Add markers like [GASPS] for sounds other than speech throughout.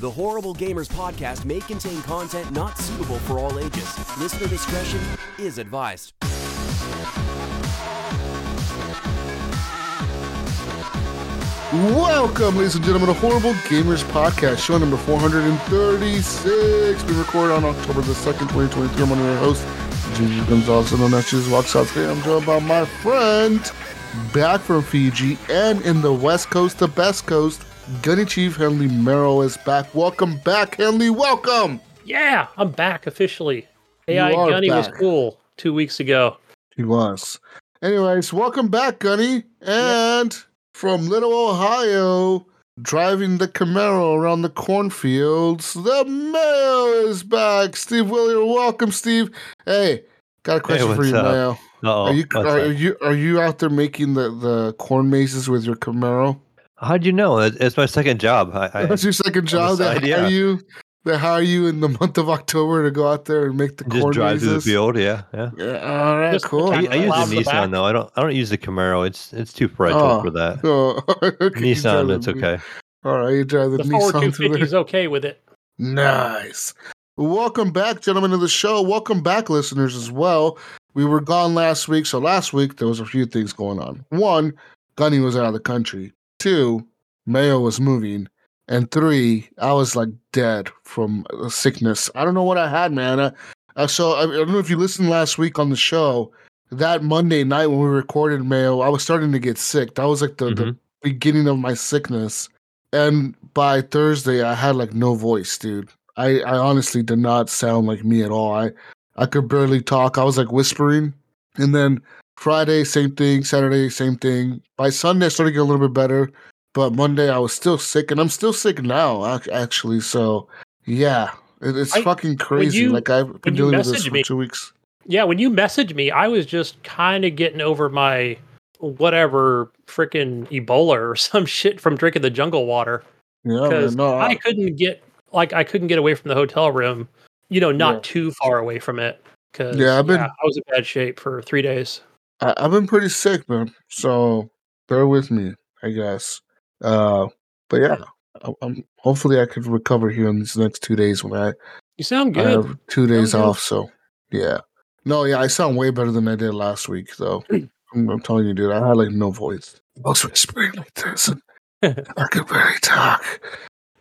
The Horrible Gamers podcast may contain content not suitable for all ages. Listener discretion is advised. Welcome, ladies and gentlemen, to Horrible Gamers Podcast, show number 436. We record on October the 2nd, 2023. I'm one of your hosts, Gigi Gonzalez, known as Jesus Walks Out today. I'm joined by my friend, back from Fiji, and in the West Coast, the best coast, Gunny Chief Henley Merrill is back. Welcome back, Henley. Welcome. Yeah, I'm back officially. AI are Gunny was cool two weeks ago. He was. Anyways, welcome back, Gunny. And from Little Ohio, driving the Camaro around the cornfields, the mayo is back. Steve Willier, welcome, Steve. Hey, got a question for you, up? Mayo. Oh, Are you are, you are you out there making the, the corn mazes with your Camaro? How'd you know? It's my second job. I, I That's your second job. They side, hire yeah. you. They hire you in the month of October to go out there and make the just corn drive through the field. Yeah, yeah. Yeah, all right, Just cool. I, I use Allow the the back. Nissan though. I don't. I don't use the Camaro. It's it's too fragile Oh. for that. Oh, [LAUGHS] okay, Nissan, it's okay. All right, you drive the, The Ford Nissan through 250 there. is okay with it. Nice. Welcome back, gentlemen, of the show. Welcome back, listeners, as well. We were gone last week, so last week there was a few things going on. One, Gunny was out of the country. Two, Mayo was moving. And three, I was like dead from sickness. I don't know what I had, man. I, I so I, I don't know if you listened last week on the show. That Monday night when we recorded Mayo, I was starting to get sick. That was like the, the Mhm. beginning of my sickness. And by Thursday, I had like no voice, dude. I, I honestly did not sound like me at all. I, I could barely talk. I was like whispering. And then Friday, same thing. Saturday, same thing. By Sunday, I started to get a little bit better. But Monday, I was still sick. And I'm still sick now, actually. So, yeah, it's I- fucking crazy. you- like, I've been dealing with this for me- two weeks. Yeah, when you messaged me, I was just kind of getting over my whatever freaking Ebola or [LAUGHS] some shit from drinking the jungle water Yeah, man. because No, I I, couldn't get like I couldn't get away from the hotel room. You know, not Yeah. too far away from it. Because Yeah, I've been- I was in bad shape for three days. I, I've been pretty sick, man. So bear with me, I guess. Uh, but yeah, I, I'm hopefully I could recover here in these next two days when I, You sound I good. have two days off. So yeah, no, yeah, I sound way better than I did last week, though. [CLEARS THROAT] I'm, I'm telling you, dude, I had like no voice. I was whispering like this, and [LAUGHS] I could barely talk.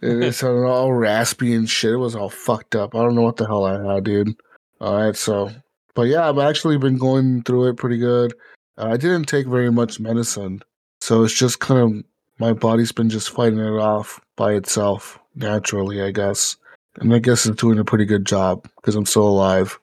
And it sounded all raspy and shit. It was all fucked up. I don't know what the hell I had, dude. All right, so, but yeah, I've actually been going through it pretty good. Uh, I didn't take very much medicine, so it's just kind of my body's been just fighting it off by itself naturally, I guess. And I guess it's doing a pretty good job because I'm still alive.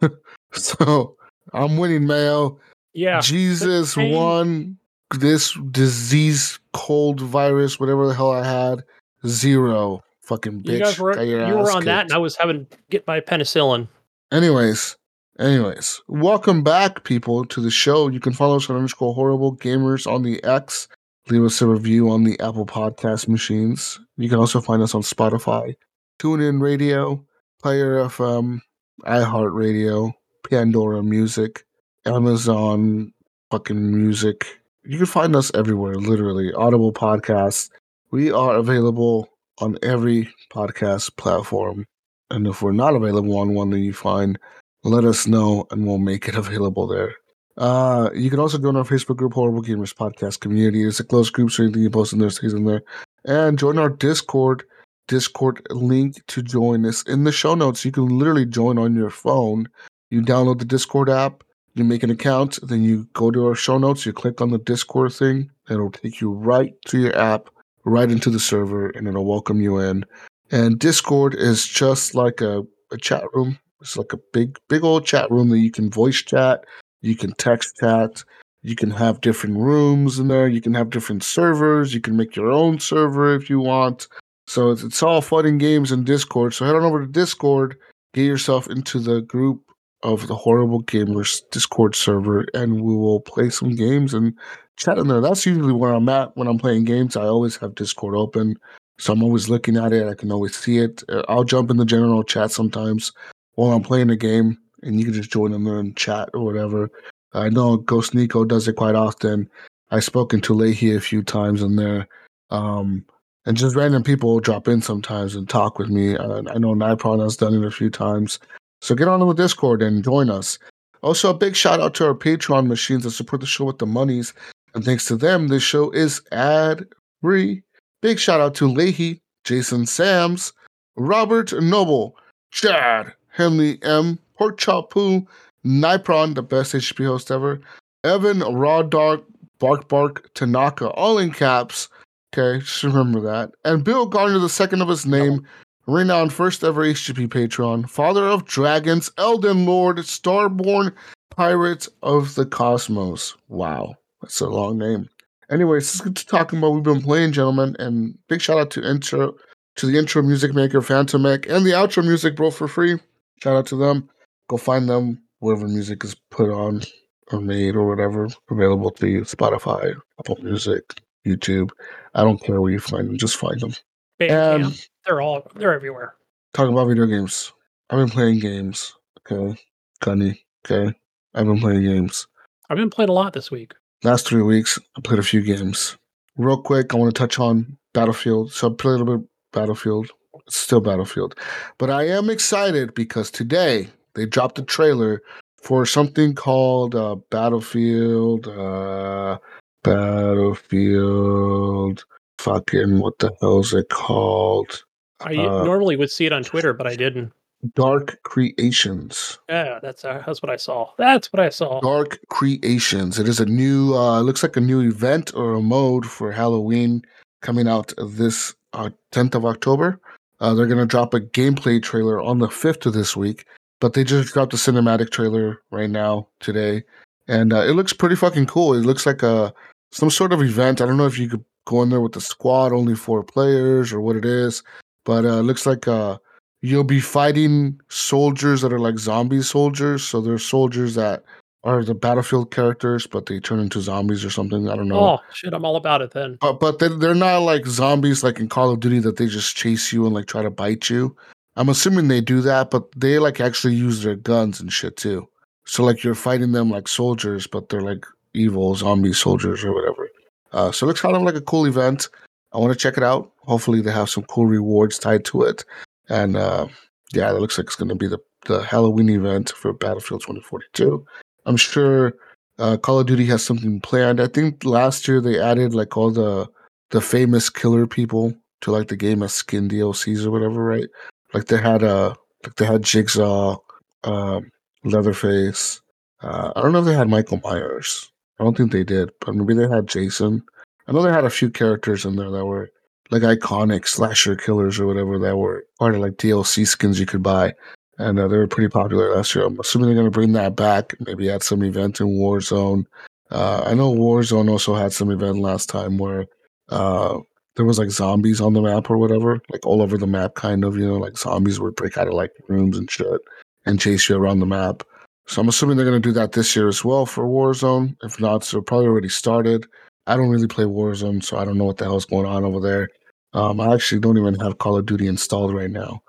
[LAUGHS] so I'm winning, Mayo. yeah. Jesus won this disease, cold virus, whatever the hell I had. Zero. Fucking bitch. You guys were you were on that, and I was having to get my penicillin. Anyways, anyways, welcome back, people, to the show. You can follow us on underscore horrible gamers on the X. Leave us a review on the Apple Podcast machines. You can also find us on Spotify, TuneIn Radio, Player FM, iHeartRadio, Pandora Music, Amazon fucking music. You can find us everywhere, literally. Audible podcasts. We are available on every podcast platform. And if we're not available on one that you find, let us know and we'll make it [LAUGHS] available there. Uh, you can also join our Facebook group, Horrible Gamers Podcast Community. It's a closed group, so anything you post in there stays in there. And join our Discord. Discord link to join us in the show notes. You can literally join on your phone. You download the Discord app, you make an account, then you go to our show notes, you click on the Discord thing, it'll take you right to your app, right into the server, and it'll welcome you in. And Discord is just like a, a chat room. It's like a big, big old chat room that you can voice chat, you can text chat, you can have different rooms in there, you can have different servers, you can make your own server if you want. So it's, it's all fun and games in Discord. So head on over to Discord, get yourself into the group of the Horrible Gamers Discord server, and we will play some games and chat in there. That's usually where I'm at when I'm playing games. I always have Discord open. So I'm always looking at it. I can always see it. Uh, I'll jump in the general chat sometimes while I'm playing a game, and you can just join in there and chat or whatever. I know Ghost Nico does it quite often. I've spoken to Leahy a few times in there. Um, and just random people drop in sometimes and talk with me. Uh, I know Nipron has done it a few times. So get on the Discord and join us. Also, a big shout out to our Patreon machines that support the show with the monies. And thanks to them, this show is ad free. Big shout out to Leahy, Jason Sams, Robert Noble, Chad, Henley M, Pork Chop Poo, Nipron, the best HP host ever, Evan, Raw Dog, Bark Bark, Tanaka, all in caps. Okay, just remember that. And Bill Garner, the second of his name, renowned first ever HGP patron, father of dragons, Elden Lord, Starborn, Pirates of the Cosmos. Wow, that's a long name. Anyways, let's get to talking about we've been playing, gentlemen. And big shout out to intro to the intro music maker Phantom Mech and the outro music bro for free. Shout out to them. Go find them wherever music is put on or made or whatever available to you. Spotify, Apple Music, YouTube. I don't care where you find them, just find them. Bandcamp. Um, they're all they're everywhere. talking about video games. I've been playing games. Okay. Gunny. Okay. I've been playing games. I've been playing a lot this week. Last three weeks, I played a few games. Real quick, I want to touch on Battlefield. So I played a little bit Battlefield. Still Battlefield. But I am excited because today they dropped a trailer for something called uh, Battlefield. Uh, Battlefield. Fucking, what the hell is it called? I Uh, normally would see it on Twitter, but I didn't. Dark Creations. Yeah, that's uh, that's what I saw. That's what I saw. Dark Creations. It is a new, uh, looks like a new event or a mode for Halloween coming out this uh, 10th of October. Uh, they're going to drop a gameplay trailer on the 5th of this week, but they just dropped a cinematic trailer right now, today. And uh, it looks pretty fucking cool. It looks like a some sort of event. I don't know if you could go in there with the squad, only four players, or what it is, but uh, it looks like uh, you'll be fighting soldiers that are like zombie soldiers. So they're soldiers that are the battlefield characters, but they turn into zombies or something. I don't know. Oh shit, I'm all about it then. But but they they're not like zombies like in Call of Duty that they just chase you and like try to bite you. I'm assuming they do that, but they like actually use their guns and shit too. So like you're fighting them like soldiers, but they're like evil zombie soldiers or whatever. Uh, so it looks kind of like a cool event. I want to check it out. Hopefully they have some cool rewards tied to it. And uh, yeah, it looks like it's going to be the the Halloween event for Battlefield 2042. I'm sure uh, Call of Duty has something planned. I think last year they added like all the the famous killer people to like the game as skin DLCs or whatever, right? Like they had uh like they had Jigsaw, um, Leatherface. Uh, I don't know if they had Michael Myers. I don't think they did, but maybe they had Jason. I know they had a few characters in there that were like iconic slasher killers or whatever that were part of like DLC skins you could buy and uh, they were pretty popular last year. I'm assuming they're going to bring that back. Maybe at some event in Warzone. Uh, I know Warzone also had some event last time where uh, there was like zombies on the map or whatever, like all over the map, kind of. You know, like zombies would break out of like rooms and shit and chase you around the map. So I'm assuming they're going to do that this year as well for Warzone. If not, so probably already started. I don't really play Warzone, so I don't know what the hell's going on over there. Um, I actually don't even have Call of Duty installed right now,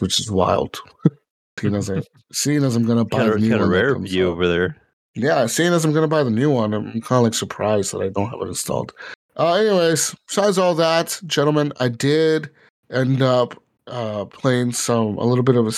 which is wild. [LAUGHS] seeing as I seeing as I'm gonna buy Kind the new kind of one that rare comes for you out. over there. Yeah, seeing as I'm gonna buy the new one, I'm kind of like surprised that I don't have it installed. Uh, anyways, besides all that, gentlemen, I did end up uh, playing some a little bit of a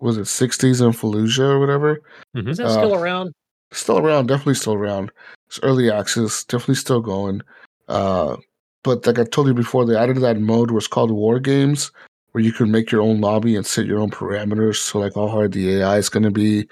was it Six Days in Fallujah or whatever. Is that Uh, still around? Still around, definitely still around. It's early access, definitely still going. Uh, but like I told you before, they added that mode where it's called War Games, where you can make your own lobby and set your own parameters. So like how hard the AI is going to be,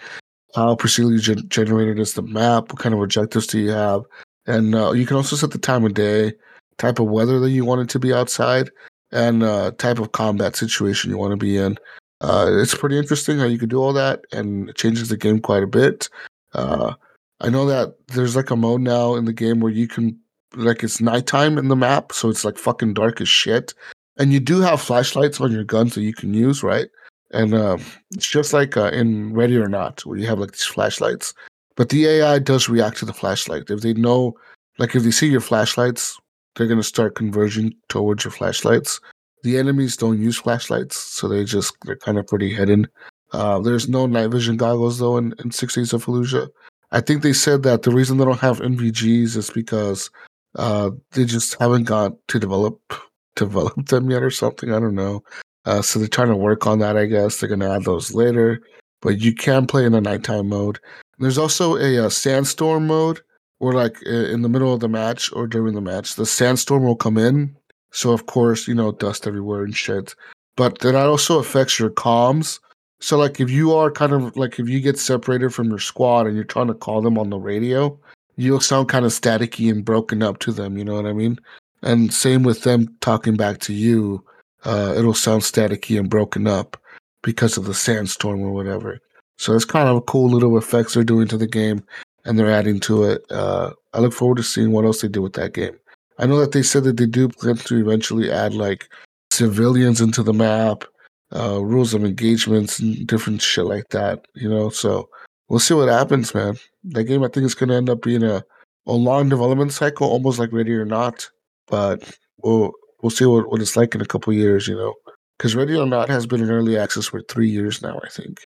how procedurally gen- generated is the map, what kind of objectives do you have, and uh, you can also set the time of day, type of weather that you want it to be outside, and uh, type of combat situation you want to be in. Uh, it's pretty interesting how you can do all that, and it changes the game quite a bit. Uh, I know that there's like a mode now in the game where you can like it's nighttime in the map, so it's like fucking dark as shit. And you do have flashlights on your guns that you can use, right? And um, it's just like uh, in Ready or Not, where you have like these flashlights. But the AI does react to the flashlight. If they know, like if they see your flashlights, they're gonna start converging towards your flashlights. The enemies don't use flashlights, so they just they're kind of pretty hidden. Uh, there's no night vision goggles though in, in Six Days of Fallujah. I think they said that the reason they don't have NVGs is because uh, they just haven't got to develop developed them yet or something. I don't know. Uh, so they're trying to work on that. I guess they're gonna add those later, but you can play in the nighttime mode. There's also a, uh sandstorm mode, where like in the middle of the match or during the match, the sandstorm will come in. So of course, you know, dust everywhere and shit. But that also affects your comms. So like if you are kind of like if you get separated from your squad and you're trying to call them on the radio, you'll sound kind of staticky and broken up to them. You know what I mean? And same with them talking back to you, uh, it'll sound staticky and broken up because of the sandstorm or whatever. So it's kind of a cool little effects they're doing to the game, and they're adding to it. Uh, I look forward to seeing what else they do with that game. I know that they said that they do plan to eventually add like civilians into the map, uh, rules of engagements, and different shit like that. You know, so we'll see what happens, man. That game, I think, is going to end up being a, a long development cycle, almost like Ready or Not. But we'll we'll see what, what it's like in a couple years, you know. Because Ready or Not has been in early access for three years now, I think.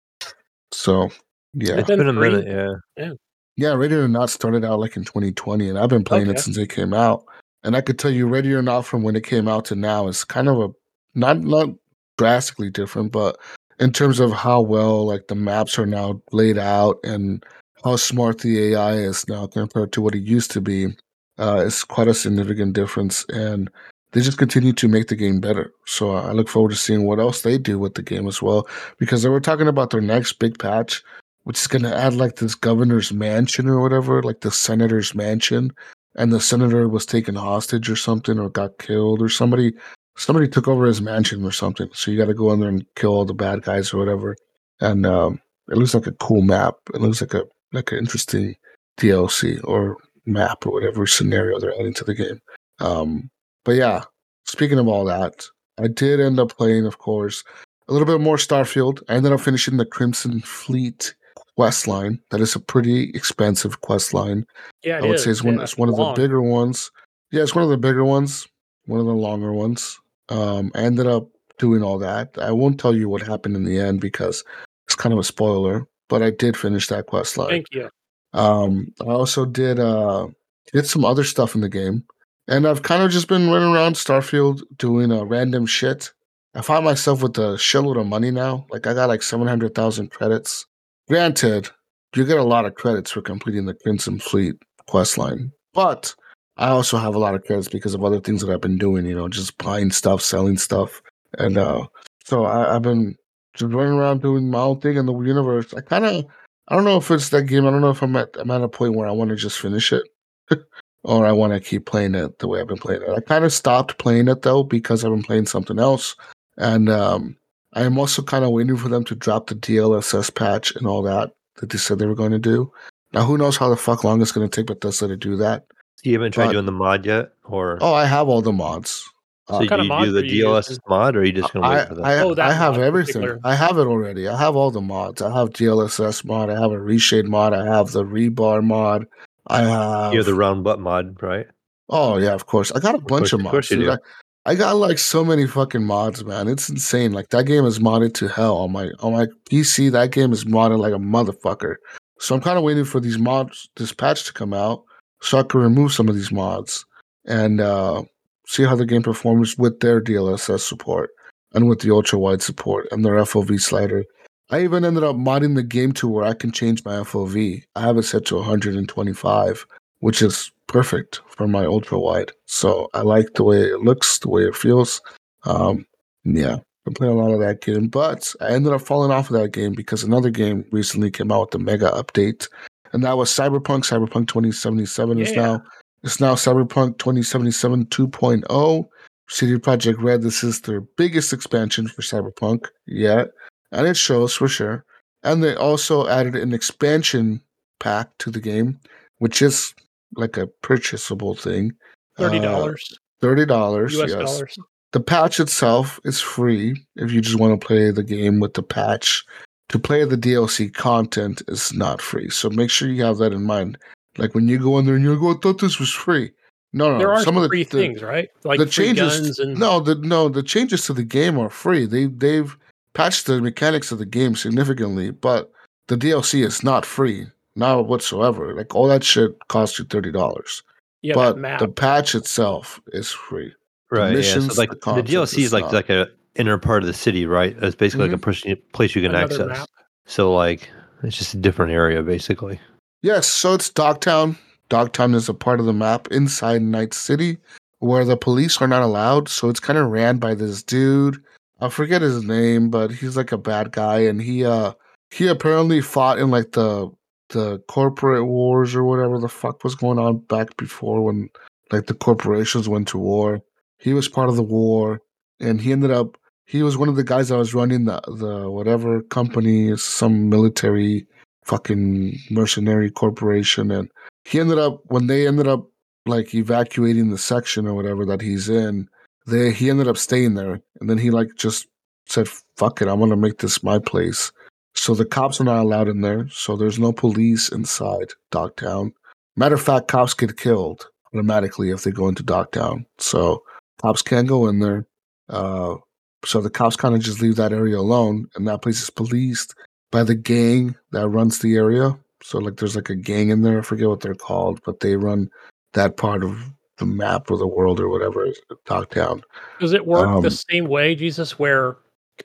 So yeah, It's It's been a three? minute, yeah. yeah, Ready or Not started out like in 2020, and I've been playing Okay. it since it came out. And I could tell you, Ready or Not from when it came out to now is kind of a not not drastically different, but in terms of how well like the maps are now laid out and how smart the AI is now compared to what it used to be, uh, it's quite a significant difference. And they just continue to make the game better. So I look forward to seeing what else they do with the game as well, because they were talking about their next big patch, which is going to add like this governor's mansion or whatever, like the senator's mansion, and the senator was taken hostage or something, or got killed, or somebody somebody took over his mansion or something. So you got to go in there and kill all the bad guys or whatever. And um, it looks like a cool map. It looks like a like an interesting DLC or map or whatever scenario they're adding to the game. Um, but yeah, speaking of all that, I did end up playing, of course, a little bit more Starfield. I ended up finishing the Crimson Fleet quest line. That is a pretty expensive quest line. Yeah, it I would is, say it's one yeah, it's one of the bigger ones. Yeah, it's one of the bigger ones, one of the longer ones. Um, I ended up doing all that. I won't tell you what happened in the end because it's kind of a spoiler, but I did finish that quest line. Thank you. Um, I also did uh did some other stuff in the game, and I've kind of just been running around Starfield doing uh, random shit. I find myself with a shitload of money now. Like I got like seven hundred thousand credits. Granted, you get a lot of credits for completing the Crimson Fleet quest line, but I also have a lot of credits because of other things that I've been doing. You know, just buying stuff, selling stuff, and uh, so I, I've been just running around doing my own thing in the universe. I kind of I don't know if it's that game. I don't know if I'm at I'm at a point where I want to just finish it, [LAUGHS] or I want to keep playing it the way I've been playing it. I kind of stopped playing it though because I've been playing something else, and um, I am also kind of waiting for them to drop the DLSS patch and all that that they said they were going to do. Now, who knows how the fuck long it's going to take Bethesda to do that? You haven't tried But- doing the mod yet, or Oh, I have all the mods. So uh, do kinda you mods do the are you DLSS using? mod, or are you just gonna wait I, for that? I, Oh, that I have everything. particular. I have it already. I have all the mods. I have DLSS mod. I have a reshade mod. I have the rebar mod. I have. you have the round butt mod, right? oh yeah, of course. I got a bunch course- of of mods. course you do. I, I got like so many fucking mods, man. It's insane. Like that game is modded to hell on my on my PC. That game is modded like a motherfucker. So I'm kind of waiting for these mods, this patch to come out, so I can remove some of these mods and uh, see how the game performs with their DLSS support and with the ultra wide support and their FOV slider. I even ended up modding the game to where I can change my FOV. I have it set to 125, which is perfect for my ultra wide. So I like the way it looks, the way it feels. Um, yeah, I'm playing a lot of that game, but I ended up falling off of that game because another game recently came out with the mega update, and that was Cyberpunk. Cyberpunk 2077 is now it's now Cyberpunk 2077 2.0. CD Projekt Red, this is their biggest expansion for Cyberpunk yet, and it shows for sure. And they also added an expansion pack to the game, which is like a purchasable thing. Thirty Uh, dollars Thirty dollars. U.S. yes. dollars. The patch itself is free if you just want to play the game with the patch. To play the DLC content is not free. So make sure you have that in mind. Like when you go in there and you go, oh, I thought this was free. No, no, There no. are some, of the, free the- things, right? Like the free changes guns and no the no the changes to the game are free they they've patched the mechanics of the game significantly but the dlc is not free not whatsoever like all that shit costs you $30 yeah, but the patch itself is free Right. Yeah. missions, So like the the, DLC is it's like not- like a inner part of the city, right? It's basically like mm-hmm. a person, place you can Another access. map. So like it's just a different area, basically. Yes, so it's Dogtown. Dogtown is a part of the map inside Night City where the police are not allowed. So it's kind of ran by this dude. I forget his name, but he's like a bad guy, and he uh he apparently fought in like the the corporate wars or whatever the fuck was going on back before when like the corporations went to war. He was part of the war, and he ended up he was one of the guys that was running the the whatever company, some military fucking mercenary corporation. And he ended up when they ended up like evacuating the section or whatever that he's in they he ended up staying there. And then he like just said fuck it i'm gonna make this my place. So the cops are not allowed in there so there's no police inside dogtown. Matter of fact cops get killed automatically if they go into dogtown. So cops can't go in there uh so the cops kind of just leave that area alone and that place is policed by the gang that runs the area. So like there's like a gang in there, I forget what they're called, but they run that part of the map or the world or whatever Dogtown. Does it work Um, the same way, Jesus? Where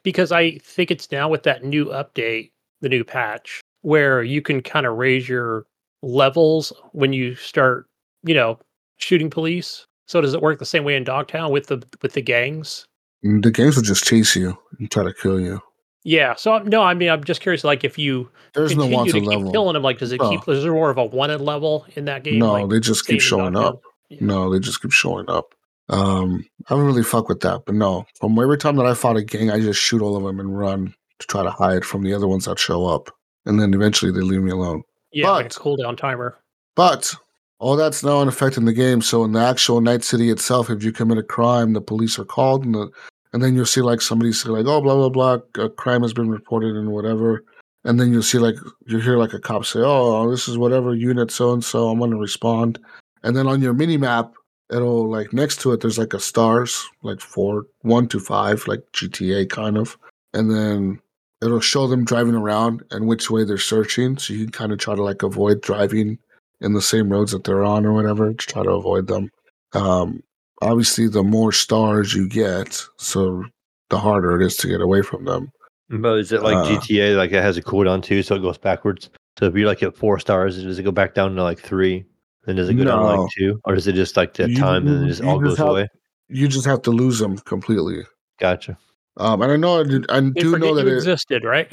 because I think it's now with that new update, the new patch, where you can kind of raise your levels when you start, you know, shooting police. So does it work the same way in Dogtown with the with the gangs? The gangs will just chase you and try to kill you. Yeah. So no, I mean, I'm just curious. Like, if you There's no continue wanted to keep level. killing them, like, does it No. keep? Is there more of a wanted level in that game? No, like, they just keep showing up. No, they just keep showing up. Um, I haven't really fuck with that, but no. From every time that I fought a gang, I just shoot all of them and run to try to hide from the other ones that show up, and then eventually they leave me alone. Yeah, like a But- cooldown timer. But all that's now in effect in the game. So in the actual Night City itself, if you commit a crime, the police are called, and the, and then you'll see like somebody say like, "Oh, blah blah blah, a crime has been reported and whatever," and then you'll see like you hear like a cop say, "Oh, this is whatever unit so and so, I'm gonna respond," and then on your mini map, it'll like next to it, there's like a stars, like four, one to five, like GTA kind of, and then it'll show them driving around and which way they're searching, so you can kind of try to like avoid driving in the same roads that they're on or whatever to try to avoid them. Um, obviously, the more stars you get, so the harder it is to get away from them. But is it like Uh, GTA? Like it has a cooldown too, so it goes backwards. So if you like at four stars, does it go back down to like three? Then does it go down like two, or is it just like that You- time and then it just all just goes have- away? You just have to lose them completely. Gotcha. Um, and I know I, did, I do know that you it, existed, right?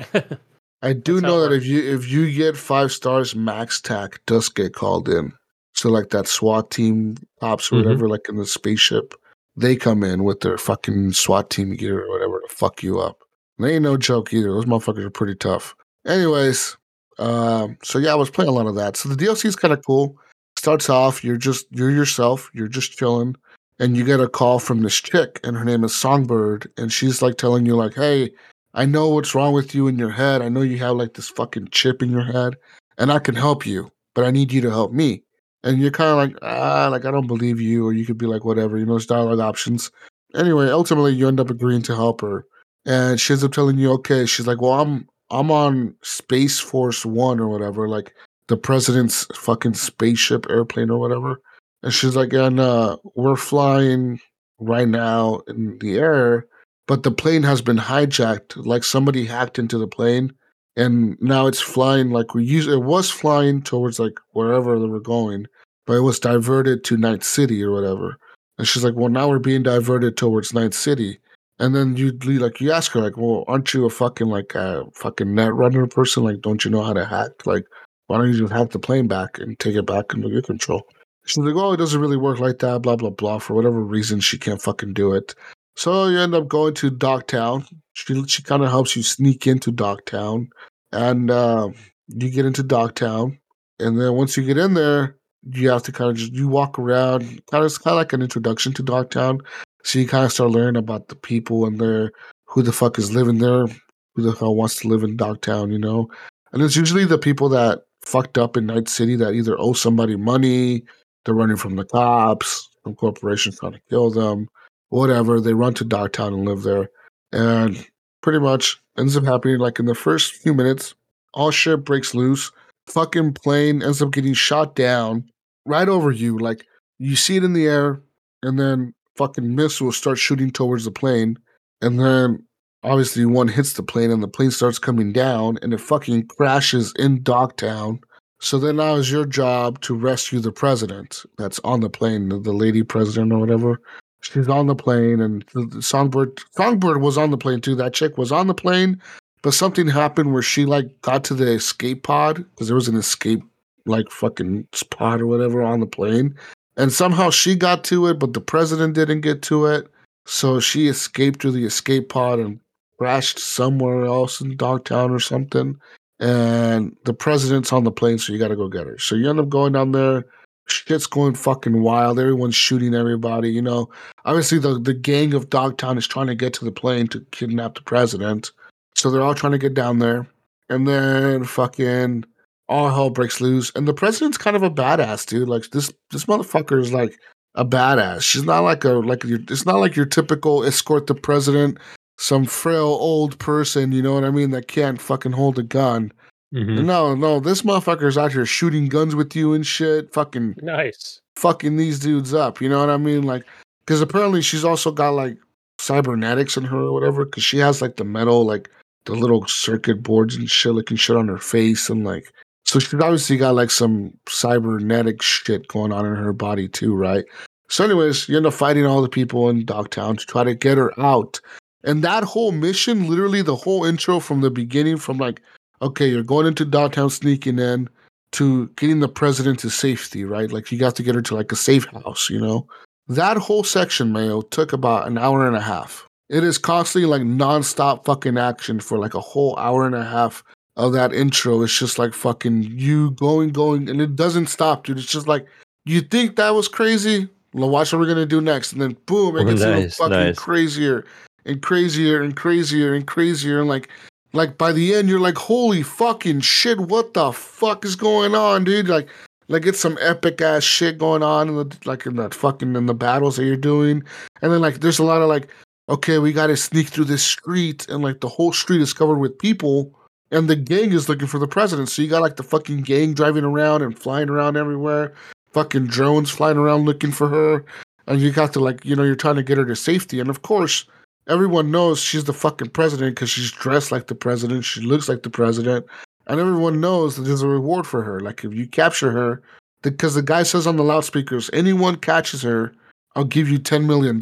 I [LAUGHS] do That's know it that if you if you get five stars, MaxTac does get called in. So like that SWAT team cops or Mhm. whatever, like in the spaceship, they come in with their fucking SWAT team gear or whatever to fuck you up. And they ain't no joke either. Those motherfuckers are pretty tough. Anyways, um, so yeah, I was playing a lot of that. So the DLC is kind of cool. Starts off, you're just you're yourself, you're just chilling, and you get a call from this chick, and her name is Songbird, and she's like telling you like, "Hey, I know what's wrong with you in your head. I know you have like this fucking chip in your head, and I can help you, but I need you to help me." And you're kind of like, ah, like I don't believe you, or you could be like, whatever, you know, it's dialogue options. Anyway, ultimately, you end up agreeing to help her, and she ends up telling you, okay, she's like, well, I'm I'm on Space Force One or whatever, like the president's fucking spaceship airplane or whatever. And she's like, and uh, we're flying right now in the air, but the plane has been hijacked. Like somebody hacked into the plane, and now it's flying like we used. It was flying towards like wherever they were going, but it was diverted to Night City or whatever. And she's like, well, now we're being diverted towards Night City. And then you like you ask her like, well, aren't you a fucking like a fucking net runner person? Like, don't you know how to hack? Like, why don't you just hack the plane back and take it back under your control? She's like, oh, it doesn't really work like that. Blah blah blah. For whatever reason, she can't fucking do it. So you end up going to Dogtown. She she kind of helps you sneak into Dogtown, and uh, you get into Dogtown. And then once you get in there, you have to kind of just you walk around. Kind of kind of like an introduction to Dogtown. So you kind of start learning about the people and their who the fuck is living there, who the hell wants to live in Dogtown, you know. And it's usually the people that fucked up in Night City that either owe somebody money, they're running from the cops, some corporations trying to kill them, whatever. They run to Dogtown and live there. And pretty much ends up happening like in the first few minutes, all shit breaks loose. Fucking plane ends up getting shot down right over you. Like you see it in the air, and then fucking missiles start shooting towards the plane, and then obviously one hits the plane and the plane starts coming down and it fucking crashes in Dogtown. So then now is your job to rescue the president that's on the plane, the, the lady president or whatever. She's on the plane and Songbird Songbird was on the plane too. That chick was on the plane, but something happened where she like got to the escape pod because there was an escape like fucking pod or whatever on the plane. And somehow she got to it, but the president didn't get to it. So she escaped through the escape pod and crashed somewhere else in Dogtown or something. And the president's on the plane, so you got to go get her. So you end up going down there. Shit's going fucking wild. Everyone's shooting everybody. You know, obviously the the gang of Dogtown is trying to get to the plane to kidnap the president. So they're all trying to get down there, and then fucking all hell breaks loose. And the president's kind of a badass dude. Like this this motherfucker is like a badass. She's not like a like your. It's not like your typical escort the president some frail old person, you know what I mean, that can't fucking hold a gun. Mhm. No, no, this motherfucker's out here shooting guns with you and shit, fucking Nice. fucking these dudes up, you know what I mean? Like, because apparently she's also got like cybernetics in her or whatever, because she has like the metal, like the little circuit boards and shit, looking shit on her face, and like, so she's obviously got like some cybernetic shit going on in her body too, right? So, anyways, you end up fighting all the people in Dogtown to try to get her out. And that whole mission, literally the whole intro from the beginning, from like, okay, you're going into Dogtown sneaking in, to getting the president to safety, right? Like you got to get her to like a safe house, you know? That whole section, Mayo, took about an hour and a half. It is constantly like nonstop fucking action for like a whole hour and a half of that intro. It's just like fucking you going, going, and it doesn't stop, dude. It's just like, you think that was crazy? Well, watch what we're gonna do next. And then boom, it gets even [LAUGHS] fucking nice. crazier and crazier and crazier and crazier. And like like by the end, you're like, holy fucking shit, what the fuck is going on, dude? Like, like it's some epic ass shit going on in the like in that fucking in the battles that you're doing, and then like there's a lot of like, okay, we got to sneak through this street, and like the whole street is covered with people, and the gang is looking for the president. So you got like the fucking gang driving around and flying around everywhere, fucking drones flying around looking for her, and you got to like, you know, you're trying to get her to safety, and of course everyone knows she's the fucking president because she's dressed like the president. She looks like the president. And everyone knows that there's a reward for her. Like if you capture her, because the guy says on the loudspeakers, anyone catches her, I'll give you $10 million.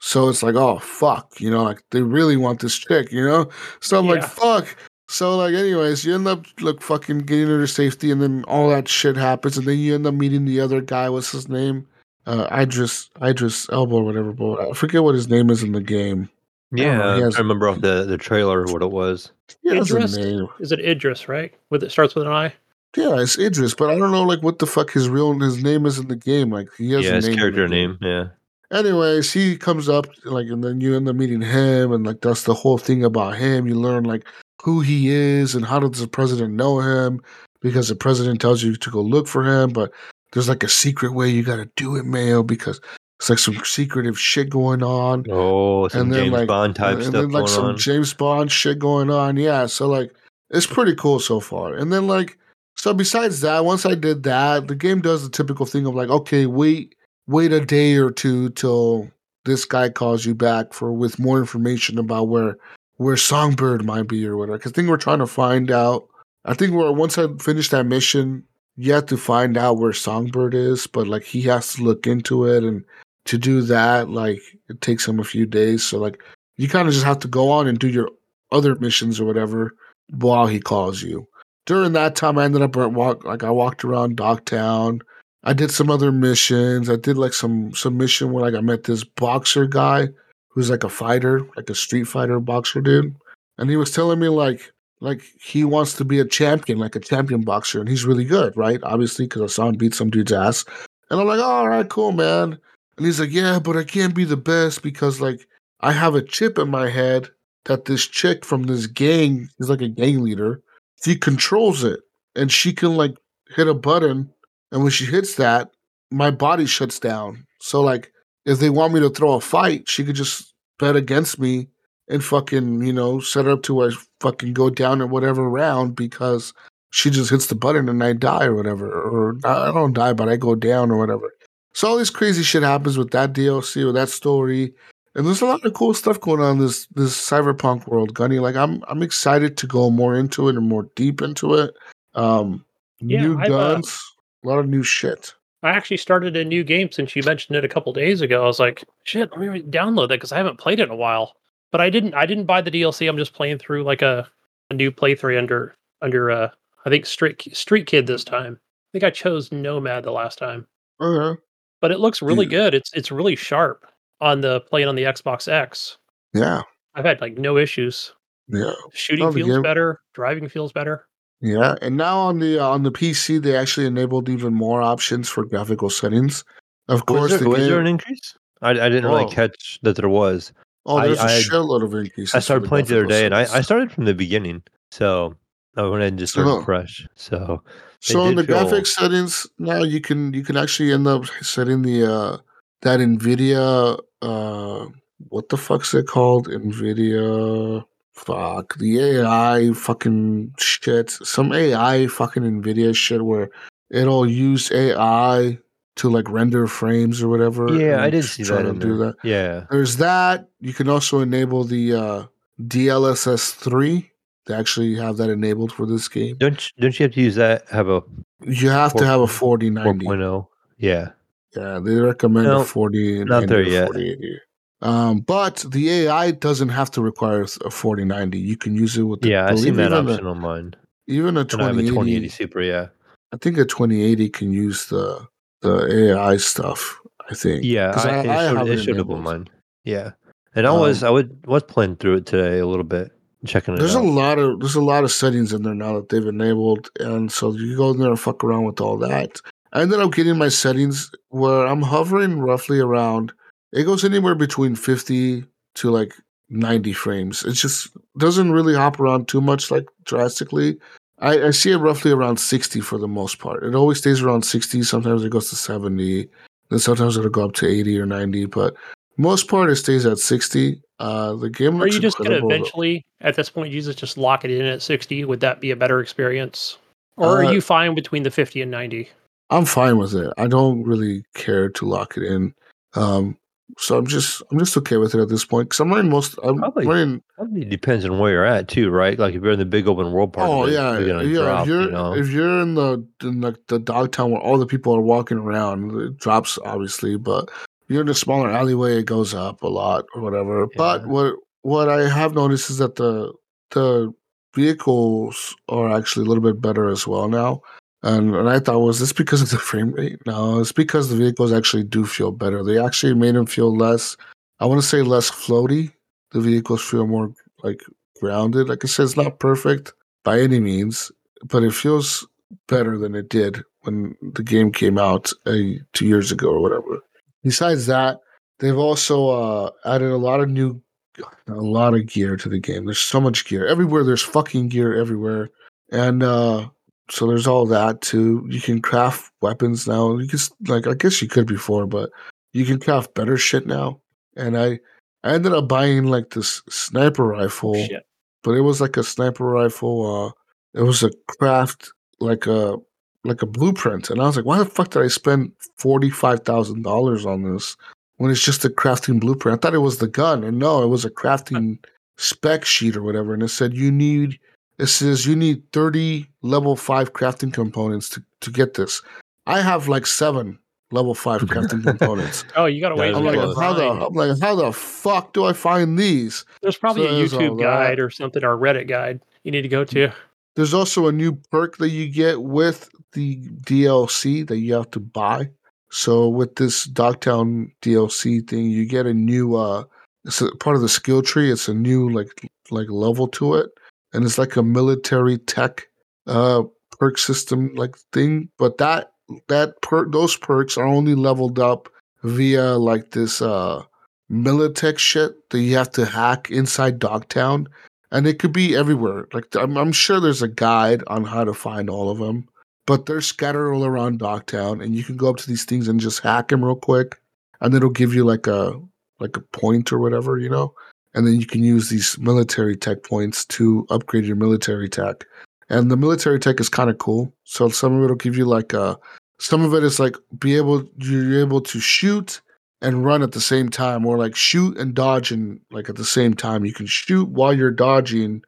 So it's like, oh, fuck. You know, like they really want this chick, you know? So I'm like, fuck. So like, anyways, you end up like fucking getting her to safety, and then all that shit happens, and then you end up meeting the other guy. What's his name? Uh, Idris Idris Elba or whatever. But I forget what his name is in the game. Yeah, I'm has- to remember off the, the trailer what it was. He has a Idris? name. Is it Idris, right? With it starts with an I? Yeah, it's Idris, but I don't know like what the fuck his real his name is in the game. Like he has yeah, a his name in character name. Yeah. Anyways, he comes up like, and then you end up meeting him, and like that's the whole thing about him. You learn like who he is and how does the president know him because the president tells you to go look for him, but there's like a secret way you got to do it, Mayo, because it's like some secretive shit going on. Oh, some and then James like Bond type and stuff then like going some on. James Bond shit going on. Yeah, so like it's pretty cool so far. And then like so besides that, once I did that, the game does the typical thing of like, okay, wait, wait a day or two till this guy calls you back for with more information about where where Songbird might be or whatever. 'Cause I think we're trying to find out. I think we're once I finish that mission, you have to find out where Songbird is, but like he has to look into it and to do that, like it takes him a few days. So like you kind of just have to go on and do your other missions or whatever while he calls you. During that time, I ended up walk like I walked around Dogtown. I did some other missions. I did like some some mission where like I met this boxer guy who's like a fighter, like a street fighter boxer dude, and he was telling me like like he wants to be a champion, like a champion boxer, and he's really good, right? Obviously, because I saw him beat some dude's ass, and I'm like, all right, cool, man. And he's like, yeah, but I can't be the best because like I have a chip in my head that this chick from this gang is like a gang leader. She controls it, and she can like hit a button, and when she hits that, my body shuts down. So like, if they want me to throw a fight, she could just bet against me and fucking you know set up to where I fucking go down at whatever round because she just hits the button and I die or whatever, or I don't die, but I go down or whatever. So all this crazy shit happens with that DLC or that story. And there's a lot of cool stuff going on in this this cyberpunk world, Gunny. Like I'm I'm excited to go more into it and more deep into it. Um Yeah, new I've, uh, guns, a lot of new shit. I actually started a new game since you mentioned it a couple days ago. I was like, shit, let me download that because I haven't played it in a while. But I didn't. I didn't buy the DLC. I'm just playing through like a, a new playthrough under under uh I think Street Street Kid this time. I think I chose Nomad the last time, Okay. but it looks really Yeah. good. It's it's really sharp on the playing on the Xbox X. Yeah. I've had like no issues. Yeah. Shooting feels game- better. Driving feels better. Yeah, and now on the uh, on the PC, they actually enabled even more options for graphical settings. Of Was course, there, the was game. there an increase? I, I didn't really Oh. catch that there was. Oh, I- there's a I- shitload of increases. I started playing the other day, and I, I started from the beginning, so I went ahead and just started So- fresh. So So in the feel- graphics settings now, you can you can actually end up setting the uh that Nvidia uh what the fuck's it called? Nvidia fuck the AI fucking shit. Some AI fucking Nvidia shit where it'll use AI to like render frames or whatever. yeah, I did see try that to do there. that. Yeah, There's that. You can also enable the uh, DLSS three. They actually have that enabled for this game. don't you- don't you have to use that? Have a You have to have a 4.0? 4090. 4.0? Yeah, Yeah, they recommend No, a 40 not there yet. 4080. Um, but the AI doesn't have to require a 4090. You can use it with the, yeah, I seen that option A, on mine, even a and I have a 2080. 2080 Super. Yeah, I think a 2080 can use the the AI stuff. I think. Yeah, I, it showed, have it enabled. on mine. Yeah, and I was Um, I would was playing through it today a little bit, checking it There's a out. lot of there's a lot of settings in there now that they've enabled, and so you go in there and fuck around with all that. I ended up getting my settings where I'm hovering roughly around. It goes anywhere between 50 to like 90 frames. It just doesn't really hop around too much, like drastically. I, I see it roughly around 60 for the most part. It always stays around 60. Sometimes it goes to 70. Then sometimes it'll go up to 80 or 90. But most part it stays at 60. Uh, the game Are you just gonna incredible. eventually, at this point, Jesus, just lock it in at sixty? Would that be a better experience, or Uh, are you fine between the fifty and ninety? I'm fine with it. I don't really care to lock it in. Um, so I'm just I'm just okay with it at this point because I'm running most. I'm Probably running. Probably depends on where you're at too, right? Like if you're in the big open world part, Oh yeah, you're yeah. drop. if you're you know, if you're in the in like the dog town where all the people are walking around, it drops obviously. But you're in a smaller alleyway, it goes up a lot or whatever. But what what I have noticed is that the the vehicles are actually a little bit better as well now. And, and I thought, was this because of the frame rate? No, it's because the vehicles actually do feel better. They actually made them feel less, I want to say less floaty. The vehicles feel more like grounded. Like I said, it's not perfect by any means, but it feels better than it did when the game came out uh, two years ago or whatever. Besides that, they've also uh, added a lot of new, a lot of gear to the game. There's so much gear everywhere. There's fucking gear everywhere, and uh, so there's all that too. You can craft weapons now. You can like I guess you could before, but you can craft better shit now. And I I ended up buying like this sniper rifle, Shit. but it was like a sniper rifle. Uh, it was a craft like a like a blueprint, and I was like, why the fuck did I spend forty five thousand dollars on this when it's just a crafting blueprint? I thought it was the gun, and no, it was a crafting [LAUGHS] spec sheet or whatever, and it said you need it says you need 30 level 5 crafting components to, to get this. I have like 7 level 5 [LAUGHS] crafting components. Oh, you got to wait. I'm like, how the. I'm like, how the fuck do I find these? There's probably so a YouTube guide or something or a Reddit guide you need to go to. There's also a new perk that you get with the DLC that you have to buy. So with this Dogtown DLC thing, you get a new uh it's a part of the skill tree. It's a new like like level to it. And it's like a military tech uh perk system like thing. But that that those perks are only leveled up via like this uh militech shit that you have to hack inside Dogtown and it could be everywhere. Like I'm, I'm sure there's a guide on how to find all of them, but they're scattered all around Dogtown, and you can go up to these things and just hack them real quick, and it'll give you like a like a point or whatever, you know, and then you can use these military tech points to upgrade your military tech. And the military tech is kind of cool. So some of it'll give you like a some of it is like be able you're able to shoot and run at the same time, or like shoot and dodge and like at the same time. You can shoot while you're dodging,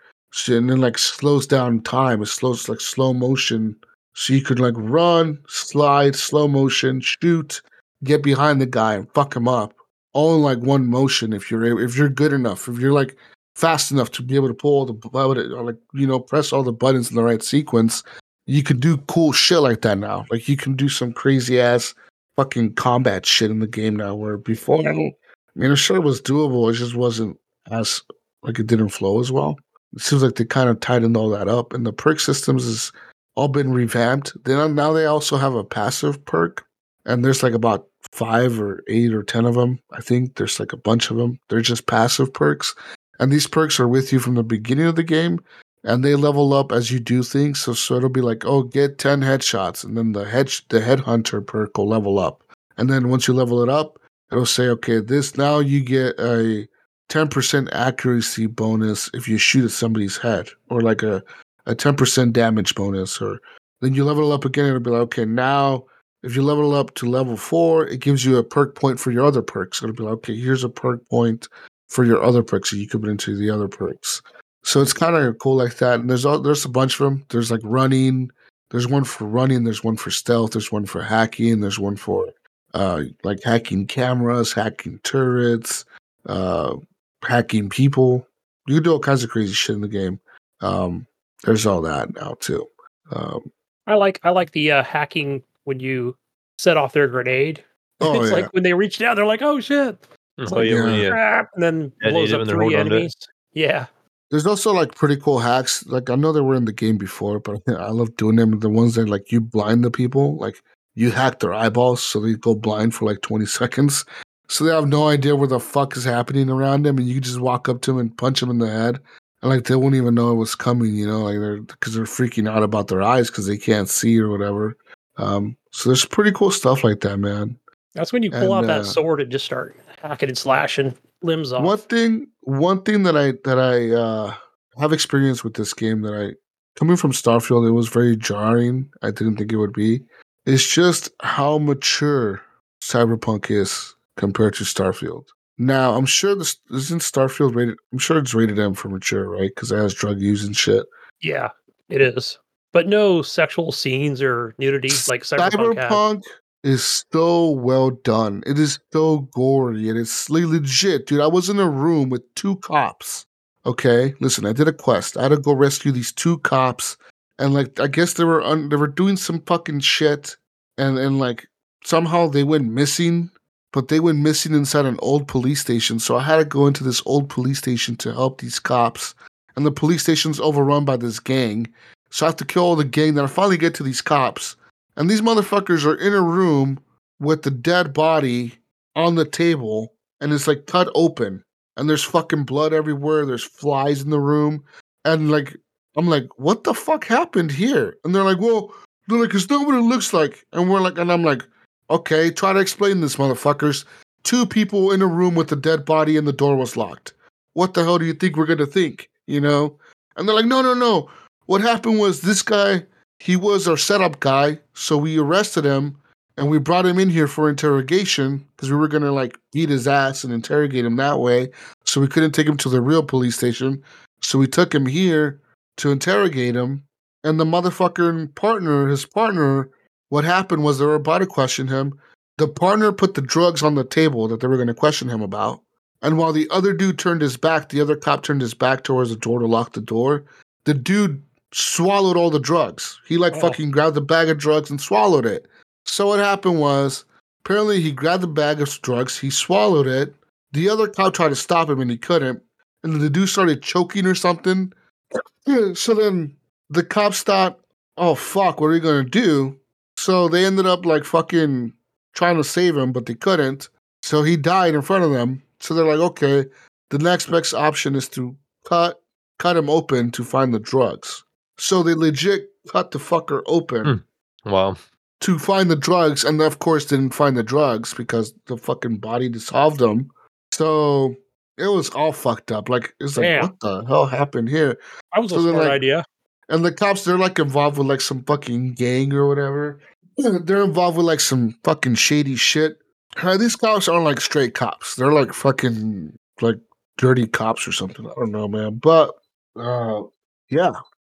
and then like slows down time. It slows like slow motion, so you could like run, slide, slow motion, shoot, get behind the guy and fuck him up, all in like one motion. If you're if you're good enough, if you're like fast enough to be able to pull all the or like you know press all the buttons in the right sequence, you can do cool shit like that now. Like you can do some crazy ass fucking combat shit in the game now. Where before, I don't. I mean, it sure was doable. It just wasn't as like it didn't flow as well. It seems like they kind of tightened all that up, and the perk systems has all been revamped. Then now they also have a passive perk, and there's like about five or eight or ten of them. I think there's like a bunch of them. They're just passive perks, and these perks are with you from the beginning of the game, and they level up as you do things. So, so it'll be like, oh, get ten headshots, and then the head the headhunter perk will level up, and then once you level it up, it'll say, okay, this now you get a 10% accuracy bonus if you shoot at somebody's head, or like a, a 10% damage bonus, or then you level up again, it'll be like, okay, now if you level up to level four, it gives you a perk point for your other perks. It'll be like, okay, here's a perk point for your other perks, so you can put into the other perks. So it's kind of cool like that. And there's all, there's a bunch of them. There's like running. There's one for running. There's one for stealth. There's one for hacking. There's one for uh, like hacking cameras, hacking turrets, uh, hacking people. You can do all kinds of crazy shit in the game. Um, there's all that now too. Um, I like I like the uh, hacking when you set off their grenade. [LAUGHS] Oh, it's yeah. like when they reach down, they're like, "Oh shit!" Mm-hmm. It's Oh like, yeah, ah, Yeah. and then Yeah, blows up three holding onto it. enemies. Yeah, There's also like pretty cool hacks. Like I know they were in the game before, but [LAUGHS] I love doing them. The ones that like you blind the people, like you hack their eyeballs so they go blind for like 20 seconds. So they have no idea where the fuck is happening around them, and you can just walk up to them and punch them in the head, and like they won't even know it was coming. You know, like they're because they're freaking out about their eyes because they can't see or whatever. Um, so there's pretty cool stuff like that, man. that's when you pull out that uh, sword and just start hacking and slashing limbs off. One thing, one thing that I that I uh, have experience with this game that I coming from Starfield, it was very jarring. I didn't think it would be. It's just how mature Cyberpunk is compared to Starfield. Now, I'm sure this isn't Starfield rated. I'm sure it's rated M for mature, right? Because it has drug use and shit. Yeah, it is, but no sexual scenes or nudity like Cyberpunk. Cyberpunk is so well done. It is so gory and it's le- legit, dude. I was in a room with two cops. Okay, listen, I did a quest. I had to go rescue these two cops, and like I guess they were un- they were doing some fucking shit, and and like somehow they went missing. But they went missing inside an old police station, so I had to go into this old police station to help these cops. And the police station's overrun by this gang, so I have to kill all the gang. Then I finally get to these cops, and these motherfuckers are in a room with the dead body on the table and it's like cut open and there's fucking blood everywhere. There's flies in the room. And like, I'm like, what the fuck happened here? And they're like, well, they're like, it's not what it looks like. And we're like, and I'm like, okay, try to explain this, motherfuckers. Two people in a room with a dead body and the door was locked. What the hell do you think we're going to think? You know? And they're like, no, no, no. What happened was this guy he was our setup guy, so we arrested him and we brought him in here for interrogation because we were gonna like beat his ass and interrogate him that way. So we couldn't take him to the real police station. So we took him here to interrogate him. And the motherfucking partner, his partner, what happened was they were about to question him. The partner put the drugs on the table that they were going to question him about. And while the other dude turned his back, the other cop turned his back towards the door to lock the door. The dude swallowed all the drugs. He like Oh. fucking grabbed the bag of drugs and swallowed it. So what happened was apparently he grabbed the bag of drugs, he swallowed it. The other cop tried to stop him and he couldn't. And then the dude started choking or something. [CLEARS THROAT] So then the cops thought, oh fuck, what are we gonna do? So they ended up like fucking trying to save him, but they couldn't. So he died in front of them. So they're like, okay, the next best option is to cut cut him open to find the drugs. So they legit cut the fucker open Hmm. Wow. to find the drugs, and of course didn't find the drugs because the fucking body dissolved them. So it was all fucked up. Like it's like Damn. what the hell happened here? That was So a smart like- idea. And the cops they're like involved with like some fucking gang or whatever. [CLEARS THROAT] they're involved with like some fucking shady shit. These cops aren't like straight cops. They're like fucking like dirty cops or something. I don't know, man. But uh yeah.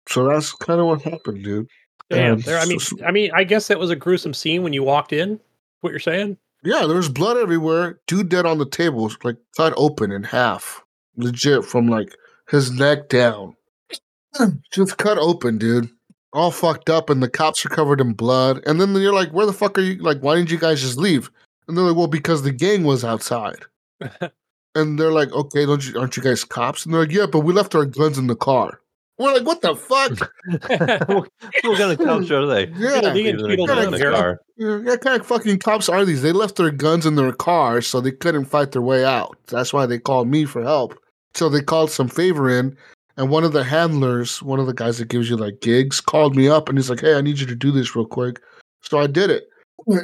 So that's kind of what happened, dude. Damn. And There. I mean, I mean, I guess that was a gruesome scene when you walked in. What you're saying? Yeah, there was blood everywhere. Dude dead on the table, like cut open in half. Legit from like his neck down. [CLEARS THROAT] Just cut open, dude. All fucked up, and the cops are covered in blood. And then you're like, where the fuck are you? Like, why didn't you guys just leave? And they're like, well, because the gang was outside. [LAUGHS] and they're like, okay, don't you aren't you guys cops? And they're like, yeah, but we left our guns in the car. We're like, what the fuck? what what kind of cops are [LAUGHS] they? Yeah. Beetle Leaving their Beetle gun the here. car. Yeah, what kind of fucking cops are these? They left their guns in their car, so they couldn't fight their way out. That's why they called me for help. So they called some favor in, and one of the handlers, one of the guys that gives you like gigs, called me up and he's like, "Hey, I need you to do this real quick." So I did it.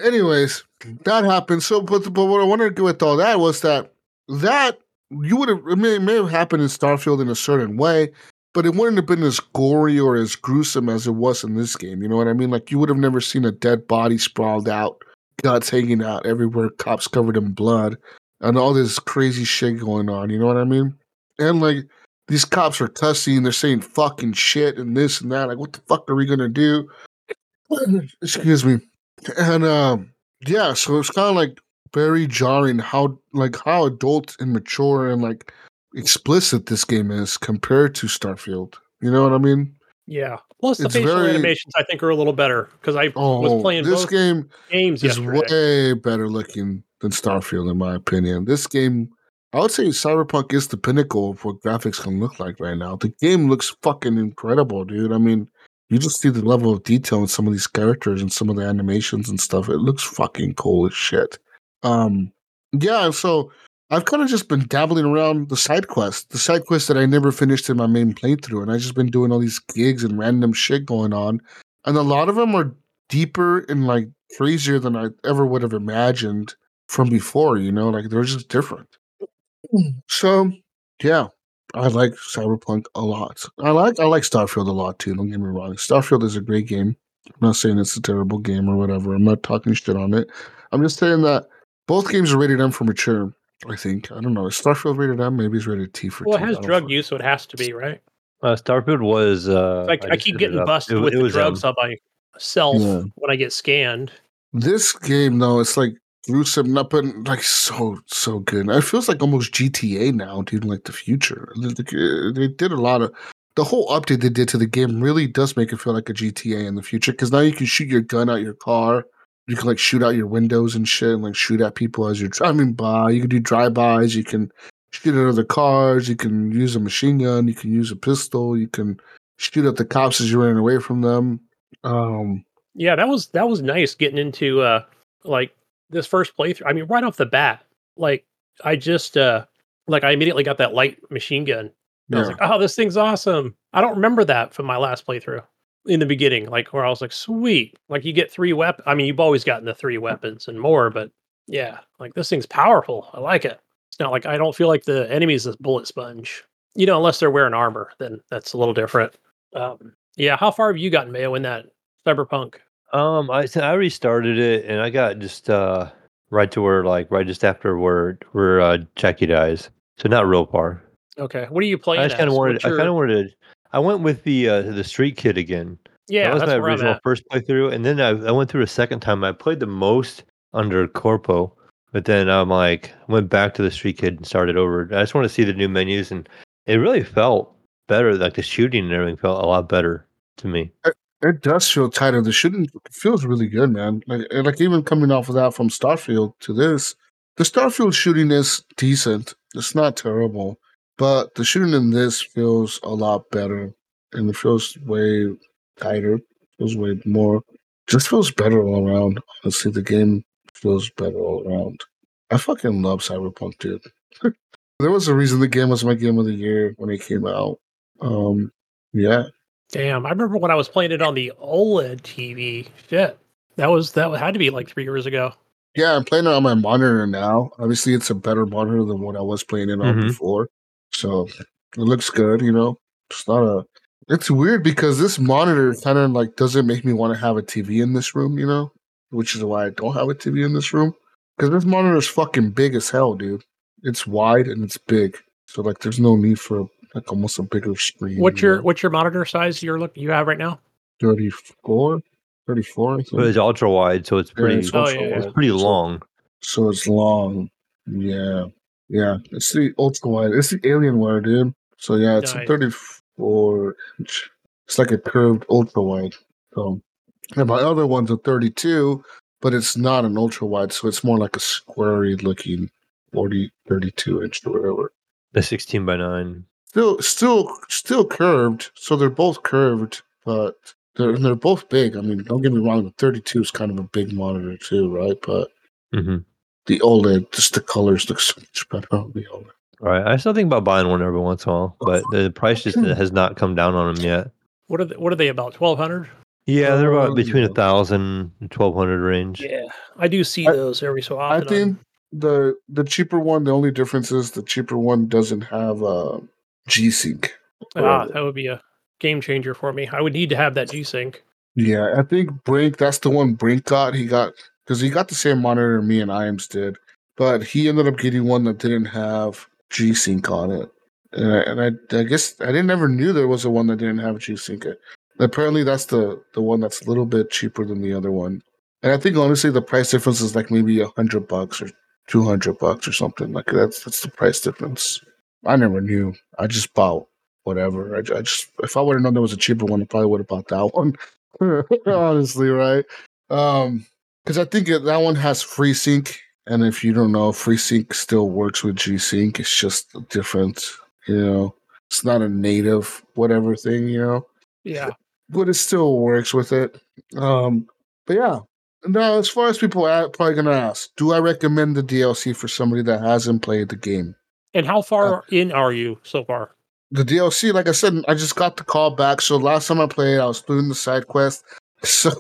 Anyways, that happened. So, but but what I wanted to do with all that was that that you would have it may, may have happened in Starfield in a certain way, but it wouldn't have been as gory or as gruesome as it was in this game. You know what I mean? Like you would have never seen a dead body sprawled out, guts hanging out everywhere, cops covered in blood, and all this crazy shit going on. You know what I mean? And like these cops are cussing, they're saying fucking shit and this and that. Like, what the fuck are we gonna do? [CLEARS THROAT] Excuse me. And um, yeah, so it's kind of like very jarring how like how adult and mature and like explicit this game is compared to Starfield. You know what I mean? Yeah. Plus, the It's facial very- animations I think are a little better because I Oh, was playing this game games is yesterday. way better looking than Starfield, in my opinion. This game, I would say Cyberpunk is the pinnacle of what graphics can look like right now. The game looks fucking incredible, dude. I mean, you just see the level of detail in some of these characters and some of the animations and stuff. It looks fucking cool as shit. Um, yeah, so I've kind of just been dabbling around the side quest, the side quest that I never finished in my main playthrough, and I've just been doing all these gigs and random shit going on, and a lot of them are deeper and like crazier than I ever would have imagined from before. You know, like they're just different. Mm. So, yeah, I like Cyberpunk a lot. I like I like Starfield a lot too. Don't get me wrong. Starfield is a great game. I'm not saying it's a terrible game or whatever. I'm not talking shit on it. I'm just saying that both games are rated M for mature. I think. I don't know. Is Starfield rated M? Maybe it's rated T for Well, it has drug fucking- use, so it has to be right. Uh, Starfield was. Uh, Like I, just keep getting busted It- with it the drugs um, on myself Yeah. when I get scanned. This game though, it's like gruesome, not but like so so good. It feels like almost GTA now, dude. Like the future. Uh, They did a lot of the whole update they did to the game really does make it feel like a GTA in the future because now you can shoot your gun out your car. You can like shoot out your windows and shit, and like shoot at people as you're driving by. You can do drive-bys. You can shoot at other cars. You can use a machine gun. You can use a pistol. You can shoot at the cops as you're running away from them. Um, Yeah, that was that was nice getting into uh like this first playthrough. I mean, right off the bat, like I just uh like I immediately got that light machine gun. And I was like, oh, this thing's awesome. I don't remember that from my last playthrough in the beginning, like where I was like, sweet. Like you get three weapons. I mean, you've always gotten the three weapons and more, but yeah, like this thing's powerful. I like it. It's not like I don't feel like the enemy's a bullet sponge. You know, unless they're wearing armor, then that's a little different. Um, yeah, how far have you gotten, Mayo, in that cyberpunk? Um, I I restarted it and I got just uh right to where like right just after where where uh Jackie dies. So not real far. Okay, what are you playing? I just kind of wanted. What's I kind of wanted. I went with the uh the street kid again. yeah, that was that's my where original first playthrough, and then I, I went through a second time. I played the most under Corpo, but then I'm like went back to the Street Kid and started over. I just want to see the new menus, and it really felt better. Like the shooting and everything felt a lot better to me. It does feel tighter. The shooting feels really good, man. Like, like even coming off of that from Starfield to this, the Starfield shooting is decent. It's not terrible, but the shooting in this feels a lot better, and it feels way tighter. Feels way more. Just feels better all around. Honestly, the game feels better all around. I fucking love Cyberpunk, dude. [LAUGHS] there was a reason the game was my game of the year when it came out. Um, yeah, Damn, I remember when I was playing it on the OLED TV. Shit, that was that had to be like three years ago. Yeah, I'm playing it on my monitor now. Obviously, it's a better monitor than what I was playing it on Mhm. before. So it looks good, you know. It's not a. It's weird because this monitor kind of like doesn't make me want to have a TV in this room, you know. which is why I don't have a TV in this room. Because this monitor is fucking big as hell, dude. It's wide and it's big, so like there's no need for like almost a bigger screen. What's you your know? what's your monitor size you're look you have right now? 34? 34, I think. But it's ultra wide, so it's Yeah, pretty. it's Oh, yeah, yeah. It's pretty So- long. So it's long. Yeah. Yeah. It's the ultra wide. It's the Alienware, dude. So yeah, it's a 34 inch. It's like a curved ultra wide. So and my other one's a 32, but it's not an ultra wide, so it's more like a squarey looking 40, 32 inch or whatever. The 16 by 9. Still still still curved. So they're both curved, but they're they're both big. I mean, don't get me wrong, the 32 is kind of a big monitor too, right? But Mm-hmm. The OLED, just the colors look so much better on the OLED. Right. I still think about buying one every once in a while, but the price just has not come down on them yet. What are they, what are they about? Twelve hundred? Yeah, they're Oh, about between a yeah. thousand and twelve hundred range. Yeah, I do see I- those every so I often. on- think the the cheaper one, the only difference is the cheaper one doesn't have uh, G Sync. ah, that would be a game changer for me. I would need to have that G Sync. Yeah, I think Brink. That's the one Brink got. He got because he got the same monitor me and Iams did, but he ended up getting one that didn't have G Sync on it. And, I, and I, I guess I didn't ever knew there was a one that didn't have G Sync. Apparently, that's the the one that's a little bit cheaper than the other one. And I think honestly, the price difference is like maybe a hundred bucks or two hundred bucks or something like that's that's the price difference. I never knew. I just bought whatever. I, I just if I would have known there was a cheaper one, I probably would have bought that [LAUGHS] one. Honestly, right? Um, because I think that one has FreeSync, and if you don't know, FreeSync still works with G Sync. It's just different, you know. It's not a native whatever thing, you know Yeah, but it still works with it. Um, but yeah. Now, as far as people are probably gonna ask, do I recommend the DLC for somebody that hasn't played the game? and how far in are you so far? The DLC, like I said, I just got the call back. So last time I played, I was doing the side quest. [LAUGHS] So,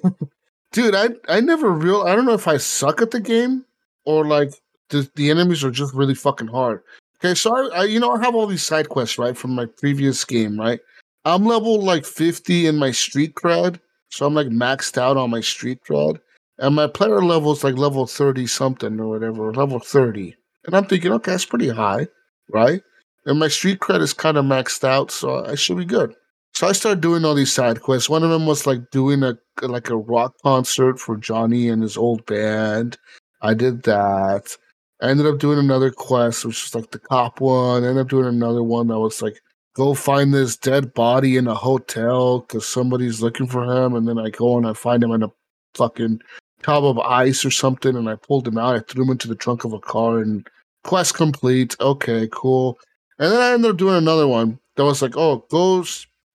dude, I I never real. I don't know if I suck at the game or like the the enemies are just really fucking hard. Okay, so I, I you know I have all these side quests right from my previous game, right? I'm level like 50 in my street cred, so I'm like maxed out on my street cred, and my player level is like level 30 something or whatever, level 30. And I'm thinking, okay, that's pretty high, right? And my street cred is kind of maxed out, so I should be good. So I started doing all these side quests. One of them was like doing a like a rock concert for Johnny and his old band. I did that. I ended up doing another quest, which was like the cop one. I ended up doing another one that was like go find this dead body in a hotel because somebody's looking for him. And then I go and I find him in a fucking tub of ice or something. And I pulled him out. I threw him into the trunk of a car and quest complete. Okay, cool. And then I ended up doing another one that was like, oh, go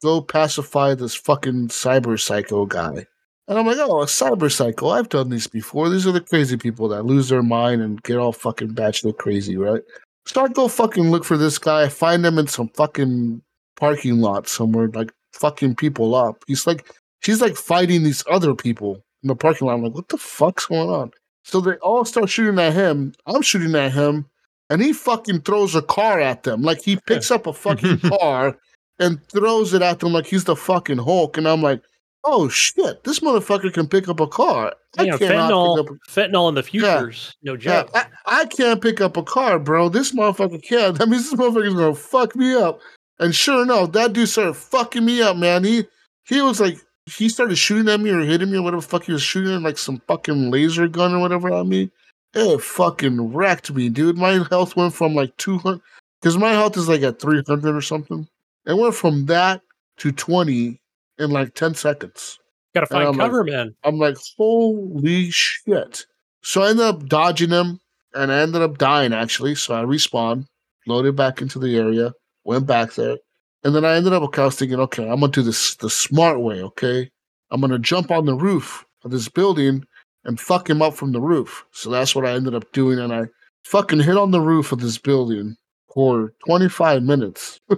go pacify this fucking cyber psycho guy. And I'm like, oh, a cyber psycho. I've done these before. These are the crazy people that lose their mind and get all fucking batshit crazy, right? So I go fucking look for this guy. I find him in some fucking parking lot somewhere, like fucking people up. He's like, he's like fighting these other people in the parking lot. I'm like, what the fuck's going on? So they all start shooting at him. I'm shooting at him, and he fucking throws a car at them. Like he picks up a fucking [LAUGHS] car and throws it at them like he's the fucking Hulk. And I'm like, oh shit, this motherfucker can pick up a car. I You know, cannot fentanyl, pick up a fentanyl in the future's no yeah, joke. I, I can't pick up a car, bro. This motherfucker can. [LAUGHS] That means this motherfucker's gonna fuck me up. And sure enough, that dude started fucking me up, man. He he was like he started shooting at me or hitting me or whatever the fuck he was shooting like some fucking laser gun or whatever at me. It fucking wrecked me, dude. My health went from like two hundred because my health is like at three hundred or something. It went from that to twenty in like ten seconds. Got to find I'm like- cover, man. I'm like, holy shit. So I ended up dodging him and I ended up dying actually. So I respawned, loaded back into the area, went back there. And then I ended up, okay, I was thinking, okay, I'm going to do this the smart way, okay? I'm going to jump on the roof of this building and fuck him up from the roof. So that's what I ended up doing. And I fucking hit on the roof of this building for 25 minutes. [LAUGHS]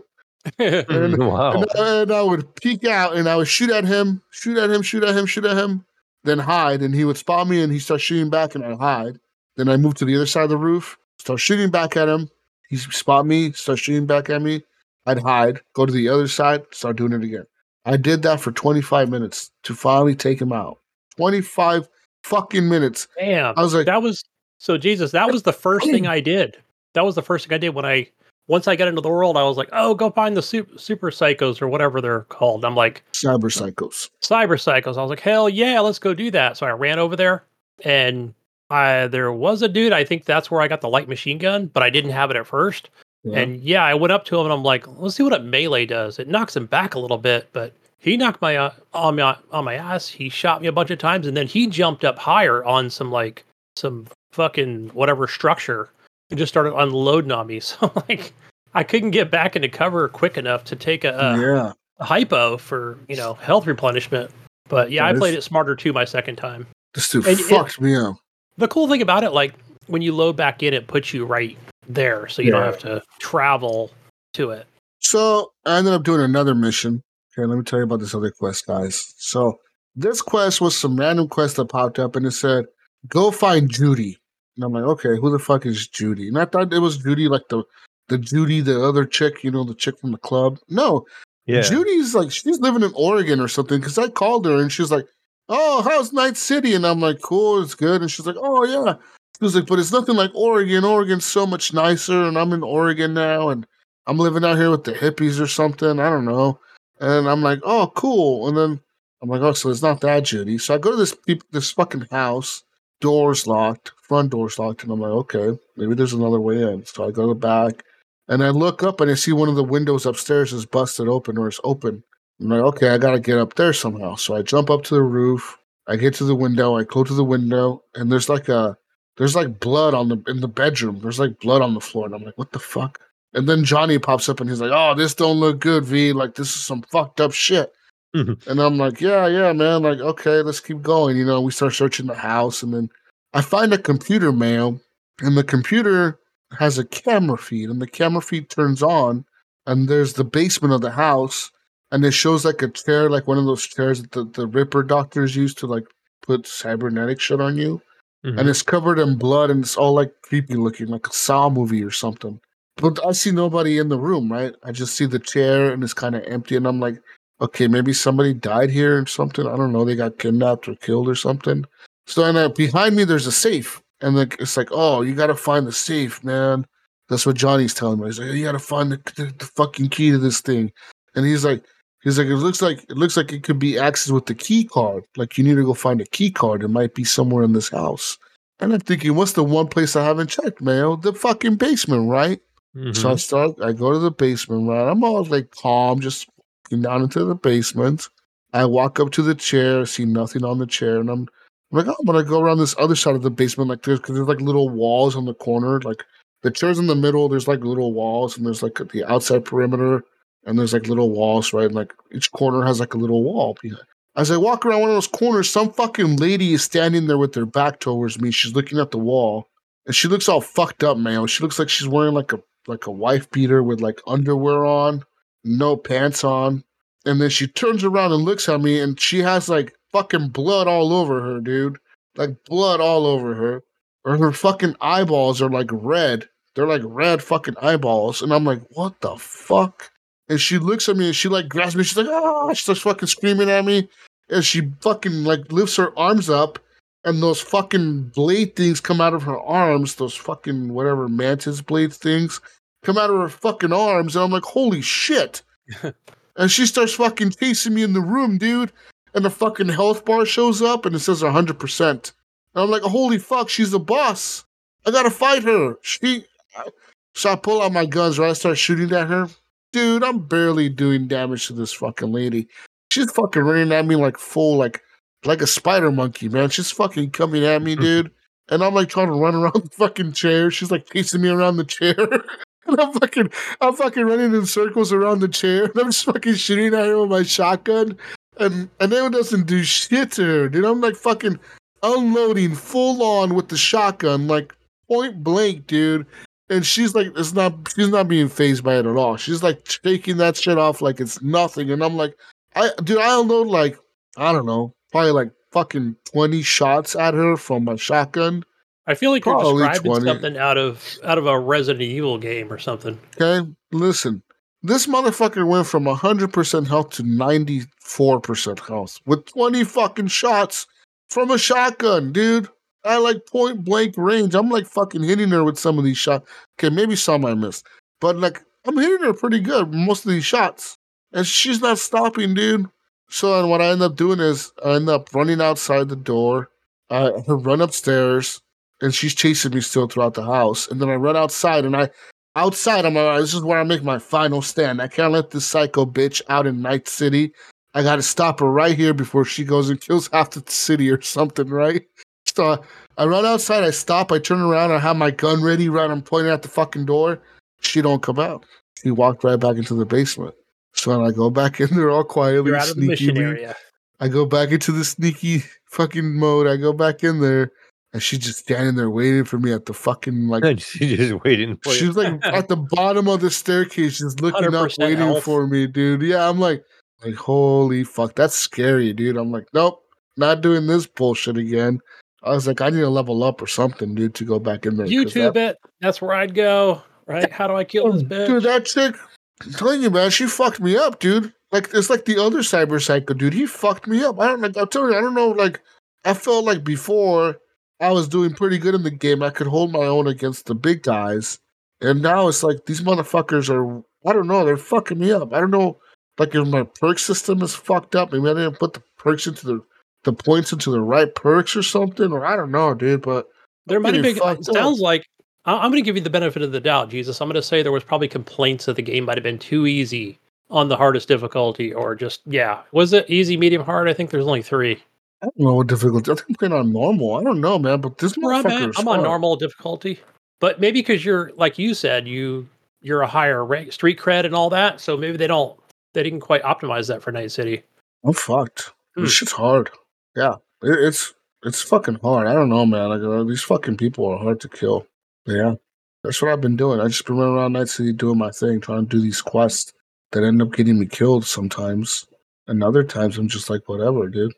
[LAUGHS] And- [LAUGHS] wow. And, and I would peek out and I would shoot at him, shoot at him, shoot at him, shoot at him, then hide. And he would spot me and he starts shooting back and I'd hide. Then I move to the other side of the roof, start shooting back at him. He spot me, start shooting back at me. I'd hide, go to the other side, start doing it again. I did that for 25 minutes to finally take him out. 25 fucking minutes. Damn. I was like, that was so Jesus, that was the first thing [CLEARS THROAT] I did. That was the first thing I did when I once I got into the world, I was like, oh, go find the super, super psychos or whatever they're called. I'm like, cyber psychos. Cyber psychos. I was like, hell yeah, let's go do that. So I ran over there and I there was a dude, I think that's where I got the light machine gun, but I didn't have it at first. Yeah. And yeah, I went up to him and I'm like, let's see what a melee does. It knocks him back a little bit, but he knocked my uh, on my on my ass. He shot me a bunch of times, and then he jumped up higher on some like some fucking whatever structure and just started unloading on me. [LAUGHS] So like, I couldn't get back into cover quick enough to take a, a, yeah. a hypo for you know health replenishment. But yeah, I That played it smarter too my second time. This dude And it- fucked me up. The cool thing about it, like when you load back in, it puts you right there, so you don't have to travel to it. So I ended up doing another mission. Okay, let me tell you about this other quest, guys. So this quest was some random quest that popped up and it said, go find Judy. And I'm like, okay, who the fuck is Judy? And I thought it was Judy, like the the Judy, the other chick, you know, the chick from the club. No, Yeah. Judy's like she's living in Oregon or something. Because I called her and she's like, "Oh, how's Night City?" And I'm like, "Cool, it's good." And she's like, "Oh yeah." She was like, "But it's nothing like Oregon. Oregon's so much nicer." And I'm in Oregon now, and I'm living out here with the hippies or something. I don't know. And I'm like, "Oh, cool." And then I'm like, "Oh, so it's not that Judy." So I go to this this fucking house. Doors locked, front doors locked, and I'm like, "Okay, maybe there's another way in." So I go to the back. And I look up and I see one of the windows upstairs is busted open or it's open. I'm like, okay, I gotta get up there somehow. So I jump up to the roof. I get to the window. I go to the window, and there's like a there's like blood on the in the bedroom. There's like blood on the floor, and I'm like, what the fuck? And then Johnny pops up and he's like, oh, this don't look good, V. Like this is some fucked up shit. Mhm. and I'm like, yeah, yeah, man. Like, okay, let's keep going. You know, we start searching the house, and then I find a computer mail, and the computer has a camera feed, and the camera feed turns on, and there's the basement of the house, and it shows like a chair, like one of those chairs that the, the Ripper doctors use to like put cybernetic shit on you, Mhm. and it's covered in blood, and it's all like creepy looking, like a Saw movie or something. But I see nobody in the room, right? I just see the chair, and it's kind of empty, and I'm like, okay, maybe somebody died here or something. I don't know. They got kidnapped or killed or something. So and uh, behind me, there's a safe, and like it's like, oh, you got to find the safe, man. That's what Johnny's telling me. He's like, you got to find the, the, the fucking key to this thing, and he's like, he's like, it looks like it looks like it could be accessed with the key card. Like you need to go find a key card. It might be somewhere in this house. And I'm thinking, what's the one place I haven't checked, man? The fucking basement, right? So I Mhm. start. I go to the basement, right? I'm all like calm, just down into the basement. I walk up to the chair, see nothing on the chair, and I'm, I'm like, oh, I'm gonna go around this other side of the basement, like there's because there's like little walls on the corner, like the chair's in the middle. There's like little walls, and there's like the outside perimeter, and there's like little walls, right? And like each corner has like a little wall. As I walk around one of those corners, some fucking lady is standing there with their back towards me. She's looking at the wall, and she looks all fucked up, man. She looks like she's wearing like a like a wife beater with like underwear on, no pants on. And then she turns around and looks at me and she has like fucking blood all over her, dude. Like blood all over her. Or her fucking eyeballs are like red. They're like red fucking eyeballs. And I'm like, what the fuck? And she looks at me and she like grabs me. She's like, ah, she starts fucking screaming at me. And she fucking like lifts her arms up and those fucking blade things come out of her arms, those fucking whatever mantis blade things come out of her fucking arms, and I'm like, holy shit. [LAUGHS] and she starts fucking chasing me in the room, dude. And the fucking health bar shows up and it says 100%. And I'm like, holy fuck, she's the boss. I gotta fight her. She. So I pull out my guns, right? I start shooting at her. Dude, I'm barely doing damage to this fucking lady. She's fucking running at me like full, like like a spider monkey, man. She's fucking coming at me, [LAUGHS] dude. And I'm like trying to run around the fucking chair. She's like chasing me around the chair. [LAUGHS] [LAUGHS] and I'm fucking I'm fucking running in circles around the chair. And I'm just fucking shooting at her with my shotgun. And and it doesn't do shit to her, dude. I'm like fucking unloading full on with the shotgun, like point blank, dude. And she's like, it's not she's not being phased by it at all. She's like shaking that shit off like it's nothing. And I'm like, I dude, I unload like, I don't know, probably like fucking 20 shots at her from my shotgun. I feel like you're Probably describing 20. something out of out of a Resident Evil game or something. Okay, listen. This motherfucker went from 100% health to 94% health with 20 fucking shots. from a shotgun, dude. I like point blank range. I'm like fucking hitting her with some of these shots. Okay, maybe some I missed, but like I'm hitting her pretty good most of these shots, and she's not stopping, dude. So then what I end up doing is I end up running outside the door. I run upstairs, and she's chasing me still throughout the house. And then I run outside, and I outside I'm like, this is where I make my final stand. I can't let this psycho bitch out in Night City. I got to stop her right here before she goes and kills [LAUGHS] half the city or something, right? So I run outside, I stop, I turn around, I have my gun ready, right? I'm pointing at the fucking door. She don't come out. She walked right back into the basement. So then I go back in there all quietly, You're out of the mission area. I go back into the sneaky fucking mode. I go back in there, and she's just standing there waiting for me at the fucking like. [LAUGHS] And she's just waiting for you. She's like at the bottom of the staircase, just looking up, waiting health. for me, dude. Yeah, I'm like, like holy fuck, that's scary, dude. I'm like, nope, not doing this bullshit again. I was like, I need to level up or something, dude, to go back in there YouTube that- it. That's where I'd go. Right? How do I kill this bitch? Dude, that chick, I'm telling you, man, she fucked me up, dude. Like it's like the other cyber psycho dude. He fucked me up. I don't like. I'm telling you, I don't know. Like I felt like before I was doing pretty good in the game. I could hold my own against the big guys, and now it's like these motherfuckers are. I don't know. They're fucking me up. I don't know. Like if my perk system is fucked up. Maybe I didn't put the perks into the the points into the right perks or something, or I don't know, dude. But There might have been. It fucked up. sounds like I'm going to give you the benefit of the doubt, Jesus. I'm going to say there was probably complaints that the game might have been too easy on the hardest difficulty, or just yeah, was it easy, medium, hard? I think there's only three. I don't know what difficulty. I think I'm playing on normal. I don't know, man. But this Where I'm motherfucker at, I'm on normal difficulty, but maybe because you're like you said, you you're a higher rank, street cred and all that, so maybe they don't they didn't quite optimize that for Night City. I'm fucked. Hmm. This shit's hard. Yeah, it, it's it's fucking hard. I don't know, man. Like uh, these fucking people are hard to kill. Yeah, that's what I've been doing. I just been running around Night City doing my thing, trying to do these quests that end up getting me killed sometimes, and other times I'm just like, whatever, dude.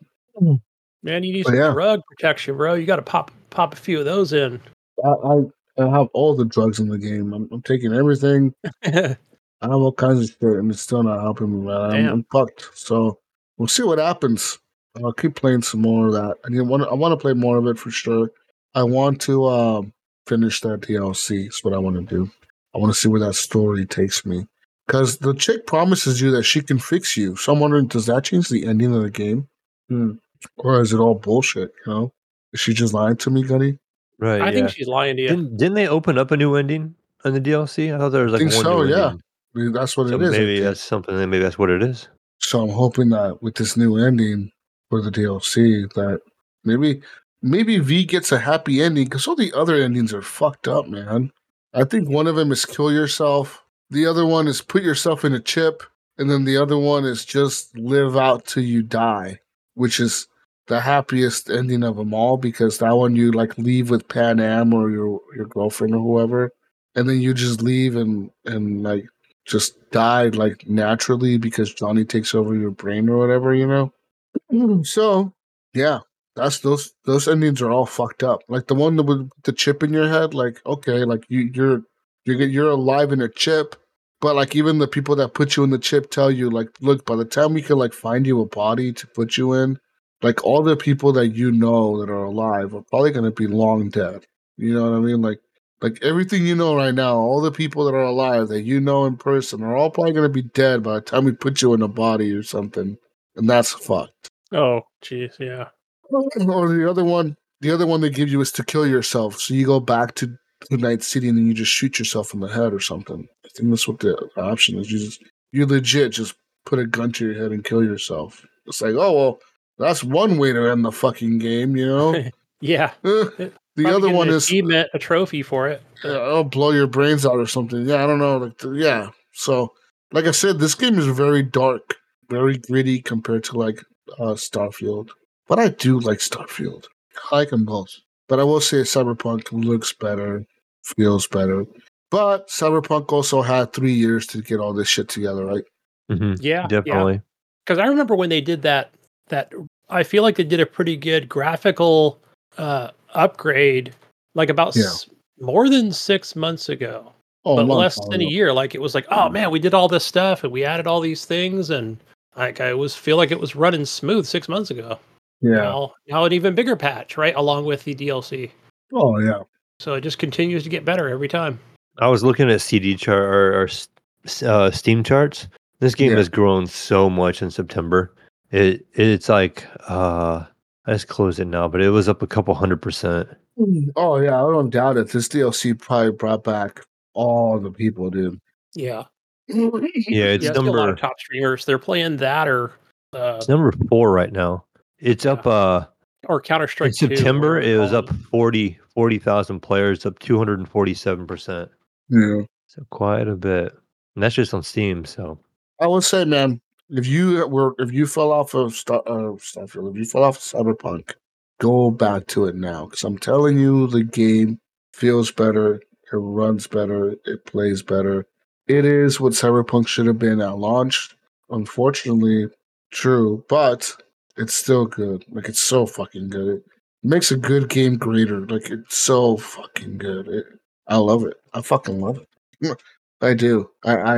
Man, you need some yeah. drug protection, bro. You got to pop pop a few of those in. I I, I have all the drugs in the game. I'm, I'm taking everything. [LAUGHS] I have all kinds of shit, and it's still not helping me, man. I'm, Damn. I'm fucked. So we'll see what happens. I'll keep playing some more of that. I want. I want to play more of it for sure. I want to um, finish that DLC. Is what I want to do. I want to see where that story takes me. Because the chick promises you that she can fix you. So I'm wondering, does that change the ending of the game? Hmm. Or is it all bullshit? You know, is she just lying to me, Gunny? Right. I yeah. think she's lying to you. Didn't, didn't they open up a new ending on the DLC? I thought there was like Think one so, new yeah. I mean, that's what So it is. Maybe think. that's something. that Maybe that's what it is. So I'm hoping that with this new ending for the DLC, that maybe maybe V gets a happy ending because all the other endings are fucked up, man. I think one of them is kill yourself. The other one is put yourself in a chip, and then the other one is just live out till you die, which is the happiest ending of them all because that one you like leave with Panam or your your girlfriend or whoever, and then you just leave and and like just died like naturally because Johnny takes over your brain or whatever, you know. Mm. So yeah, that's those those endings are all fucked up. Like the one with the chip in your head, like okay, like you you're you're you're alive in a chip, but like even the people that put you in the chip tell you like, look, by the time we can like find you a body to put you in, like all the people that you know that are alive are probably gonna be long dead. You know what I mean? Like like everything you know right now, all the people that are alive that you know in person are all probably gonna be dead by the time we put you in a body or something. And that's fucked. Oh, jeez, yeah. [LAUGHS] Or the other one, the other one they give you is to kill yourself. So you go back to, to Night City and then you just shoot yourself in the head or something. I think that's what the option is. You just you legit just put a gun to your head and kill yourself. It's like, oh well, that's one way to end the fucking game, you know. [LAUGHS] Yeah. [LAUGHS] The Probably other one an is achievement, a trophy for it. yeah, I'll blow your brains out or something. Yeah, I don't know. Like, yeah. So, like I said, this game is very dark, very gritty compared to like uh, Starfield. But I do like Starfield. I like them both. But I will say Cyberpunk looks better, feels better. But Cyberpunk also had three years to get all this shit together, right? hmm Yeah, yeah. Definitely. Because I remember when they did that. That I feel like they did a pretty good graphical uh, upgrade, like about Yeah. s- more than six months ago, Oh, but less time than a year. Like it was like, oh man, we did all this stuff and we added all these things, and like I was feel like it was running smooth six months ago. Yeah. Now, now an even bigger patch, right? Along with the DLC. Oh yeah. So it just continues to get better every time. I was looking at CD chart or, or s- s- uh, Steam charts. This game Yeah. has grown so much in September. It it's like uh I just closed it now, but it was up a couple hundred percent. Oh yeah, I don't doubt it. This DLC probably brought back all the people, dude. Yeah. Yeah, [CLEARS THROAT] it's yeah, I see a lot number of top streamers. They're playing that or uh, it's number four right now. It's up uh or Counter in Strike. September it was up 40 40,000 players, up 247%. Yeah. So quite a bit. And that's just on Steam, so I would say, man, if you were if you fell off of Star, uh, Starfield, if you fell off of Cyberpunk, go back to it now because I'm telling you, the game feels better, it runs better, it plays better. It is what Cyberpunk should have been at launch. Unfortunately, true, but it's still good. Like it's so fucking good. It makes a good game greater. Like it's so fucking good. It, I love it. I fucking love it. [LAUGHS] I do. I, I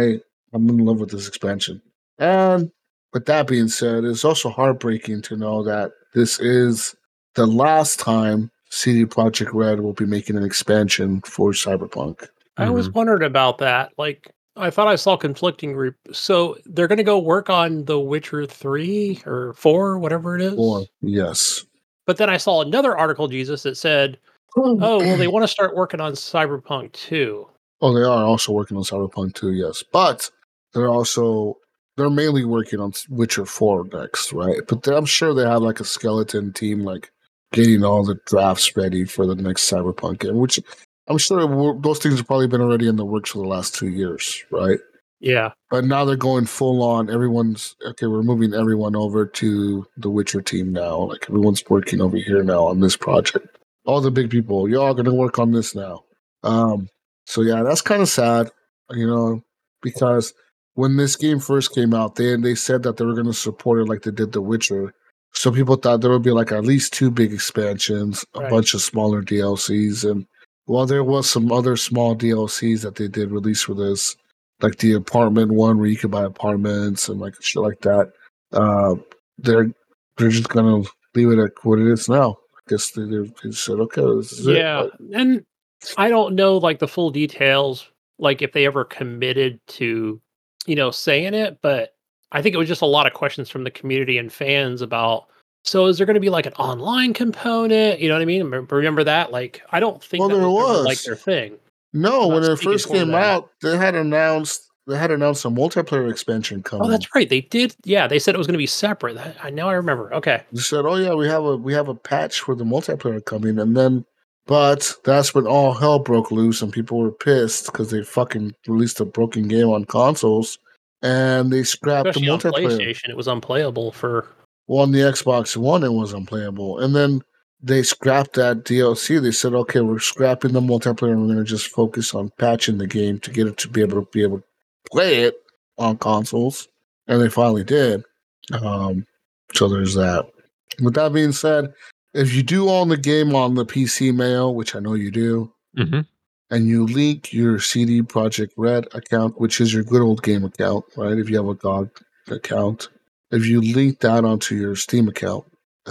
I'm in love with this expansion. And with that being said, it's also heartbreaking to know that this is the last time CD Projekt Red will be making an expansion for Cyberpunk. I was mm-hmm. wondering about that. Like, I thought I saw conflicting. Re- so they're going to go work on The Witcher three or four, whatever it is. Or yes. But then I saw another article, Jesus, that said, "Oh, oh well, they [CLEARS THROAT] want to start working on Cyberpunk too." Oh, they are also working on Cyberpunk 2, yes. But they're also they're mainly working on Witcher 4 next, right? But I'm sure they have like a skeleton team like getting all the drafts ready for the next Cyberpunk game, which I'm sure will- those things have probably been already in the works for the last two years, right? Yeah, But now they're going full on. Everyone's okay. We're moving everyone over to the Witcher team now. Like everyone's working over here now on this project. All the big people, y'all going to work on this now. Um, so yeah, that's kind of sad, you know, because when this game first came out, they they said that they were going to support it like they did The Witcher. So people thought there would be like at least two big expansions, a Right. bunch of smaller DLCs, and well, there was some other small DLCs that they did release for this like the apartment one where you could buy apartments and like shit like that. Uh, they're they're just gonna leave it at what it is now. I guess they, they said, okay, this is yeah, it. and I don't know like the full details, like if they ever committed to, you know, saying it. But I think it was just a lot of questions from the community and fans about. So is there going to be like an online component? You know what I mean? Remember, that? Like, I don't think Well, that there was, ever, like their thing. No, when it first came out, they had announced they had announced a multiplayer expansion oh, coming. Oh, that's right. They did. Yeah, they said it was going to be separate. I now I remember. Okay. They said, "Oh yeah, we have a we have a patch for the multiplayer coming," and then, but that's when all hell broke loose and people were pissed because they fucking released a broken game on consoles, and they scrapped Especially the on multiplayer. PlayStation, it was unplayable for. Well, on the Xbox One, it was unplayable, and then they scrapped that DLC. They said, "Okay, we're scrapping the multiplayer, and we're going to just focus on patching the game to get it to be able to be able to play it on consoles." And they finally did. Um, so there's that. With that being said, if you do own the game on the PC mail, which I know you do, Mm-hmm. and you link your CD Projekt Red account, which is your good old game account, right? If you have a GOG account, if you link that onto your Steam account,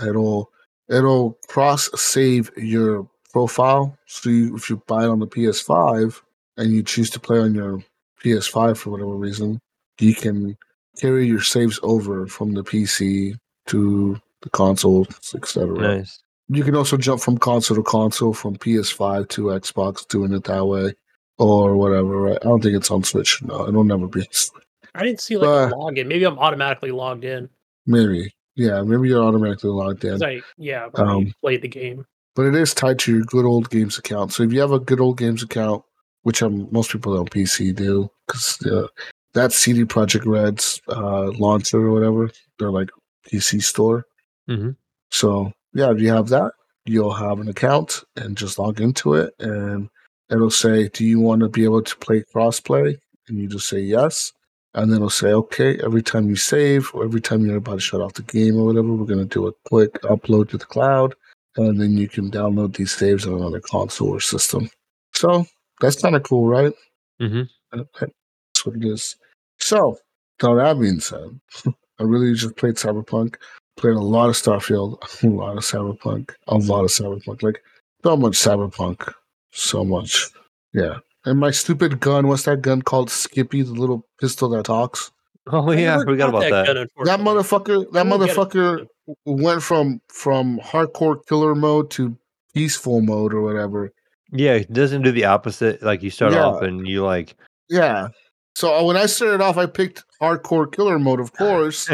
it'll it'll cross save your profile. So you, if you buy it on the PS5 and you choose to play on your PS5 for whatever reason, you can carry your saves over from the PC to the console, etc. Nice. You can also jump from console to console, from PS5 to Xbox, doing it that way, or whatever. Right? I don't think it's on Switch. No, it'll never be. I didn't see like a But- login. Maybe I'm automatically logged in. Maybe, yeah, maybe you're automatically logged in. I yeah, I've Um, played the game. but it is tied to your good old games account. So if you have a good old games account, which um, most people on PC do, because uh, that's CD Projekt Red's uh, launcher or whatever, they're like PC store. Mhm. So yeah, if you have that, you'll have an account and just log into it, and it'll say, "Do you want to be able to play crossplay?" And you just say yes. And then it'll say, okay, every time you save or every time you're about to shut off the game or whatever, we're going to do a quick upload to the cloud and then you can download these saves on another console or system. So that's kind of cool, right? Mm-hmm. That's what it is. So, now that being said, [LAUGHS] I really just played Cyberpunk. Played a lot of Starfield, [LAUGHS] a lot of Cyberpunk, a lot of Cyberpunk. Like so much Cyberpunk, so much. Yeah. And my stupid gun, what's that gun called? Skippy, the little pistol that talks. [LAUGHS] Oh yeah, I forgot about that. gun, That motherfucker, that I won't get it. motherfucker went from from hardcore killer mode to peaceful mode or whatever. Yeah, it doesn't do the opposite. Like you start Yeah. off and you like Yeah. So uh, when I started off, I picked hardcore killer mode, of [LAUGHS] course,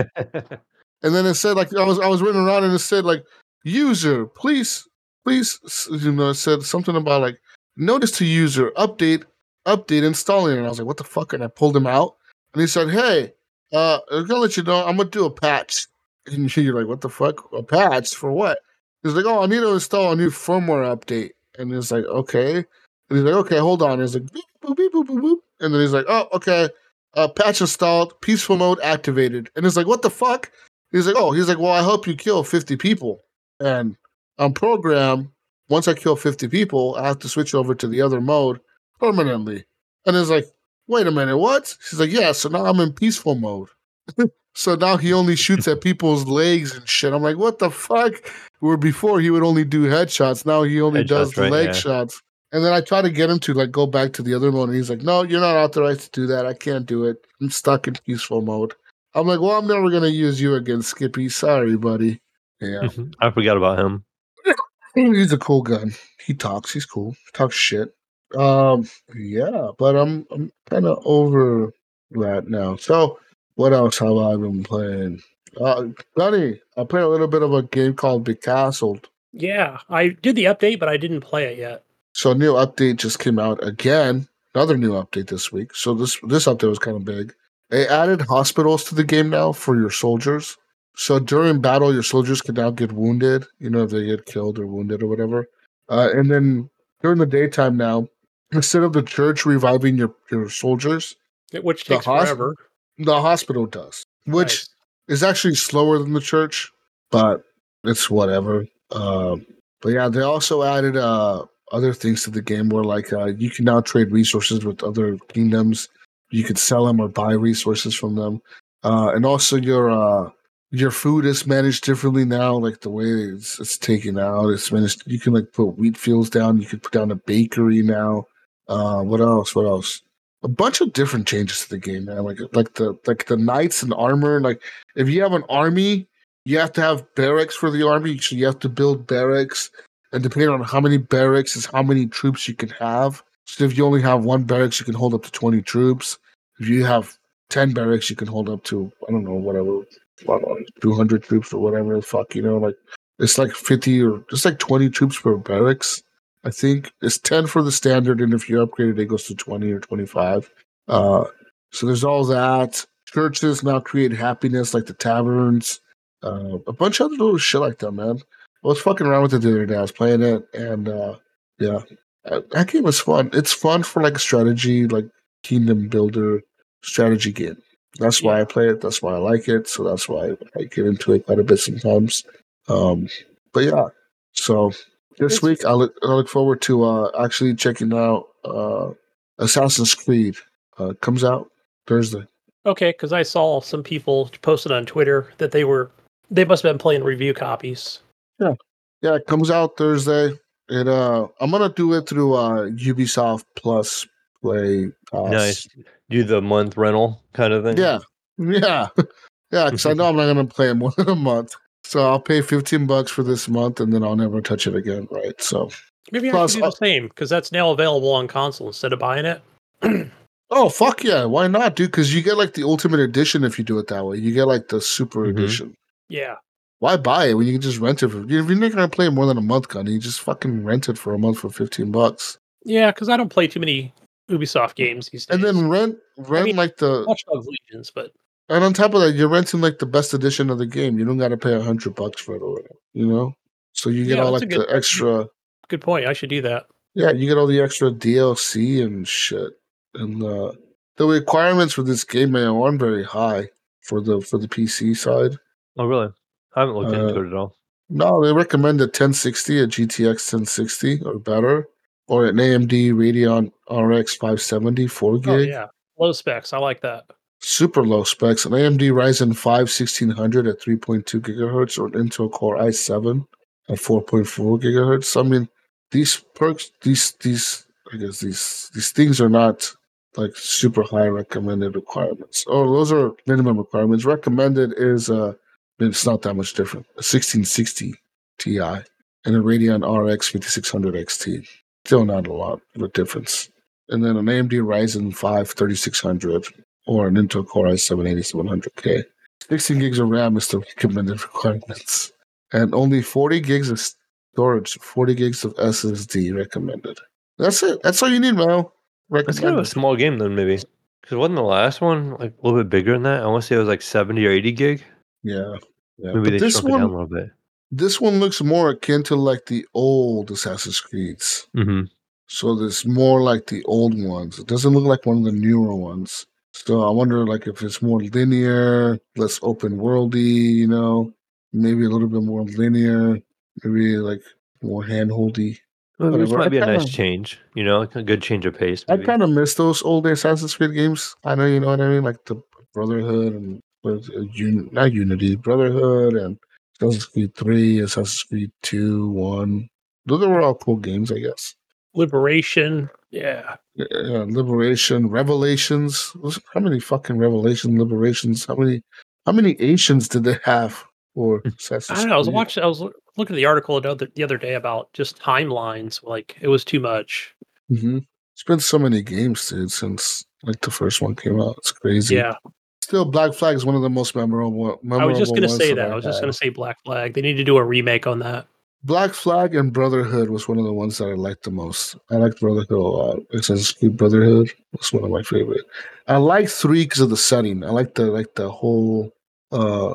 and then it said like I was I was running around and it said like user, please, please, you know, it said something about like notice to user update update installing, and I was like, what the fuck? And I pulled him out, and he said, hey, uh, I'm gonna let you know, I'm gonna do a patch, [LAUGHS] and you're like, what the fuck? A patch for what? He's like, oh, I need to install a new firmware update, and it's like, okay. And he's like, okay, hold on. He's like, beep, boop, beep, boop, boop, boop. And then he's like, oh, okay. Uh, patch installed, peaceful mode activated. And it's like, what the fuck? He's like, oh, he's like, well, I hope you kill 50 people. And on program, once I kill 50 people, I have to switch over to the other mode permanently. And it's like, wait a minute, what? She's like, yeah, so now I'm in peaceful mode. [LAUGHS] so now he only shoots at people's legs and shit. I'm like, what the fuck? Where before he would only do headshots, now he only does Headshots, right, leg yeah. shots. And then I try to get him to like go back to the other mode, and he's like, "No, you're not authorized to do that. I can't do it. I'm stuck in peaceful mode." I'm like, "Well, I'm never gonna use you again, Skippy. Sorry, buddy." Yeah, [LAUGHS] I forgot about him. [LAUGHS] he's a cool guy. He talks. He's cool. Talks shit. Um, yeah, but I'm I'm kind of over that now. So, what else have I been playing? Uh, Gunny, I played a little bit of a game called Becastled. Yeah, I did the update, but I didn't play it yet. So a new update just came out again. Another new update this week. So this this update was kind of big. They added hospitals to the game now for your soldiers. So during battle, your soldiers can now get wounded. You know if they get killed or wounded or whatever. Uh, and then during the daytime now, instead of the church reviving your your soldiers, Which The takes hosp- forever. the hospital does, which is actually slower than the church, but it's whatever. Um, but yeah, they also added uh, other things to the game where like uh, you can now trade resources with other kingdoms. You could sell them or buy resources from them, uh, and also your uh, your food is managed differently now. Like the way it's, it's taken out, it's managed. You can like put wheat fields down. You could put down a bakery now. Uh, what else? What else? a bunch of different changes to the game, man. Like like the like the knights and armor. Like if you have an army, you have to have barracks for the army. So you have to build barracks, and depending on how many barracks is how many troops you can have. So if you only have one barracks, you can hold up to twenty troops. If you have ten barracks, you can hold up to I don't know whatever, two hundred troops or whatever fuck you know. Like it's like fifty or it's like twenty troops per barracks. I think it's 10 for the standard, and if you upgrade it, it goes to 20 or 25. Uh, so there's all that. Churches now create happiness, like the taverns. Uh, a bunch of other little shit like that, man. I was fucking around with it the other day. I was playing it, and uh, yeah, that game was fun. It's fun for like strategy, like kingdom builder strategy game. That's why I play it. That's why I like it. So that's why I get into it quite a bit sometimes. Um, but yeah, so this week I look I look forward to uh actually checking out uh Assassin's Creed. Uh comes out Thursday. Okay, because I saw some people posted on Twitter that they were they must have been playing review copies. Yeah, yeah, it comes out Thursday. It uh I'm gonna do it through uh Ubisoft Plus Play Pass. Nice. Do the month rental kind of thing. Yeah. Yeah. [LAUGHS] Yeah, because I [LAUGHS] know I'm not gonna play it more than a month. So I'll pay 15 bucks for this month and then I'll never touch it again, right? So Maybe I Plus, do uh, the same because that's now available on console instead of buying it. [CLEARS THROAT] Oh fuck yeah! Why not, dude? Because you get like the ultimate edition if you do it that way. You get like the super Mhm. edition. Yeah, Why buy it when you can just rent it for? If you're not gonna play it more than a month, Gunny, you just fucking rent it for a month for fifteen bucks, yeah, because I don't play too many Ubisoft games these days. and then rent rent mean, like the. Watch Dogs Legions, but And on top of that, you're renting like the best edition of the game. You don't got to pay a hundred bucks for it or whatever, you know. So you get Yeah, all like good the extra. good point. I should do that. Yeah, you get all the extra DLC and shit, and uh, the requirements for this game man aren't very high for the for the PC side. Oh, really? I haven't looked Uh, into it at all. No, they recommend a 1060, a GTX 1060 or better, or an AMD Radeon RX 570 4 gig. Oh yeah, low specs. I like that. super low specs, an AMD Ryzen 5 1600 at 3.2 gigahertz or an Intel Core i7 at 4.4 gigahertz. I mean, these perks, these these I guess these these things are not like super high recommended requirements. Oh, those are minimum requirements. Recommended is uh, it's not that much different. A 1660 Ti and a Radeon RX 5600 XT. Still not a lot of a difference. And then an AMD Ryzen 5 3600 or an Intel Core i7 8700K. 16 gigs of RAM is the recommended requirements. And only 40 gigs of storage, 40 gigs of SSD recommended. That's it. That's all you need, man. That's kind of a small game then, maybe. Because wasn't the last one like a little bit bigger than that? I want to say it was like 70 or 80 gig. Yeah. yeah. Maybe But they this shrunk it one, down a little bit. this one looks more akin to like the old Assassin's Creeds. hmm So it's more like the old ones. It doesn't look like one of the newer ones. So I wonder like if it's more linear, less open worldy, you know, maybe a little bit more linear, maybe like more handholdy. Well, this might be a nice change, you know, a good change of pace. I kind of miss those old Assassin's Creed games. I know you know what I mean, like the Brotherhood and what is it, Un- not Unity, Brotherhood and Assassin's Creed Three, Assassin's Creed Two, One. Those were all cool games, I guess. Liberation. Yeah. Yeah, Liberation, Revelations. How many fucking Revelation Liberations? How many? How many Asians did they have for Assassin's [LAUGHS] I don't know. I was watching. I was looking at the article the other, the other day about just timelines. Like it was too much. hmm It's been so many games, dude, since like the first one came out. It's crazy. Yeah. Still, Black Flag is one of the most memorable. memorable I was just gonna say that. I was just gonna say Black Flag. They need to do a remake on that. Black Flag and Brotherhood was one of the ones that I liked the most. I liked Brotherhood a lot. Assassin's Creed Brotherhood was one of my favorite. I like three because of the setting. I like the like the whole uh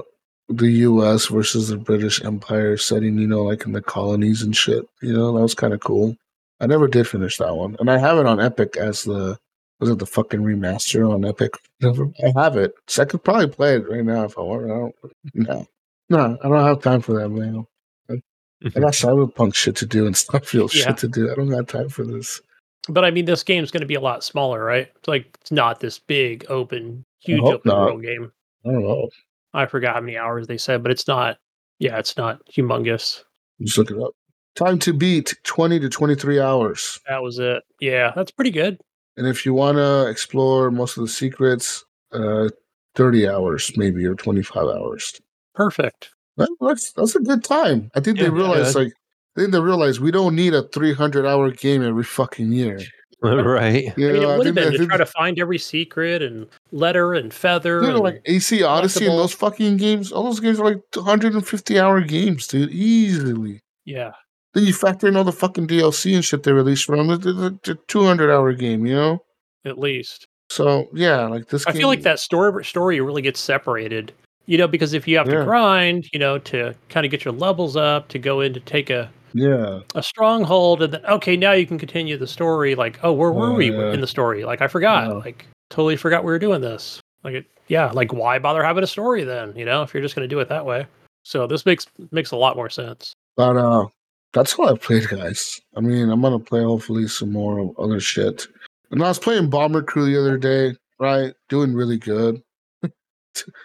the U.S. versus the British Empire setting. You know, like in the colonies and shit. You know, that was kind of cool. I never did finish that one, and I have it on Epic as the was it the fucking remaster on Epic? I have it, so I could probably play it right now if I want. I don't. No, no, I don't have time for that, man. I got [LAUGHS] cyberpunk shit to do and Starfield Yeah. shit to do. I don't got time for this. But I mean, this game's going to be a lot smaller, right? It's like it's not this big, open, huge open not. world game. I don't know. I forgot how many hours they said, but it's not. Yeah, it's not humongous. Just look it up. Time to beat 20 to 23 hours. That was it. Yeah, that's pretty good. And if you want to explore most of the secrets, uh, 30 hours maybe or 25 hours. Perfect. That- That's, that's a good time. I think Yeah, they realize, yeah. like, I think they realize we don't need a 300 hour game every fucking year. [LAUGHS] right. You I mean, it would have think been they- I to try to find every secret and letter and feather. Dude, and, like AC Odyssey and those fucking games, all those games are like 250 hour games, dude, easily. yeah, Then you factor in all the fucking DLC and shit they released for them. It's a 200 hour game, you know? at least. So, yeah, like this I game. feel like that story story really gets separated. You know, because if you have Yeah. to grind, you know, to kind of get your levels up, to go in to take a Yeah. a stronghold, and then okay, now you can continue the story. Like, oh, where were Oh, we yeah. in the story? Like, I forgot. Yeah. Like, totally forgot we were doing this. Like, it, yeah, like why bother having a story then? You know, if you're just going to do it that way. So this makes makes a lot more sense. But uh that's all I played, guys. I mean, I'm gonna play hopefully some more other shit. And I was playing Bomber Crew the other day, right? Doing really good.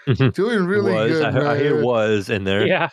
Mm-hmm. Doing really was. good, I, heard- I hear was in there. Yeah,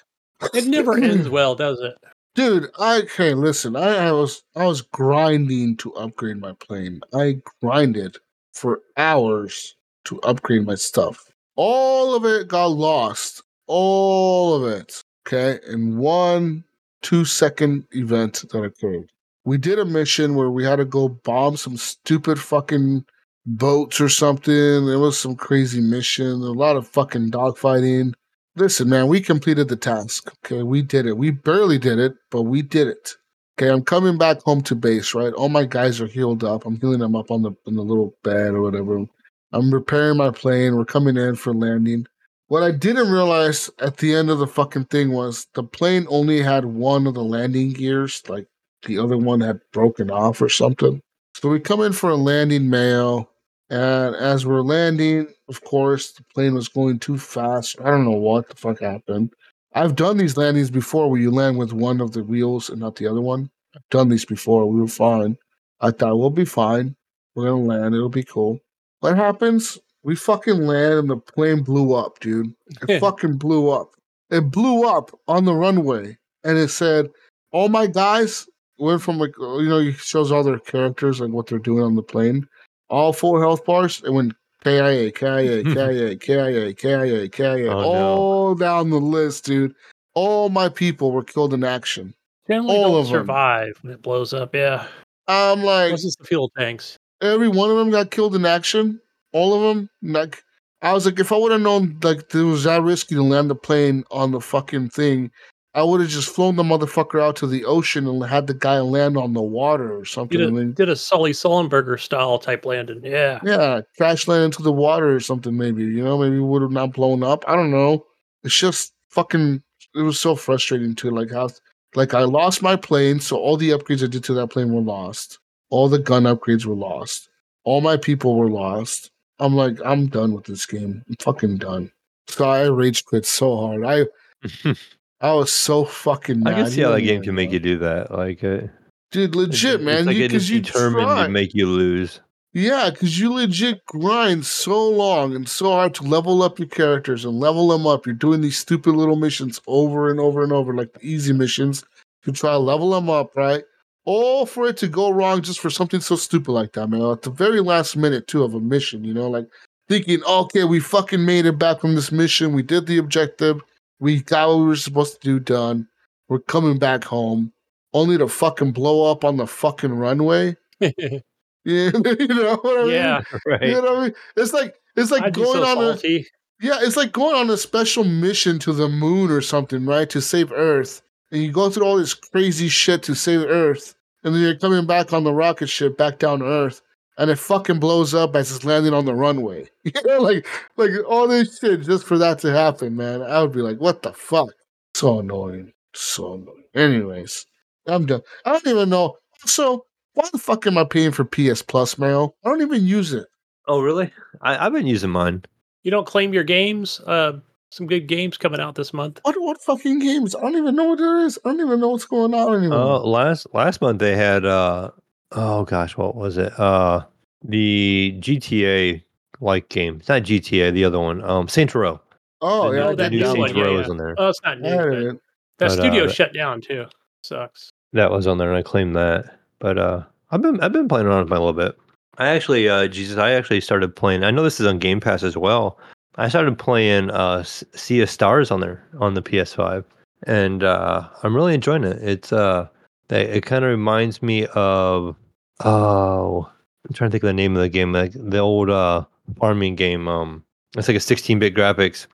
it never [CLEARS THROAT] ends well, does it? Dude, I okay, listen, I, I was I was grinding to upgrade my plane. I grinded for hours to upgrade my stuff. All of it got lost. All of it. Okay. In one two second event that occurred. We did a mission where we had to go bomb some stupid fucking boats or something. It was some crazy mission. A lot of fucking dogfighting. Listen, man, we completed the task. Okay, we did it. We barely did it, but we did it. Okay, I'm coming back home to base. Right, all my guys are healed up. I'm healing them up on the in the little bed or whatever. I'm repairing my plane. We're coming in for landing. What I didn't realize at the end of the fucking thing was the plane only had one of the landing gears, like the other one had broken off or something. So we come in for a landing mail, and as we're landing, of course, the plane was going too fast. I don't know what the fuck happened. I've done these landings before where you land with one of the wheels and not the other one. I've done these before. We were fine. I thought we'll be fine. We're gonna land. It'll be cool. What happens? We fucking landed and the plane blew up, dude. It fucking blew up. It blew up on the runway, and it said, "All my guys went from like uh, you know it shows all their characters like what they're doing on the plane. All four health bars. It went KIA, KIA, [LAUGHS] KIA, KIA, KIA, KIA, Oh, no. all down the list, dude. All my people were killed in action. Generally All of survive when it blows up. Yeah, I'm like, this is the fuel tanks. every one of them got killed in action. All of them. Like, I was like, if I would have known like it was that risky to land the plane on the fucking thing, I would have just flown the motherfucker out to the ocean and had the guy land on the water or something. Did a, did a Sully Sullenberger style type landing. Yeah. yeah, crash land into the water or something. Maybe you know, maybe would have not blown up. I don't know. It's just fucking. It was so frustrating too. Like how, like I lost my plane, so all the upgrades I did to that plane were lost. All the gun upgrades were lost. All my people were lost. I'm like, I'm done with this game. I'm fucking done. So I rage quit so hard. I [LAUGHS] I was so fucking. I Mad. can see how that game can make you do that. Like, uh, dude. Legit, it's man. like you it is because you determined try. to make you lose. Yeah, because you legit grind so long and so hard to level up your characters and level them up. You're doing these stupid little missions over and over and over, like the easy missions. You try to level them up, right? All for it to go wrong just for something so stupid like that, man. At the very last minute, too, of a mission, you know, like thinking, okay, we fucking made it back from this mission. We did the objective. We got what we were supposed to do done. We're coming back home, only to fucking blow up on the fucking runway. Yeah, [LAUGHS] [LAUGHS] you know what I mean? yeah. [LAUGHS] Right. You know what I mean? It's like it's like I'd going so on a yeah, it's like going on a special mission to the moon or something, right? To save Earth. And you go through all this crazy shit to save Earth. And then you're coming back on the rocket ship back down to Earth. And it fucking blows up as it's landing on the runway. [LAUGHS] You know, like like all this shit just for that to happen, man. I would be like, what the fuck? So annoying. So annoying. Anyways, I'm done. I don't even know. So why the fuck am I paying for PS Plus, Mayo? I don't even use it. Oh, really? I, I've been using mine. You don't claim your games. Uh, some good games coming out this month. What what fucking games? I don't even know what there is. I don't even know what's going on anymore. Uh, last last month they had uh oh gosh, what was it? Uh the GTA like game. It's not GTA, the other one. Um Saints Row. oh the yeah, new- I that the new new that one, Saints one. yeah, Row yeah. is on there. Oh, it's not new. I but that But, uh, studio that- shut down too. Sucks. That was on there and I claimed that. But uh I've been I've been playing around with it a little bit. I actually uh Jesus, I actually started playing I know this is on Game Pass as well. I started playing uh S- Sea of Stars on there on the PS5. And uh I'm really enjoying it. It's uh it, it kind of reminds me of oh I'm trying to think of the name of the game, like the old uh farming game. Um it's like a 16-bit graphics.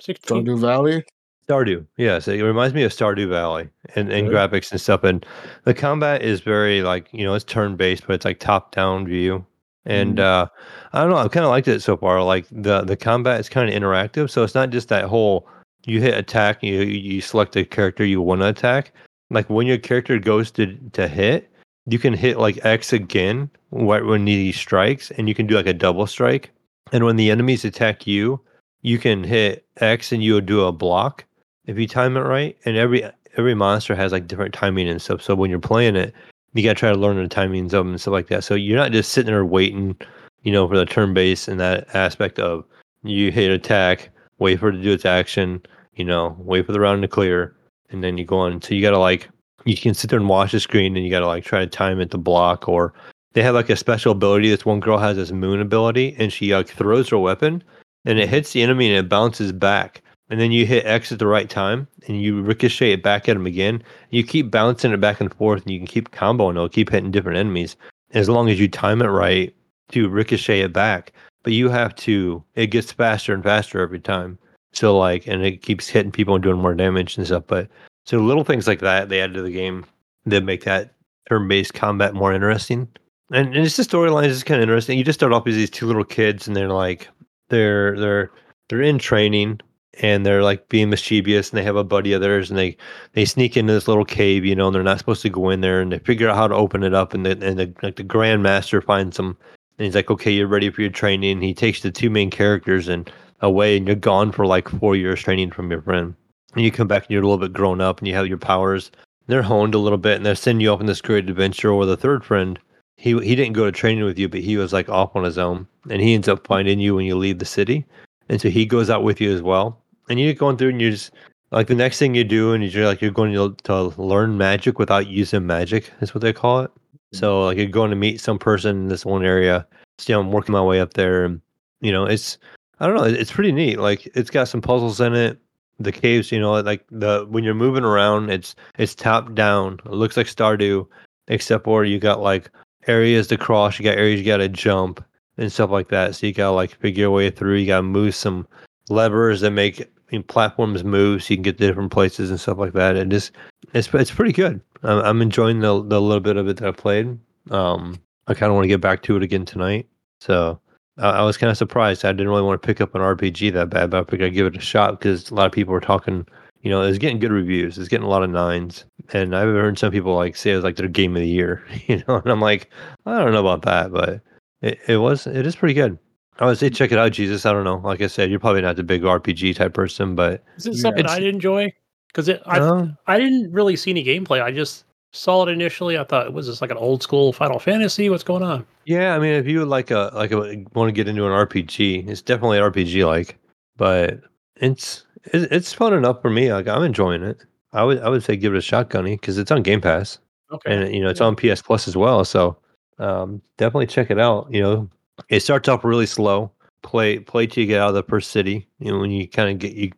16. Stardew Valley. Stardew, yes, it reminds me of Stardew Valley and, and Okay. graphics and stuff. And the combat is very like you know it's turn based, but it's like top down view. And uh, I don't know, I've kind of liked it so far. Like the the combat is kind of interactive, so it's not just that whole you hit attack, you you select a character you want to attack. Like when your character goes to to hit, you can hit like X again wh- when he strikes, and you can do like a double strike. And when the enemies attack you, you can hit X and you'll do a block if you time it right. And every every monster has like different timing and stuff. So when you're playing it, you gotta try to learn the timings of them and stuff like that. So you're not just sitting there waiting, you know, for the turn base and that aspect of you hit attack, wait for it to do its action, you know, wait for the round to clear, and then you go on. So you gotta like you can sit there and watch the screen and you gotta like try to time it to block or they have like a special ability. This one girl has this moon ability and she like throws her weapon and it hits the enemy and it bounces back. And then you hit X at the right time and you ricochet it back at him again. You keep bouncing it back and forth and you can keep comboing. It'll keep hitting different enemies as long as you time it right to ricochet it back. But you have to, it gets faster and faster every time. So, like, and it keeps hitting people and doing more damage and stuff. But so little things like that they add to the game that make that turn based combat more interesting. And, and it's the storyline is kind of interesting. You just start off as these two little kids and they're like, they're, they're, they're in training and they're like being mischievous and they have a buddy of theirs and they they sneak into this little cave you know and they're not supposed to go in there and they figure out how to open it up and the and the like the grandmaster finds them and he's like okay you're ready for your training and he takes the two main characters and away and you're gone for like four years training from your friend. And you come back and you're a little bit grown up and you have your powers. They're honed a little bit and they're sending you off on this great adventure with a third friend he he didn't go to training with you, but he was like off on his own, and he ends up finding you when you leave the city, and so he goes out with you as well, and you're going through and you're just like the next thing you do, and you're like you're going to, to learn magic without using magic is what they call it. So mm-hmm. like you're going to meet some person in this one area. So, you know, I'm working my way up there, and you know it's I don't know, it's pretty neat. Like it's got some puzzles in it. The caves, you know, like the when you're moving around, it's it's top down. It looks like Stardew, except for you got like areas to cross, you got areas you got to jump and stuff like that. So you got to like figure your way through. You got to move some levers that make I mean, platforms move, so you can get to different places and stuff like that. And just it's it's pretty good. I'm, I'm enjoying the the little bit of it that I played. Um, I kind of want to get back to it again tonight. So I, I was kind of surprised. I didn't really want to pick up an RPG that bad, but I figured I'd give it a shot because a lot of people were talking. You know, it's getting good reviews. It's getting a lot of nines, and I've heard some people like say it was like their game of the year. [LAUGHS] You know, and I'm like, I don't know about that, but it, it was it is pretty good. I would say check it out, Jesus. I don't know. Like I said, you're probably not the big RPG type person, but Is it something It's- I'd enjoy? Because I um, I didn't really see any gameplay. I just saw it initially. I thought it was just like an old school Final Fantasy. What's going on? Yeah, I mean, if you would like a like a, want to get into an RPG, it's definitely RPG like, but it's it, it's fun enough for me. Like I'm enjoying it. I would I would say give it a shot, Gunny, because it's on Game Pass Okay. and you know it's Yeah. on PS Plus as well. So um, definitely check it out. You know, it starts off really slow. Play play till you get out of the first city. You know, when you kind of get you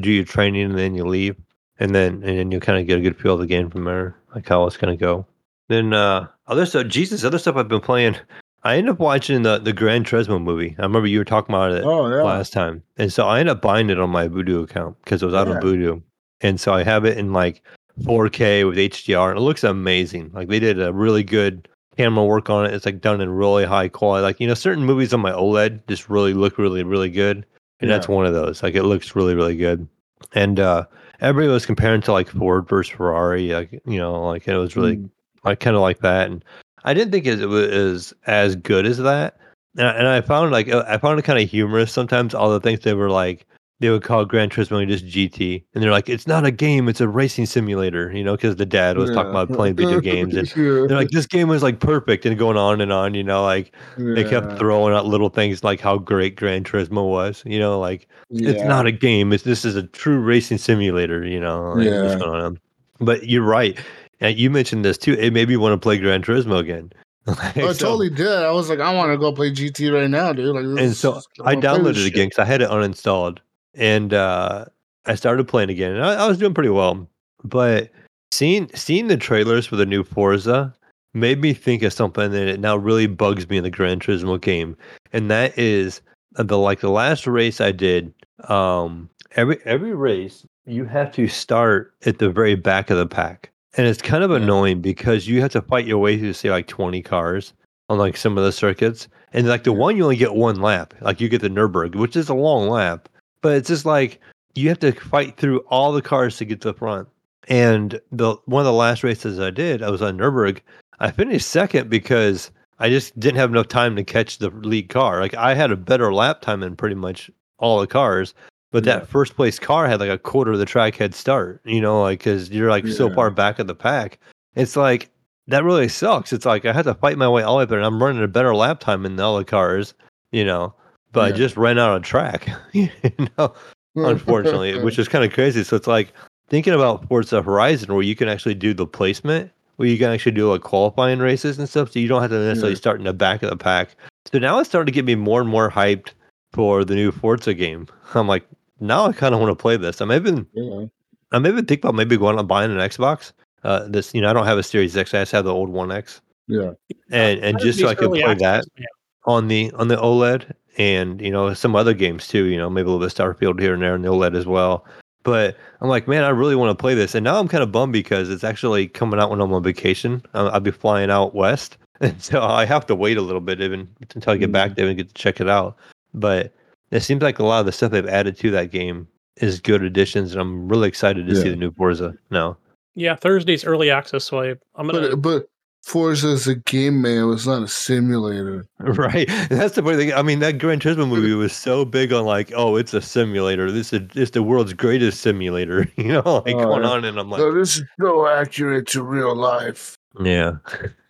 do your training and then you leave, and then and then you kind of get a good feel of the game from there, like how it's gonna go. Then uh other stuff, Jesus, other stuff I've been playing. I ended up watching the the Gran Turismo movie. I remember you were talking about it Oh yeah. last time, and so I ended up buying it on my Vudu account because it was out Yeah. on Vudu, and so I have it in like 4K with HDR, and it looks amazing. Like they did a really good camera work on it. It's like done in really high quality. Like you know, certain movies on my OLED just really look really really good, and that's one of those. Like it looks really really good, and uh everybody was comparing to like Ford versus Ferrari. Like you know, like it was really Mm. I kind of like that, and I didn't think it was as good as that. And I, and I found like uh, I found it kind of humorous sometimes. All the things they were like they would call Gran Turismo just GT, and they're like, it's not a game, it's a racing simulator. You know, because the dad was talking about playing video games, and Yeah. [LAUGHS] they're like, this game was like perfect, and going on and on. You know, like they kept throwing out little things like how great Gran Turismo was. You know, like it's not a game. It's this is a true racing simulator. You know, like, Yeah. going on. But you're right. And you mentioned this too. It made me want to play Gran Turismo again. [LAUGHS] Like, I so- totally did. I was like, I want to go play GT right now, dude. Like, and so I downloaded it again because I had it uninstalled, and uh, I started playing again, and I, I was doing pretty well. But seeing seeing the trailers for the new Forza made me think of something that it now really bugs me in the Gran Turismo game, and that is the like the last race I did. Um, every every race you have to start at the very back of the pack, and it's kind of annoying because you have to fight your way through say like twenty cars on like some of the circuits. And like the one you only get one lap. Like you get the Nurburg, which is a long lap. But it's just like you have to fight through all the cars to get to the front. And the one of the last races I did, I was on Nurburg. I finished second because I just didn't have enough time to catch the lead car. Like I had a better lap time than pretty much all the cars. But Yeah. that first place car had like a quarter of the track head start, you know, like because you're like so far back of the pack. It's like that really sucks. It's like I had to fight my way all the way there, and I'm running a better lap time than all the cars, you know. But I Yeah. just ran out of track, [LAUGHS] you know. Unfortunately, which is kind of crazy. So it's like thinking about Forza Horizon, where you can actually do the placement, where you can actually do like qualifying races and stuff, so you don't have to necessarily Yeah. start in the back of the pack. So now it's starting to get me more and more hyped for the new Forza game. I'm like, now I kind of want to play this. I'm even Yeah. I'm even thinking about maybe going and buying an Xbox. Uh, this you know I don't have a Series X. I just have the old One X, Yeah. and and just so I could play access, that yeah. on the on the OLED, and you know some other games too. You know maybe a little bit of Starfield here and there on the OLED as well. But I'm like, man, I really want to play this, and now I'm kind of bummed because it's actually coming out when I'm on vacation. I'll, I'll be flying out west, [LAUGHS] and so I have to wait a little bit even until I get back mm-hmm. there and get to check it out. But it seems like a lot of the stuff they've added to that game is good additions, and I'm really excited to see the new Forza now. Yeah, Thursday's early access, so I, I'm gonna. But but Forza is a game, man. It's not a simulator. Right. That's the thing. I mean, that Gran Turismo [LAUGHS] movie was so big on like, oh, it's a simulator. This is it's the world's greatest simulator. [LAUGHS] You know, like Oh, going yeah. on, and I'm like, so this is so accurate to real life. yeah.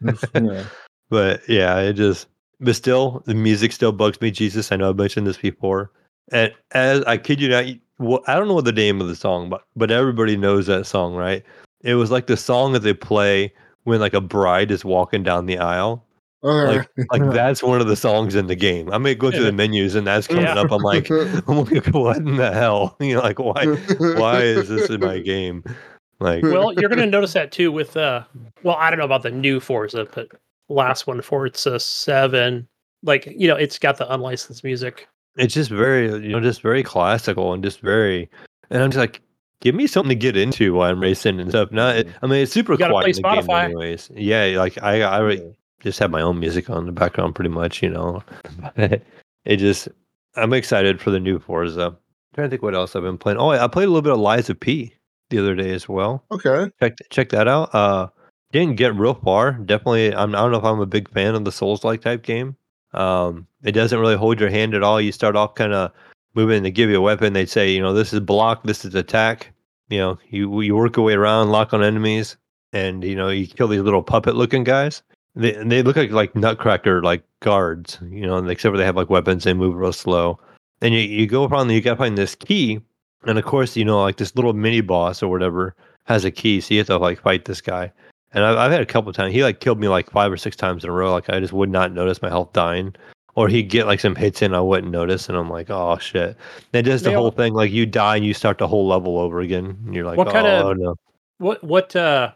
[LAUGHS] yeah. But yeah, it just but still the music still bugs me. Jesus, I know I've mentioned this before. And as I kid you not, well, I don't know what the name of the song, but but everybody knows that song, right? It was like the song that they play when like a bride is walking down the aisle. Okay. Like like [LAUGHS] that's one of the songs in the game. I may go through the menus and that's coming Yeah. up. I'm like, [LAUGHS] I'm like, what in the hell? [LAUGHS] You know, like why why is this in my game? Like well, you're going to notice that too with uh well, I don't know about the new Forza, but last one Forza 7, like, you know, it's got the unlicensed music. it's just very you know just very classical and just very and i'm just like give me something to get into while i'm racing and stuff not i mean it's super quiet in the game Spotify. anyways yeah like i i just have my own music on in the background pretty much you know [LAUGHS] it just i'm excited for the new forza trying to think what else i've been playing oh i played a little bit of lies of p the other day as well okay. check check that out. Uh, didn't get real far. Definitely, I'm, I don't know if I'm a big fan of the Souls like type game. Um, it doesn't really hold your hand at all. You start off kind of moving to give you a weapon. they'd say, you know, this is block, this is attack. You know, you you work your way around, lock on enemies, and you know you kill these little puppet looking guys. They they look like like nutcracker like guards. You know, except for they have like weapons. They move real slow. And you you go around, you got to find this key, and of course, you know, like this little mini boss or whatever has a key, so you have to like fight this guy. And I've, I've had a couple times. He like killed me like five or six times in a row. Like I just would not notice my health dying, or he'd get like some hits in, I wouldn't notice, and I'm like, oh shit. And just the They whole all- thing, like you die and you start the whole level over again. And you're like, What oh kind of- no. What what uh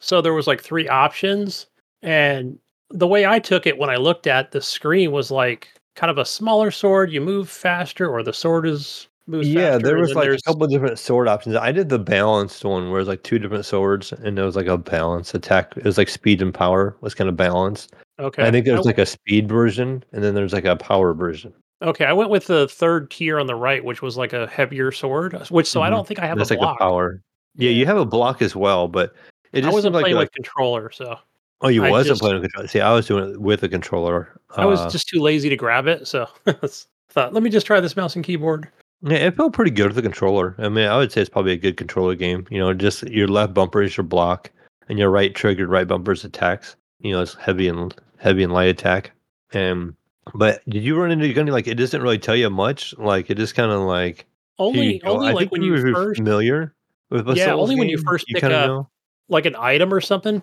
so there was like three options and the way I took it when I looked at the screen was like kind of a smaller sword, you move faster or the sword is moves Yeah, faster, there was like a couple of different sword options. I did the balanced one where it's like two different swords, and there was like a balance attack. It was like speed and power was kind of balanced. Okay. I think there's I- like a speed version, and then there's like a power version. Okay, I went with the third tier on the right, which was like a heavier sword. Which so I Mhm. don't think I have That's a like block. a power. Yeah, you have a block as well, but it I wasn't like, playing like with controller, so oh, you I wasn't just- playing with controller. See, I was doing it with a controller. I was Uh, just too lazy to grab it. So [LAUGHS] thought, let me just try this mouse and keyboard. yeah, it felt pretty good with the controller. I mean, I would say it's probably a good controller game. You know, just your left bumper is your block, and your right triggered right bumper is attacks. You know, it's heavy and heavy and light attack. And but did you run into Gunny? Like, it doesn't really tell you much. Like, it just kind of like Only you only I like when you were first familiar with Yeah, only when you game, first pick up- know. like an item or something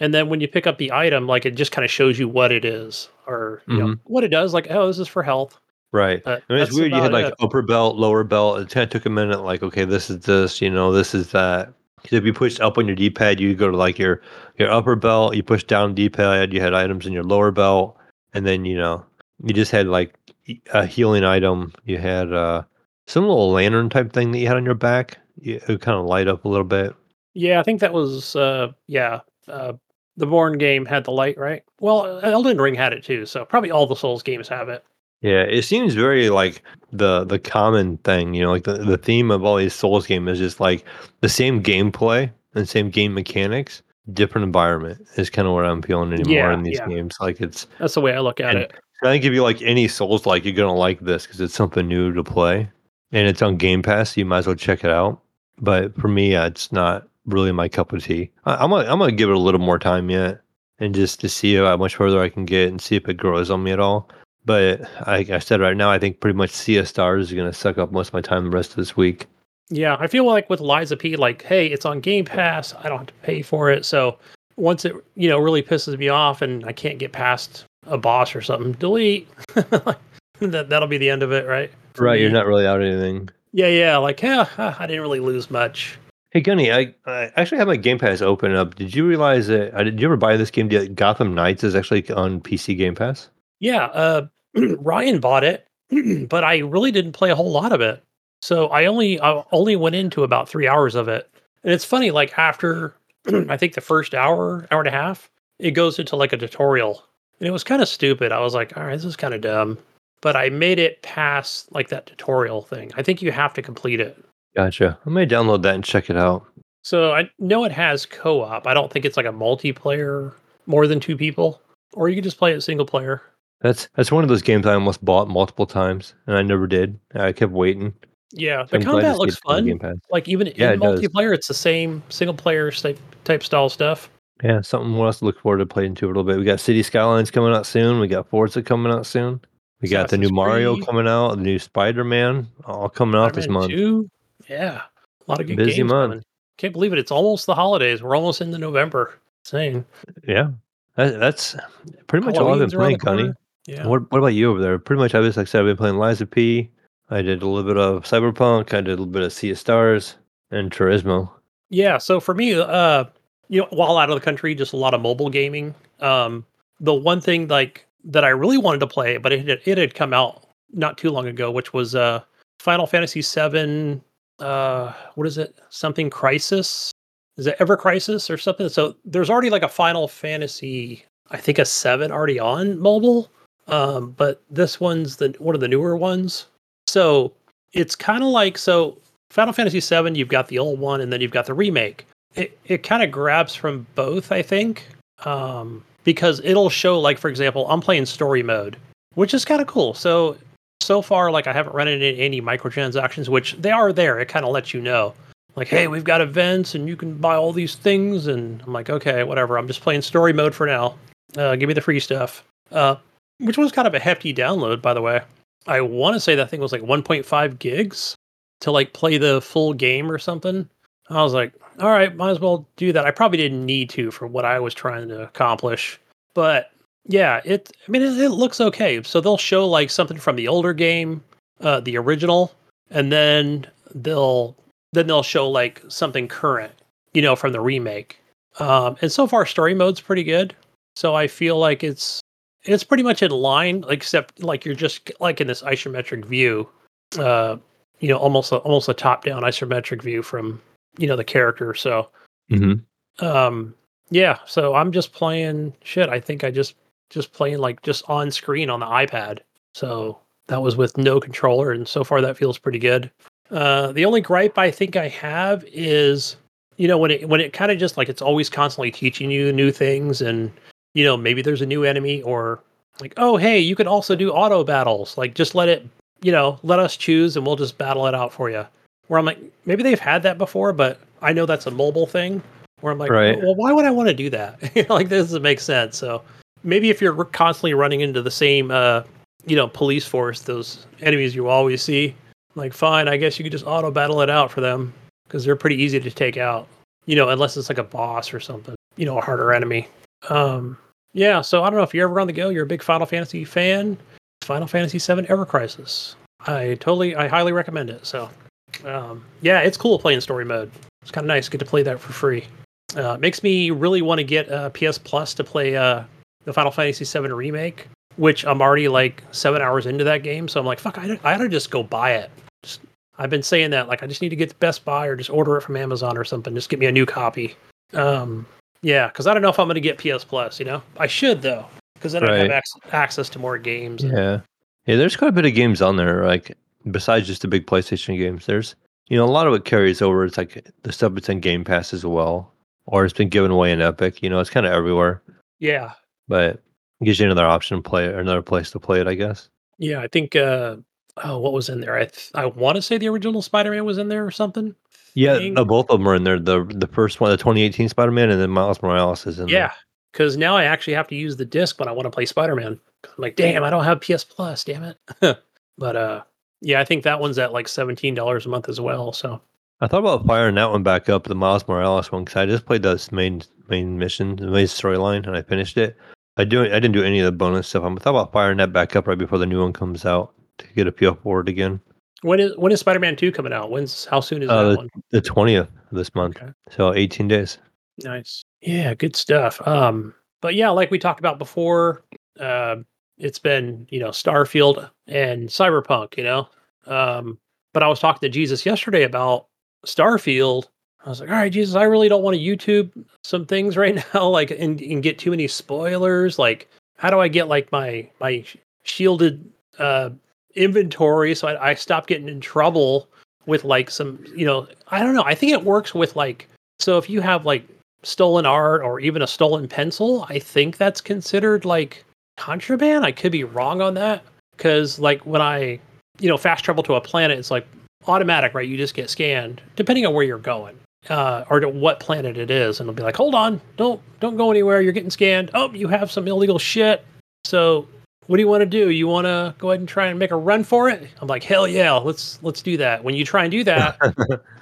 and then when you pick up the item like it just kind of shows you what it is or you know mm-hmm. what it does like oh this is for health Right. but I mean, it's weird. You had like it. upper belt, lower belt. It kind of took a minute. Like, okay, this is this. You know, this is that. 'Cause if you pushed up on your D-pad, you go to like your your upper belt. You push down D-pad. You had items in your lower belt, and then you know you just had like a healing item. You had uh some little lantern type thing that you had on your back. It would kind of light up a little bit. yeah i think that was uh yeah uh the born game had the light right well elden ring had it too so probably all the souls games have it Yeah, it seems very like the the common thing, you know, like the, the theme of all these Souls games is just like the same gameplay and same game mechanics, different environment is kind of what I'm feeling anymore Yeah, in these yeah. games. Like it's that's the way i look at And- it I think if you like any Souls like, you're gonna like this because it's something new to play, and it's on Game Pass. So you might as well check it out. But for me, uh, it's not really my cup of tea. I, I'm gonna I'm gonna give it a little more time yet, and just to see how much further I can get and see if it grows on me at all. But like I said, right now I think pretty much Sea Stars is gonna suck up most of my time the rest of this week. yeah i feel like with lies of p like hey it's on game pass i don't have to pay for it so once it you know really pisses me off and i can't get past a boss or something delete [LAUGHS] that, that'll be the end of it right Right, you're not really out anything. Yeah, yeah. Like, yeah, I didn't really lose much. Hey Gunny, I, I actually have my Game Pass open up. Did you realize that? uh, Did you ever buy this game? Gotham Knights is actually on PC Game Pass. Yeah, uh, [CLEARS THROAT] Ryan bought it, [CLEARS THROAT] but I really didn't play a whole lot of it. So I only I only went into about three hours of it, and it's funny. Like after [CLEARS THROAT] I think the first hour, hour and a half, it goes into like a tutorial, and it was kind of stupid. I was like, all right, this is kind of dumb, but I made it past like that tutorial thing. I think you have to complete it. Gotcha. I may download that and check it out. So I know it has co-op. I don't think it's like a multiplayer, more than two people, or you can just play it single player. That's that's one of those games I almost bought multiple times and I never did. I kept waiting. Yeah, the I'm combat looks fun. Like even Yeah, in it does. multiplayer, it's the same single player type type style stuff. Yeah, something else to look forward to playing to a little bit. We got Cities Skylines coming out soon. We got Forza coming out soon. We got the new Mario Creed. coming out, the new Spider Man, all coming out this Spider-Man month. 2. Yeah, a lot of good Busy games month. coming. Can't believe it. It's almost the holidays. We're almost into November. Insane. Yeah, that, that's pretty much all I've been Halloween's playing, Gunny. Yeah. What What about you over there? Pretty much, I was like I said, I've been playing Lies of P. I did a little bit of Cyberpunk. I did a little bit of Sea of Stars and Turismo. Yeah, so for me, uh, you know, while out of the country, just a lot of mobile gaming. Um, the one thing like that I really wanted to play, but it had, it had come out not too long ago, which was uh, Final Fantasy VII. Uh, what is it? Something Crisis? Is it Ever Crisis or something? So there's already like a Final Fantasy, I think a seven already on mobile. Um, but this one's the one of the newer ones. So it's kind of like so Final Fantasy VII, you've got the old one, and then you've got the remake. It it kind of grabs from both, I think, um, because it'll show like, for example, I'm playing story mode, which is kind of cool. So so far, like I haven't run into any microtransactions, which they are there. It kind of lets you know, like, hey, we've got events, and you can buy all these things, and I'm like, okay, whatever. I'm just playing story mode for now. Uh, give me the free stuff. Uh, which was kind of a hefty download, by the way. I want to say that thing was like 1.5 gigs to like play the full game or something. I was like, all right, might as well do that. I probably didn't need to for what I was trying to accomplish, but yeah, it. I mean, it, it looks okay. So they'll show like something from the older game, uh, the original, and then they'll then they'll show like something current, you know, from the remake. Um, and so far, story mode's pretty good. So I feel like it's it's pretty much in line, except like you're just like in this isometric view, uh, you know, almost a, almost a top down isometric view from you know the character. So Mm-hmm. um, yeah, so I'm just playing shit. I think I just just playing like just on screen on the iPad. So that was with no controller, and so far that feels pretty good. Uh, the only gripe I think I have is, you know, when it when it kind of just like it's always constantly teaching you new things, and you know maybe there's a new enemy or like oh hey you can also do auto battles like just let it you know let us choose and we'll just battle it out for you. Where I'm like maybe they've had that before, but I know that's a mobile thing. Where I'm like, Right. well, why would I want to do that? [LAUGHS] like this doesn't make sense. So maybe if you're constantly running into the same uh you know police force those enemies you always see like fine i guess you could just auto battle it out for them because they're pretty easy to take out you know unless it's like a boss or something you know a harder enemy um yeah so i don't know if you're ever on the go you're a big final fantasy fan final fantasy 7 ever crisis i totally i highly recommend it so um yeah it's cool playing story mode it's kind of nice get to play that for free uh, makes me really want to get uh, ps plus to play uh the Final Fantasy VII remake, which I'm already like seven hours into that game. So I'm like, fuck, I, I ought to just go buy it. Just, I've been saying that, like, I just need to get the Best Buy or just order it from Amazon or something. Just get me a new copy. Um, yeah, because I don't know if I'm going to get PS Plus. You know, I should though, because then I have ac- access to more games. Yeah, yeah. There's quite a bit of games on there. Like besides just the big PlayStation games, there's you know a lot of it carries over. It's like the stuff that's in Game Pass as well, or it's been given away in Epic. You know, it's kind of everywhere. yeah, but it gives you another option to play it or another place to play it, I guess. yeah. I think. uh Oh, what was in there? I th- I want to say the original Spider-Man was in there or something. Yeah, no, both of them are in there. The the first one, the 2018 Spider Man, and then Miles Morales is in Yeah, because now I actually have to use the disc when I want to play Spider Man. I'm like, damn, I don't have PS Plus, damn it. [LAUGHS] but uh, yeah, I think that one's at like seventeen dollars a month as well. So I thought about firing that one back up, the Miles Morales one, because I just played the main main mission, the main storyline, and I finished it. I do I didn't do any of the bonus stuff. I'm thought about firing that back up right before the new one comes out to get a PL forward again. When is when is Spider Man Two coming out? When's how soon is Uh, that one? The 20th this month, Okay. so 18 days. Nice. Yeah, good stuff. Um, but yeah, like we talked about before, uh, it's been you know Starfield and Cyberpunk. You know, um, but I was talking to Jesus yesterday about Starfield. I was like, all right, Jesus, I really don't want to YouTube some things [LAUGHS] right now, like and, and get too many spoilers. Like, how do I get like my my shielded uh inventory so I, I stop getting in trouble with like some you know I don't know. I think it works with like so if you have like stolen art or even a stolen pencil, I think that's considered like contraband. I could be wrong on that because like when I you know fast travel to a planet, it's like automatic, right? You just get scanned depending on where you're going. uh, or to what planet it is, and it'll be like, hold on, don't don't go anywhere. You're getting scanned. Oh, you have some illegal shit. So what do you want to do? You want to go ahead and try and make a run for it? I'm like, hell yeah, let's let's do that. When you try and do that,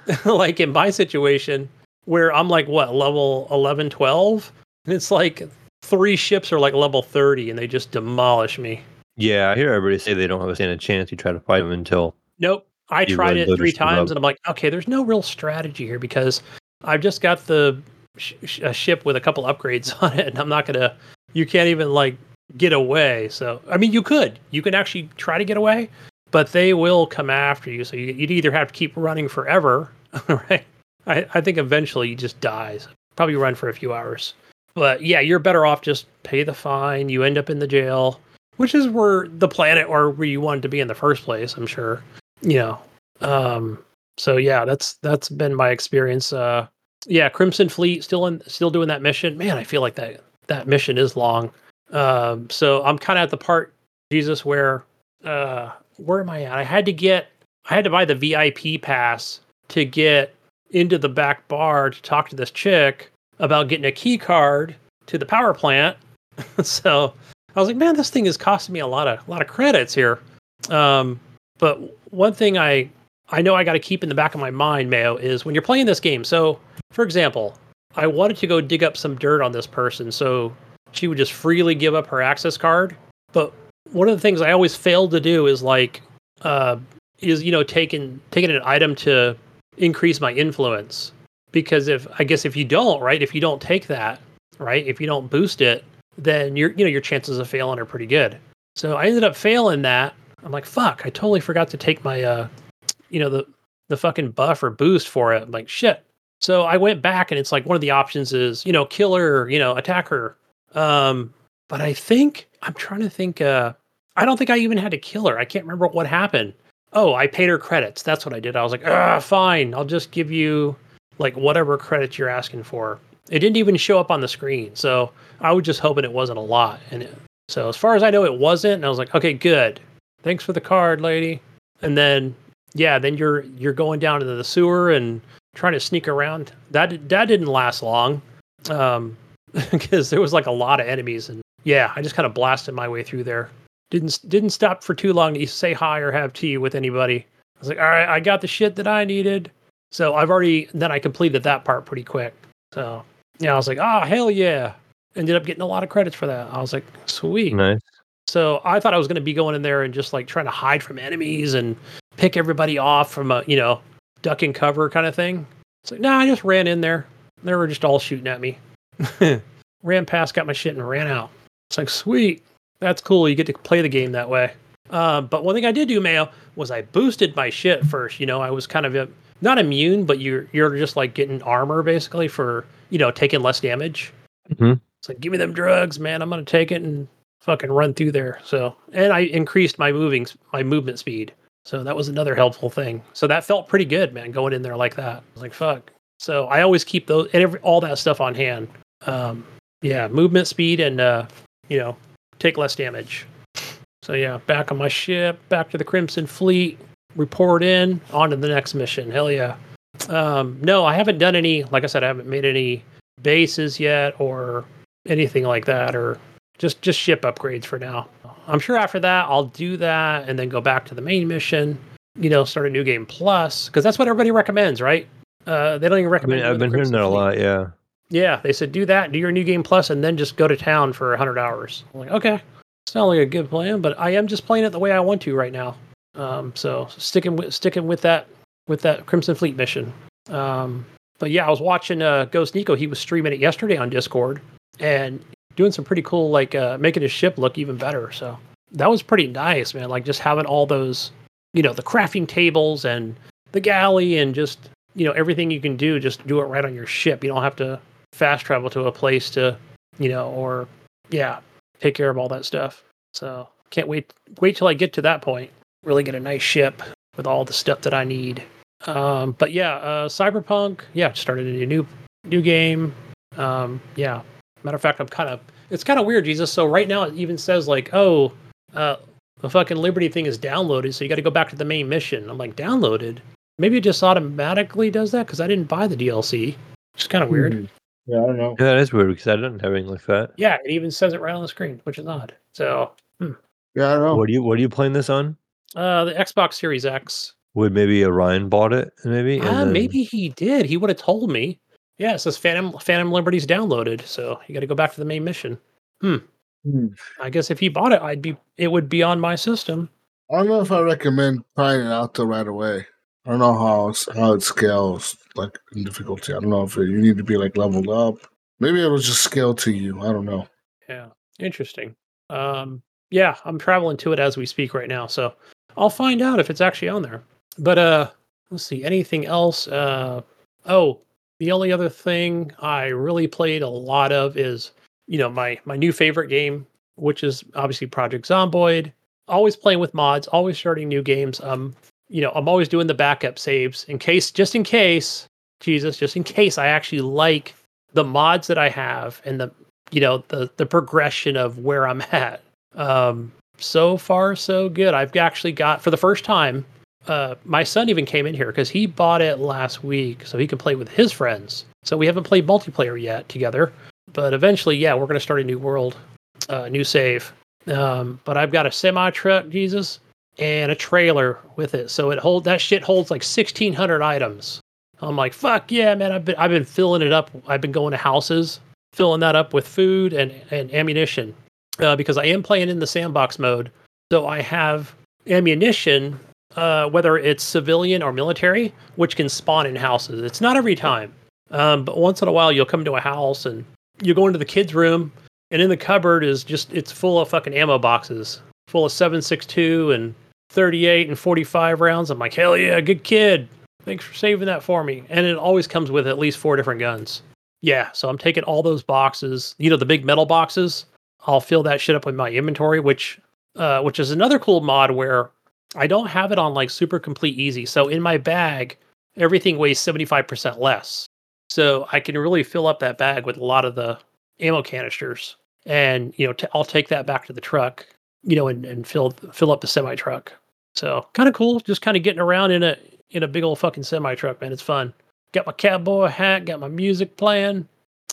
[LAUGHS] [LAUGHS] like in my situation where I'm like what level 11, 12, and it's like three ships are like level 30 and they just demolish me. Yeah, I hear everybody say they don't have a stand a chance. You try to fight them until Nope. I tried really it three your ship up. times and I'm like, okay, there's no real strategy here because I've just got the sh- sh- a ship with a couple upgrades [LAUGHS] on it and I'm not going to you can't even like get away. So, I mean, you could. You can actually try to get away, but they will come after you. So you, you'd either have to keep running forever, [LAUGHS] right? I, I think eventually you just die. So probably run for a few hours. But yeah, you're better off just pay the fine. You end up in the jail, which is where the planet or where you wanted to be in the first place, I'm sure. You know. Um so yeah, that's that's been my experience. Uh yeah, Crimson Fleet still in still doing that mission. Man, I feel like that that mission is long. Um so I'm kind of at the part Jesus where uh where am I at? I had to get I had to buy the VIP pass to get into the back bar to talk to this chick about getting a key card to the power plant. [LAUGHS] so I was like, man, this thing is costing me a lot of a lot of credits here. Um, but one thing I I know I got to keep in the back of my mind, Mayo, is when you're playing this game. So, for example, I wanted to go dig up some dirt on this person, so she would just freely give up her access card. But one of the things I always failed to do is like, uh, is you know taking taking an item to increase my influence because if I guess if you don't right, if you don't take that right, if you don't boost it, then your you know your chances of failing are pretty good. So I ended up failing that. I'm like, fuck, I totally forgot to take my uh you know the the fucking buff or boost for it. I'm like, shit. So I went back and it's like one of the options is, you know, killer, you know, attacker. Um, but I think I'm trying to think uh I don't think I even had to kill her. I can't remember what happened. Oh, I paid her credits. That's what I did. I was like, ah, fine. I'll just give you like whatever credits you're asking for. It didn't even show up on the screen. So I was just hoping it wasn't a lot. And it, so as far as I know, it wasn't. And I was like, okay, good. Thanks for the card, lady. And then yeah, then you're you're going down into the sewer and trying to sneak around. That that didn't last long, um, [LAUGHS] because there was like a lot of enemies. And yeah, I just kind of blasted my way through there. Didn't didn't stop for too long to say hi or have tea with anybody. I was like, all right, I got the shit that I needed. So I've already then I completed that part pretty quick. So yeah, I was like, oh hell yeah. Ended up getting a lot of credits for that. I was like, sweet. nice. So I thought I was going to be going in there and just like trying to hide from enemies and pick everybody off from a you know duck and cover kind of thing. It's like, nah, I just ran in there. They were just all shooting at me. [LAUGHS] ran past, got my shit, and ran out. It's like, sweet, that's cool. You get to play the game that way. Uh, but one thing I did do, Mayo, was I boosted my shit first. You know, I was kind of uh, not immune, but you're you're just like getting armor basically for you know taking less damage. Mhm. It's like, give me them drugs, man. I'm gonna take it and fucking run through there. So, and I increased my moving my movement speed. So that was another helpful thing. So that felt pretty good, man, going in there like that. I was like, fuck. So I always keep those and every, all that stuff on hand. Um, yeah, movement speed and uh, you know, take less damage. So yeah, back on my ship, back to the Crimson Fleet, report in, on to the next mission. Hell yeah. Um, no, I haven't done any. Like I said, I haven't made any bases yet or anything like that, or just just ship upgrades for now. I'm sure after that I'll do that and then go back to the main mission. You know, start a new game plus because that's what everybody recommends, right? Uh, they don't even I recommend. mean, I've doing been hearing that a lot. Yeah. Yeah, they said do that, do your new game plus, and then just go to town for 100 hours. I'm like, okay, sounds like a good plan, but I am just playing it the way I want to right now. Um, so sticking with sticking with that with that Crimson Fleet mission. Um, but yeah, I was watching uh, Ghost Nico. He was streaming it yesterday on Discord and doing some pretty cool, like uh, making his ship look even better. So that was pretty nice, man. Like just having all those, you know, the crafting tables and the galley and just you know everything you can do. Just do it right on your ship. You don't have to fast travel to a place to, you know, or yeah, take care of all that stuff. So can't wait wait till I get to that point. Really get a nice ship with all the stuff that I need. Um, but yeah, uh, Cyberpunk, yeah, started a new new game. Um, yeah, matter of fact, I'm kind of it's kind of weird, Jesus. So right now it even says like, oh, uh, the fucking Liberty thing is downloaded, so you got to go back to the main mission. I'm like, downloaded. maybe it just automatically does that because I didn't buy the DLC. Is kind of weird. Mhm. Yeah, I don't know. Yeah, that is weird because I didn't have anything like that. Yeah, it even says it right on the screen, which is odd. So, Yeah, I don't know. What are you What are you playing this on? uh, the Xbox Series X. Would maybe Orion bought it? Maybe. and Ah, then- maybe he did. He would have told me. Yeah, it says Phantom Phantom Liberty's downloaded, so you got to go back to the main mission. Hmm. I guess if he bought it, I'd be it would be on my system. I don't know if I recommend trying it out though right away. I don't know how how it scales like in difficulty. I don't know if you need to be like leveled up. Maybe it was just scale to you. I don't know. Yeah, interesting. Um, yeah, I'm traveling to it as we speak right now, so I'll find out if it's actually on there. But uh, let's see, anything else? Uh, oh, the only other thing I really played a lot of is, you know, my my new favorite game, which is obviously Project Zomboid. Always playing with mods, always starting new games. Um, you know, I'm always doing the backup saves in case, just in case, Jesus, just in case I actually like the mods that I have and the you know the the progression of where I'm at. Um, so far, so good. I've actually got for the first time. Uh, my son even came in here because he bought it last week, so he can play with his friends. So we haven't played multiplayer yet together, but eventually, yeah, we're going to start a new world, uh, new save. Um, but I've got a semi truck, Jesus, and a trailer with it, so it hold that shit holds like sixteen hundred items. I'm like, fuck yeah, man! I've been I've been filling it up. I've been going to houses, filling that up with food and and ammunition, uh, because I am playing in the sandbox mode. So I have ammunition, uh, whether it's civilian or military, which can spawn in houses. It's not every time, um, but once in a while you'll come to a house and you go into the kids' room, and in the cupboard is just it's full of fucking ammo boxes, full of seven six two and thirty eight and forty five rounds. I'm like, hell yeah, good kid. Thanks for saving that for me. And it always comes with at least four different guns. Yeah, so I'm taking all those boxes, you know, the big metal boxes. I'll fill that shit up with my inventory, which uh, which is another cool mod where I don't have it on like super complete easy. So in my bag, everything weighs 75% less. So I can really fill up that bag with a lot of the ammo canisters. And, you know, I'll take that back to the truck, you know, and, and fill fill up the semi truck. So kind of cool, just kind of getting around in a in a big old fucking semi truck, man. It's fun. Got my cowboy hat, got my music playing,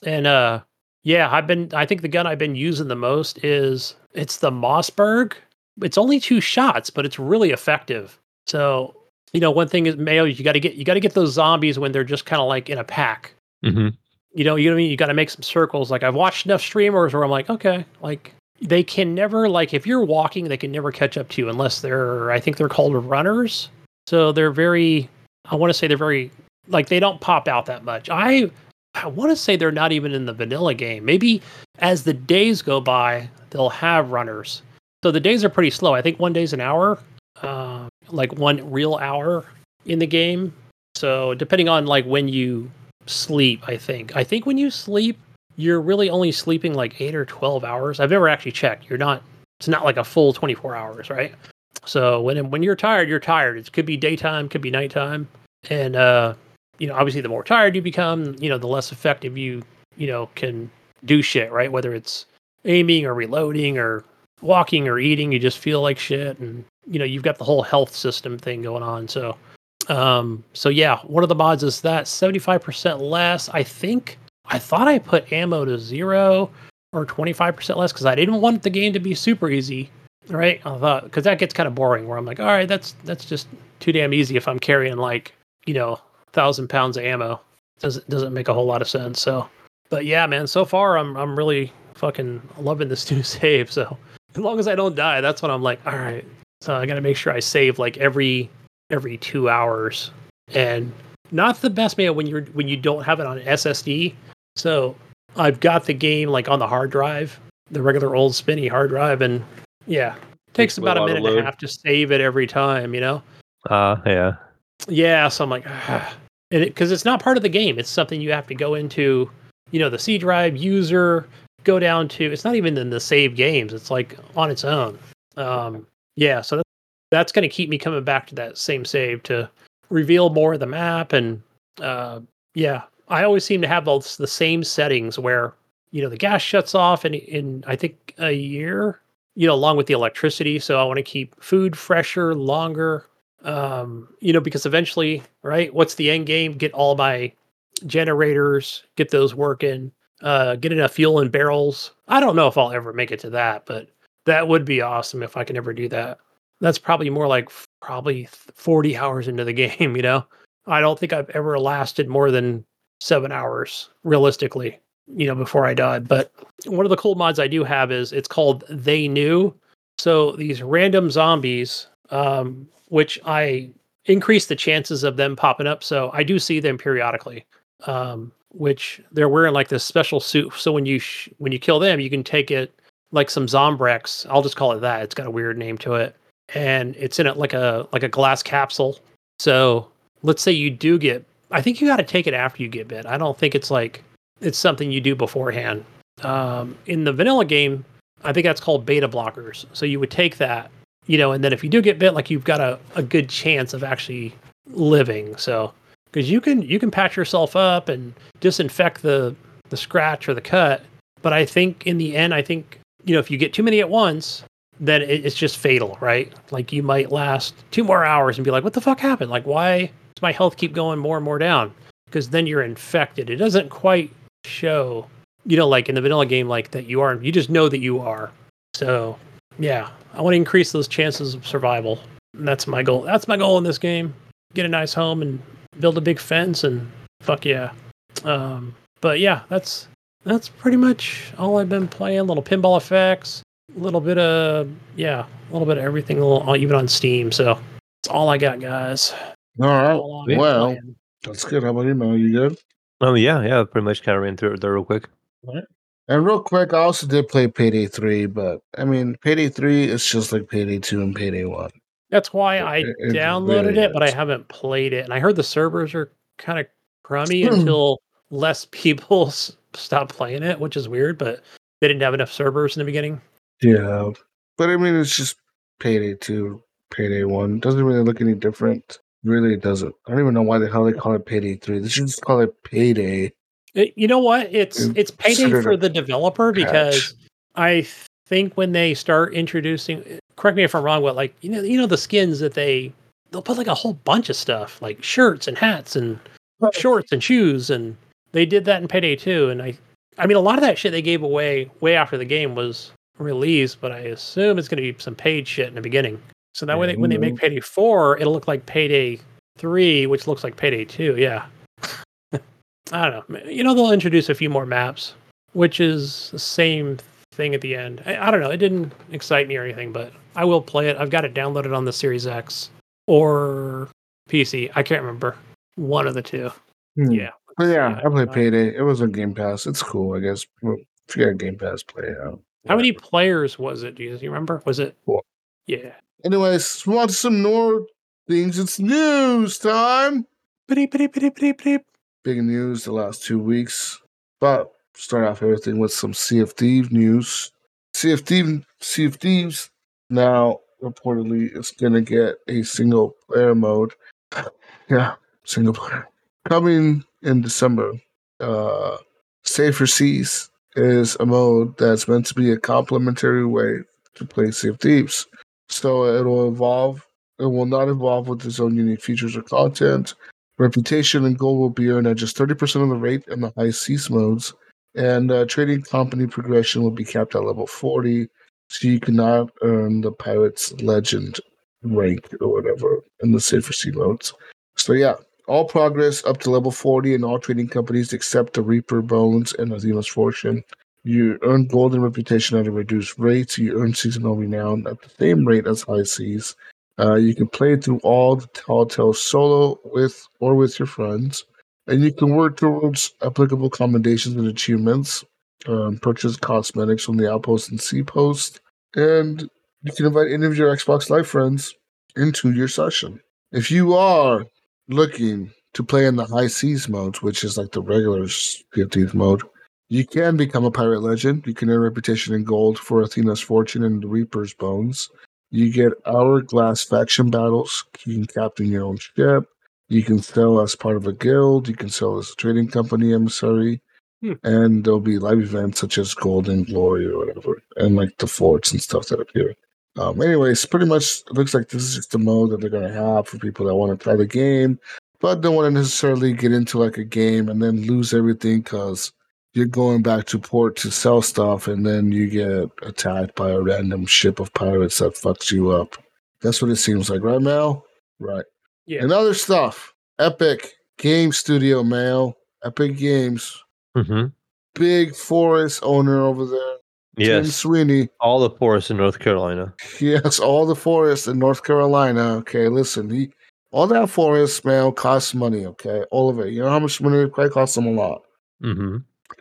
and uh, yeah, I've been. I think the gun I've been using the most is it's the Mossberg. It's only two shots, but it's really effective. So you know, one thing is Mayo. You got to get you got to get those zombies when they're just kind of like in a pack. Mhm. You know, you know what I mean. You got to make some circles. Like I've watched enough streamers where I'm like, okay, like they can never like if you're walking, they can never catch up to you unless they're. I think they're called runners. So they're very. I want to say they're very like they don't pop out that much. I I want to say they're not even in the vanilla game. Maybe as the days go by, they'll have runners. So the days are pretty slow. I think one day's an hour, uh, like one real hour in the game. So depending on like when you sleep, I think. I think when you sleep, you're really only sleeping like eight or twelve hours. I've never actually checked. You're not. It's not like a full twenty four hours, right? So when when you're tired, you're tired. It could be daytime, could be nighttime, and uh, you know, obviously, the more tired you become, you know, the less effective you you know can do shit, right? Whether it's aiming or reloading or walking or eating, you just feel like shit, and you know, you've got the whole health system thing going on. So, um, so yeah, one of the mods is that seventy five percent less. I think I thought I put ammo to zero or twenty five percent less because I didn't want the game to be super easy right? I thought because that gets kind of boring. Where I'm like, all right, that's that's just too damn easy if I'm carrying like you know thousand pounds of ammo. Doesn't doesn't make a whole lot of sense. So, but yeah, man, so far I'm I'm really fucking loving this [LAUGHS] new save. So as long as I don't die, that's what I'm like. All right, so I got to make sure I save like every every two hours, and not the best man when you're when you don't have it on SSD. So I've got the game like on the hard drive, the regular old spinny hard drive, and yeah, takes Takes about a minute and a half to save it every time. You know. Uh, yeah. Yeah, so I'm like, ah. and because it's not part of the game, it's something you have to go into, you know, the C drive user, go down to. It's not even in the save games. It's like on its own. Um, yeah, so that, that's going to keep me coming back to that same save to reveal more of the map, and uh, yeah, I always seem to have those the same settings where you know the gas shuts off in in I think a year, you know, along with the electricity. So I want to keep food fresher longer Um, you know, because eventually, right? What's the end game? Get all my generators, get those working, uh, get enough fuel in barrels. I don't know if I'll ever make it to that, but that would be awesome if I can ever do that. That's probably more like probably 40 hours into the [LAUGHS] game, you know? I don't think I've ever lasted more than seven hours realistically, you know, before I died. But one of the cool mods I do have is it's called They Knew. So these random zombies, um, which I increase the chances of them popping up. So I do see them periodically. Um, which they're wearing like this special suit. So when you sh- when you kill them, you can take it like some Zombrex. I'll just call it that. It's got a weird name to it, and it's in it like a like a glass capsule. So let's say you do get. I think you got to take it after you get bit. I don't think it's like it's something you do beforehand. Um, in the vanilla game, I think that's called beta blockers. So you would take that, you know, and then if you do get bit, like you've got a, a good chance of actually living. So because you can you can patch yourself up and disinfect the the scratch or the cut, but I think in the end, I think you know if you get too many at once, then it, it's just fatal, right? Like you might last two more hours and be like, "What the fuck happened? Like why does my health keep going more and more down?" Because then you're infected. It doesn't quite show, you know, like in the vanilla game, like that you are. You just know that you are. So yeah, I want to increase those chances of survival. And that's my goal. That's my goal in this game. Get a nice home and build a big fence and fuck yeah. Um, but yeah, that's that's pretty much all I've been playing. Little pinball effects, a little bit of yeah, a little bit of everything, a little, even on Steam. So that's all I got, guys. All right. All Well, playing. that's good. How about you, Mel? You good? Oh yeah, yeah. Pretty much kind of ran through it there real quick. And real quick, I also did play Payday 3, but I mean, Payday 3 is just like Payday 2 and Payday 1. that's why I It- it downloaded really it, but I haven't played it. And I heard the servers are kind of crummy [CLEARS THROAT] until less [LAUGHS] people s- stop playing it, which is weird. But they didn't have enough servers in the beginning. Yeah. But I mean, it's just Payday 2, Payday 1. Doesn't really look any different. Really, it doesn't. I don't even know why the hell they call it Payday 3. They should just call it Payday. It- you know what? It's And it's payday for the developer patch. because I think when they start introducing, correct me if I'm wrong, but like you know, you know the skins that they they'll put like a whole bunch of stuff like shirts and hats and shorts and shoes, and they did that in Payday 2. And I, I mean, a lot of that shit they gave away way after the game was released, but I assume it's going to be some paid shit in the beginning. So that way, they, when they make Payday 4, it'll look like Payday 3, which looks like Payday 2. Yeah. [LAUGHS] I don't know. You know, they'll introduce a few more maps, which is the same thing at the end. I, I don't know. It didn't excite me or anything, but I will play it. I've got it downloaded on the Series X or PC. I can't remember. One of the two. Hmm. Yeah. Yeah, Yeah, I played Payday. It was on Game Pass. It's cool, I guess. Well, if you got Game Pass, play it out. How many players was it? Do you, do you remember? Was it? Four. Yeah. Anyways, we want some more things. It's news time. Beep, beep, beep, beep, beep. Big news the last two weeks. But start off everything with some Thieves news. Thieves, sea now reportedly is going to get a single player mode. [LAUGHS] yeah, single player. Coming in December. Uh, Safer Seas is a mode that's meant to be a complementary way to play Sea of Thieves. So it'll evolve. It will not evolve with its own unique features or content. Reputation and gold will be earned at just 30% of the rate in the high seas modes. And uh, trading company progression will be capped at level 40. So you cannot earn the Pirate's Legend rank or whatever in the safer sea modes. So yeah, all progress up to level 40 in all trading companies except the Reaper Bones and Athena's Fortune. You earn golden reputation at a reduced rate. You earn seasonal renown at the same rate as high seas. Uh, you can play through all the Tall Tales solo with or with your friends, and you can work towards applicable commendations and achievements. Um, purchase cosmetics from the Outpost and Sea Post, and you can invite any of your Xbox Live friends into your session. If you are looking to play in the high seas modes, which is like the regular 15th mode, you can become a pirate legend. You can earn reputation and gold for Athena's fortune and the Reaper's bones. You get hourglass faction battles. You can captain your own ship. You can sell as part of a guild. You can sell as a trading company emissary. Hmm. And there'll be live events such as Golden Glory or whatever, and like the forts and stuff that appear. Um, anyways, pretty much looks like this is just the mode that they're gonna have for people that want to try the game, but don't want to necessarily get into like a game and then lose everything because you're going back to port to sell stuff and then you get attacked by a random ship of pirates that fucks you up. That's what it seems like, right, now. Right. Yeah. And other stuff. Epic Game Studio, Mel. Epic Games. hmm Big forest owner over there. Tim Yes, Sweeney. all the forests in North Carolina. Yes, all the forests in North Carolina. Okay, listen, he all that forest, man, costs money. Okay, all of it. You know how much money it probably costs him a lot. Mm-hmm.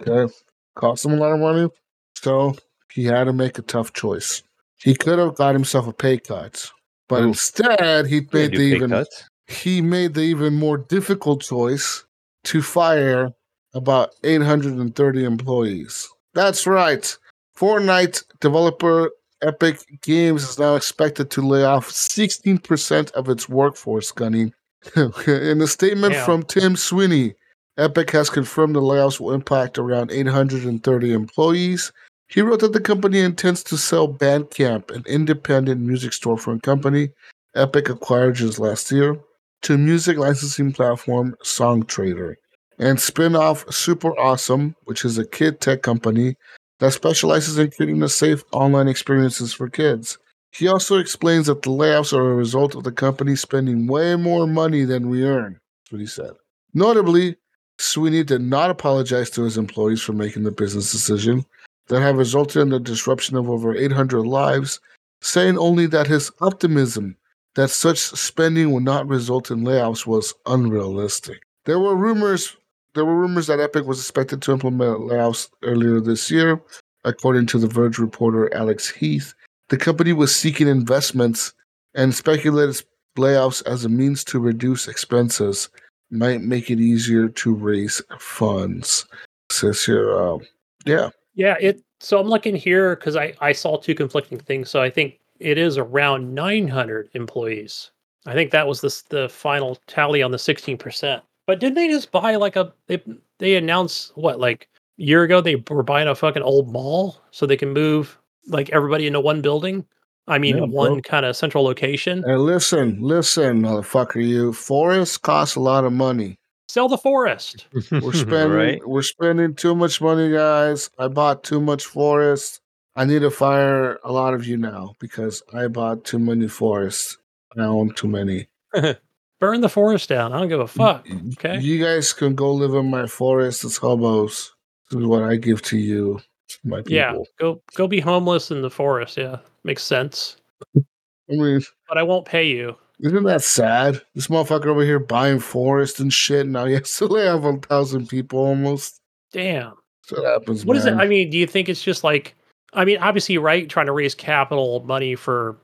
Okay, cost him a lot of money. So he had to make a tough choice. He could have got himself a pay cut, but Ooh. instead he made the even cuts. he made the even more difficult choice to fire about 830 employees. That's right. Fortnite developer Epic Games is now expected to lay off 16% of its workforce, Gunny. [LAUGHS] In a statement Damn. from Tim Sweeney, Epic has confirmed the layoffs will impact around 830 employees. He wrote that the company intends to sell Bandcamp, an independent music storefront company Epic acquired just last year, to music licensing platform Songtradr, and spin-off Super Awesome, which is a kid tech company that specializes in creating the safe online experiences for kids. He also explains that the layoffs are a result of the company spending way more money than we earn. That's what he said. Notably, Sweeney did not apologize to his employees for making the business decision that have resulted in the disruption of over 800 lives, saying only that his optimism that such spending would not result in layoffs was unrealistic. There were rumors there were rumors that Epic was expected to implement layoffs earlier this year. According to the Verge reporter Alex Heath, the company was seeking investments and speculated layoffs as a means to reduce expenses might make it easier to raise funds. Says here, um, yeah, Yeah, it. So I'm looking here because I I saw two conflicting things. So I think it is around 900 employees. I think that was the the final tally on the 16 percent. But didn't they just buy like a? They they announced what like a year ago they were buying a fucking old mall so they can move like everybody into one building. I mean, Yeah, one kind of central location. Hey, listen, listen, motherfucker, you. Forests cost a lot of money. Sell the forest. [LAUGHS] We're spending right. we're spending too much money, guys. I bought too much forest. I need to fire a lot of you now because I bought too many forests. I own too many. [LAUGHS] Burn the forest down. I don't give a fuck. Okay. You guys can go live in my forest as hobos. This is what I give to you, my people. Yeah, go go be homeless in the forest. Yeah, makes sense. I mean, But I won't pay you. isn't that sad? This motherfucker over here buying forest and shit. Now he has to [LAUGHS] lay off a thousand people almost. Damn. What happens. What is it? I mean, do you think it's just like, I mean, obviously, right? Trying to raise capital money for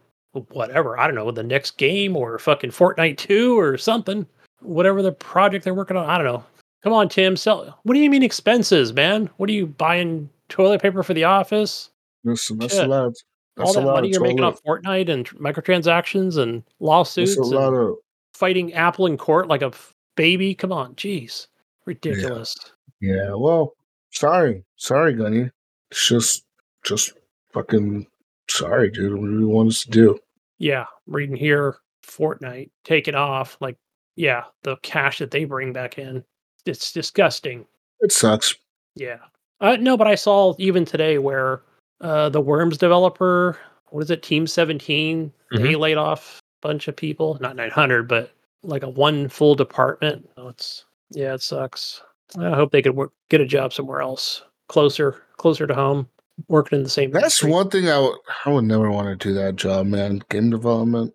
whatever. I don't know, the next game or fucking Fortnite 2 or something. Whatever the project they're working on. I don't know. Come on, Tim. Sell. What do you mean expenses, man? What are you buying toilet paper for the office? Listen, that's shit. a lot. That's All that money you're making on Fortnite and microtransactions and That's lawsuits a lot of fighting Apple in court like a f- baby. Come on, jeez, ridiculous. Yeah, well, sorry, sorry, Gunny. It's just, just fucking sorry, dude. What do you want us to do? Yeah, reading here Fortnite take it off. Like, yeah, the cash that they bring back in, it's disgusting. It sucks. Yeah. Uh, no, but I saw even today where uh, the Worms developer, what is it, Team 17, they laid off a bunch of people. Not 900, but like a one full department. Oh, it's yeah, it sucks. I hope they could work, get a job somewhere else, closer, closer to home, working in the same. That's industry. one thing I would, I would never want to do that job, man. Game development.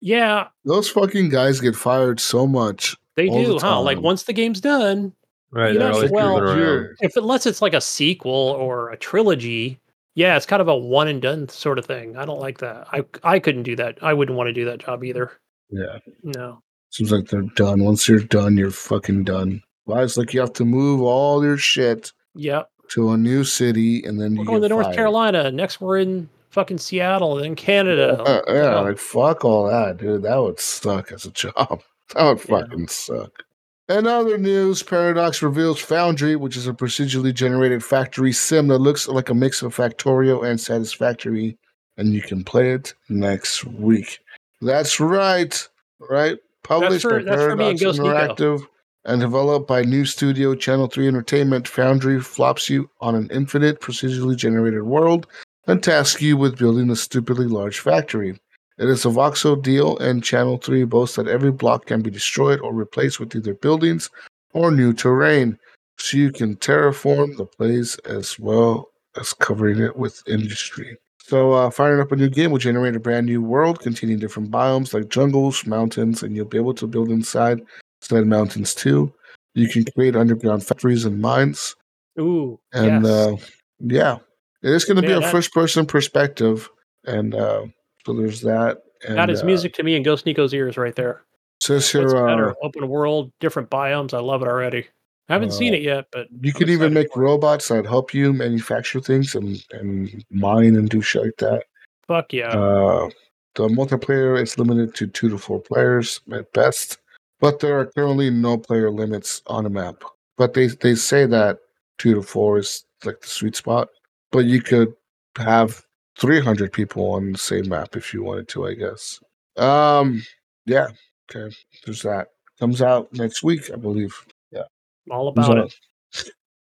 Yeah, [LAUGHS] Those fucking guys get fired so much. they All the do, huh? Like once the game's done, Right. You know, always well, if unless it's like a sequel or a trilogy, yeah, it's kind of a one and done sort of thing. I don't like that. I I couldn't do that. I wouldn't want to do that job either. Yeah, No. seems like they're done. Once you're done, you're fucking done. Why? It's like you have to move all your shit Yep. To a new city, and then We're going to North fired. Carolina. Next we're in fucking Seattle, then Canada. Uh, yeah, like fuck all that, dude. That would suck as a [LAUGHS] job. That would Yeah. fucking suck. In other news, Paradox reveals Foundry, which is a procedurally generated factory sim that looks like a mix of Factorio and Satisfactory, and you can play it next week. That's right, right? Published by that's for me and Paradox. Interactive and developed by new studio Channel 3 Entertainment, Foundry flops you on an infinite, procedurally generated world and tasks you with building a stupidly large factory. It is a voxel deal, and Channel 3 boasts that every block can be destroyed or replaced with either buildings or new terrain, so you can terraform the place as well as covering it with industry. So, uh, firing up a new game will generate a brand new world containing different biomes like jungles, mountains, and you'll be able to build inside said mountains too. You can create underground factories and mines, Ooh, and yes. uh, yeah, it is going to be a that- first-person perspective, and uh, so there's that. And, that is uh, music to me and Ghost Nico's ears right there. Says What's here, uh. Open world, different biomes. I love it already. I haven't seen Uh, it yet, but you I'm can even make robots that help you manufacture things and and mine and do shit like that. Fuck yeah. Uh, the multiplayer is limited to two to four players at best, but there are currently no player limits on a map. But they they say that two to four is like the sweet spot. But you could have three hundred people on the same map if you wanted to, I guess. Um, yeah. Okay, there's that. Comes out next week, I believe. Yeah. All about it.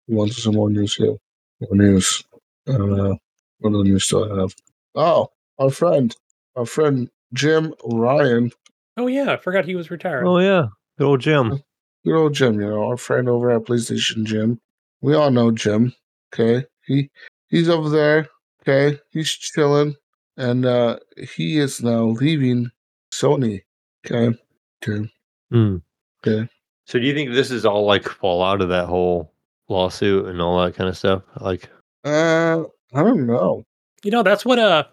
You want some more news here? More news. Uh, what other news do I have? Oh, our friend, our friend Jim Ryan, Oh yeah, I forgot he was retired. Oh yeah, good old Jim. good old Jim, you know, our friend over at PlayStation Jim. We all know Jim. Okay, he he's over there. Okay, he's chilling, and uh he is now leaving Sony. Okay, okay, Hmm. okay. So do you think this is all like fall out of that whole lawsuit and all that kind of stuff? Like, Uh, I don't know. You know, that's what uh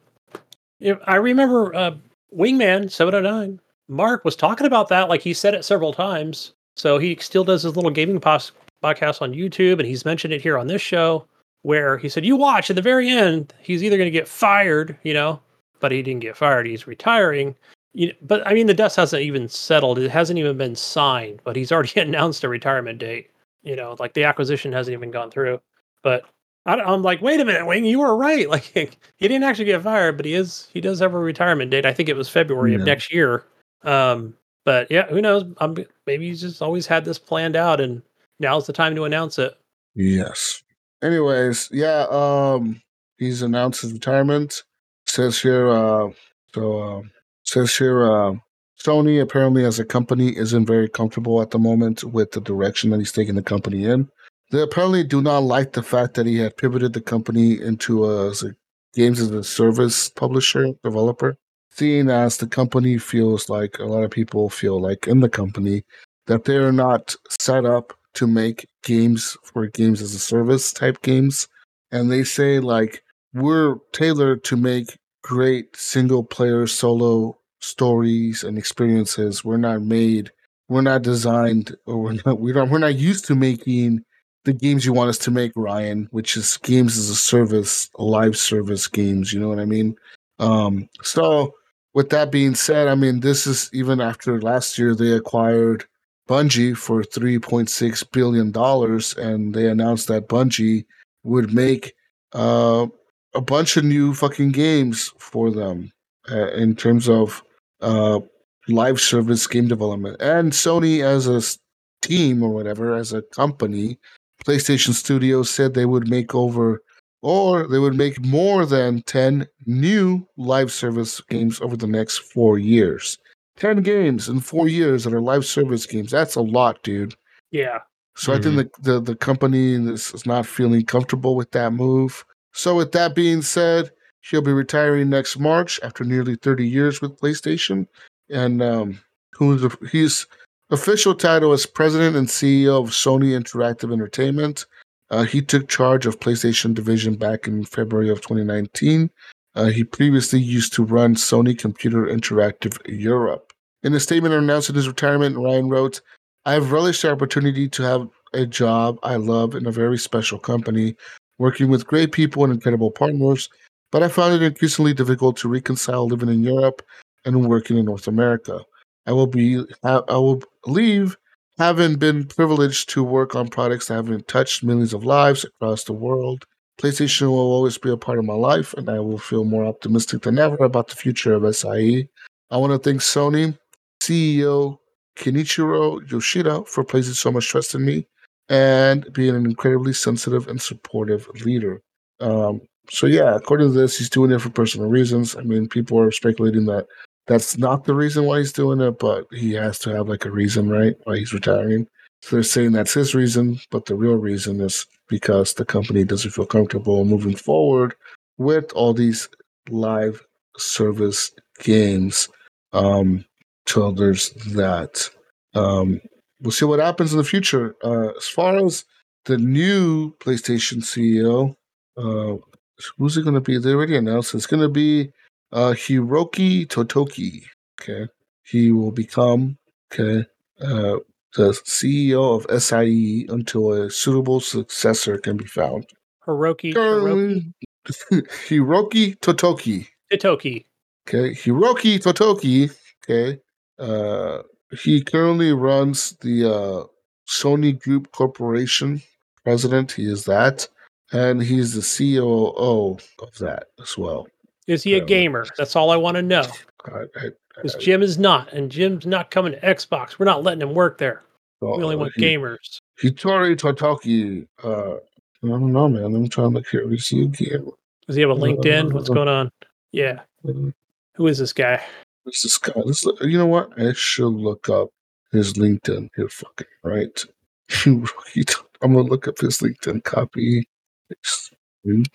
if- I remember uh Wingman 709 Mark was talking about that like he said it several times. So he still does his little gaming pos- podcast on YouTube and he's mentioned it here on this show where he said you watch at the very end he's either going to get fired, you know, but he didn't get fired, he's retiring. You but I mean the dust hasn't even settled. It hasn't even been signed, but he's already [LAUGHS] announced a retirement date. You know, like the acquisition hasn't even gone through. But I, am like, wait a minute, Wing, you were right. [LAUGHS] Like he didn't actually get fired, but he is he does have a retirement date. I think it was February of next year. Um, but yeah, who knows? Um, maybe he's just always had this planned out, and now's the time to announce it. Yes. Anyways, yeah, um he's announced his retirement. Says here uh so um says here uh Sony apparently as a company isn't very comfortable at the moment with the direction that he's taking the company in. They apparently do not like the fact that he had pivoted the company into a, a games as a service publisher, developer, seeing as the company feels like a lot of people feel like in the company that they're not set up to make games for games as a service type games. And they say, like, we're tailored to make great single player solo stories and experiences. We're not made, we're not designed, or we're not, we're not, we're not used to making the games you want us to make, Ryan, which is games as a service, live service games. You know what I mean? Um, so, with that being said, I mean, this is even after last year they acquired Bungie for $3.6 billion, and they announced that Bungie would make uh, a bunch of new fucking games for them uh, in terms of uh, live service game development. And Sony, as a team or whatever, as a company, PlayStation Studios said they would make over or they would make more than 10 new live service games over the next four years. 10 games in four years that are live service games. That's a lot, dude. Yeah, So I think the, the, the company is, is not feeling comfortable with that move. So, with that being said, he'll be retiring next March after nearly 30 years with PlayStation. And um, who's his official title is President and CEO of Sony Interactive Entertainment. Uh, he took charge of PlayStation division back in February of 2019. Uh, he previously used to run Sony Computer Interactive Europe. In a statement announcing his retirement, Ryan wrote, I've relished the opportunity to have a job I love in a very special company, working with great people and incredible partners, but I found it increasingly difficult to reconcile living in Europe and working in North America. I will be I I will leave having been privileged to work on products that have touched millions of lives across the world. PlayStation will always be a part of my life, and I will feel more optimistic than ever about the future of SIE. I want to thank Sony CEO Kenichiro Yoshida for placing so much trust in me and being an incredibly sensitive and supportive leader. Um, so yeah, according to this, he's doing it for personal reasons. I mean, people are speculating that that's not the reason why he's doing it, but he has to have like a reason, right? Why he's retiring. So they're saying that's his reason, but the real reason is because the company doesn't feel comfortable moving forward with all these live service games. Um, so there's that. Um, we'll see what happens in the future. Uh, as far as the new PlayStation CEO, uh, who's it going to be? They already announced it's going to be uh, Hiroki Totoki. Okay, he will become okay uh, the CEO of SIE until a suitable successor can be found. Hiroki, Hiroki, [LAUGHS] Hiroki Totoki. Totoki. Okay, Hiroki Totoki. Okay, uh, he currently runs the uh, Sony Group Corporation. President, he is that, and he's the COO of that as well. Is he a gamer? That's all I want to know. Because Jim is not, and Jim's not coming to Xbox. We're not letting him work there. Uh, we only want he, gamers. Hitori Totoki. Uh, I don't know, man. I'm trying to look here. We see a gamer. Does he have a LinkedIn? What's going on? Yeah. Who is this guy? Who's this guy? Let's look, you know what? I should look up his LinkedIn here. Fucking right. [LAUGHS] I'm gonna look up his LinkedIn. Copy. Find.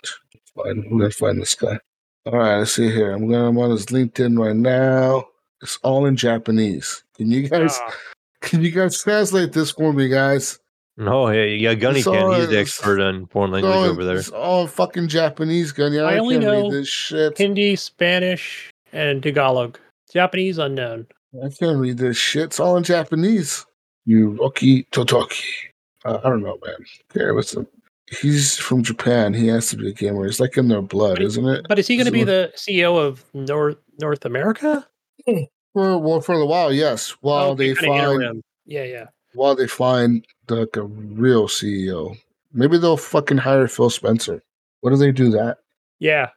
I'm gonna find this guy. All right, let's see here. I'm going. I'm on his LinkedIn right now. It's all in Japanese. Can you guys? Oh. [LAUGHS] Can you guys translate this for me, guys? No, yeah, yeah, Gunny it's can. He's the expert on foreign language all, over there. It's all fucking Japanese, Gunny. I, I only know this shit. Hindi, Spanish, and Tagalog. Japanese unknown. I can't read this shit. It's all in Japanese. Yuroki Totoki. Uh, I don't know, man. Yeah, what's the He's from Japan. He has to be a gamer. It's like in their blood, but, isn't it? But is he going to be the CEO of North North America? For well, for a while, yes. While oh, they find, yeah, yeah. While they find like a real CEO, maybe they'll fucking hire Phil Spencer. What do they do that? Yeah,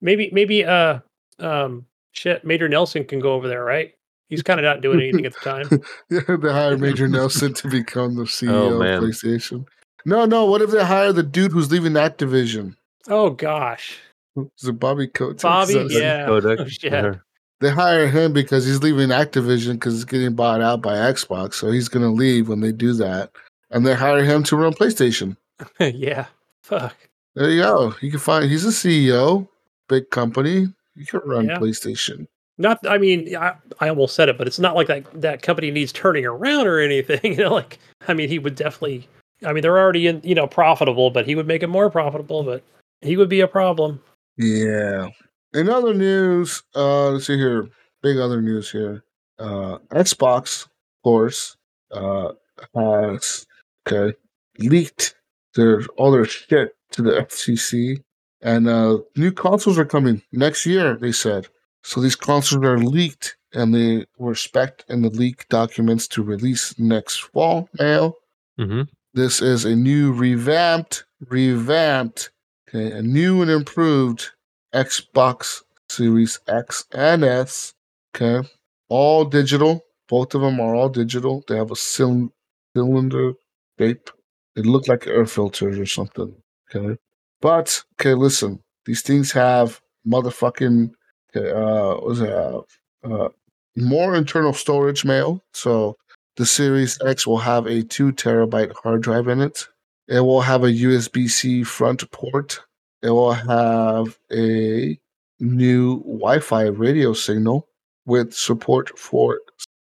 maybe maybe uh um shit. Major Nelson can go over there, right? He's kind of not doing anything at the time. [LAUGHS] yeah, they hire Major Nelson to become the CEO oh, of PlayStation. No, no. What if they hire the dude who's leaving that division? Oh gosh. Is it Bobby Kotick? Bobby, yeah. Kotick. Oh, shit. They hire him because he's leaving Activision because it's getting bought out by Xbox. So he's going to leave when they do that. And they hire him to run PlayStation. [LAUGHS] yeah. Fuck. There you go. You can find, he's a CEO, big company. You can run yeah. PlayStation. Not, I mean, I, I almost said it, but it's not like that, that company needs turning around or anything. [LAUGHS] You know, like, I mean, he would definitely I mean, they're already in, you know, profitable, but he would make it more profitable, but he would be a problem. Yeah. In other news, uh, let's see here. Big other news here. Uh, Xbox, of course, uh, has okay leaked their all their shit to the FCC, and uh, new consoles are coming next year. They said so. These consoles are leaked, and they were spec in the leak documents to release next fall. Now, mm-hmm. This is a new revamped, revamped, okay, a new and improved Xbox Series X and S. Okay, all digital. Both of them are all digital. They have a cylinder shape. It looked like air filters or something. Okay, but okay, listen. These things have motherfucking okay, uh, does it have? Uh, more internal storage mail. So the Series X will have a 2 terabyte hard drive in it. It will have a USB C front port. It will have a new Wi Fi radio signal with support for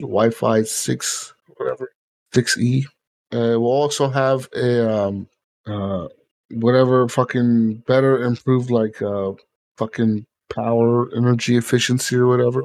Wi Fi 6, whatever, 6E. Uh, it will also have a um, uh, whatever fucking better improved like uh, fucking power energy efficiency or whatever.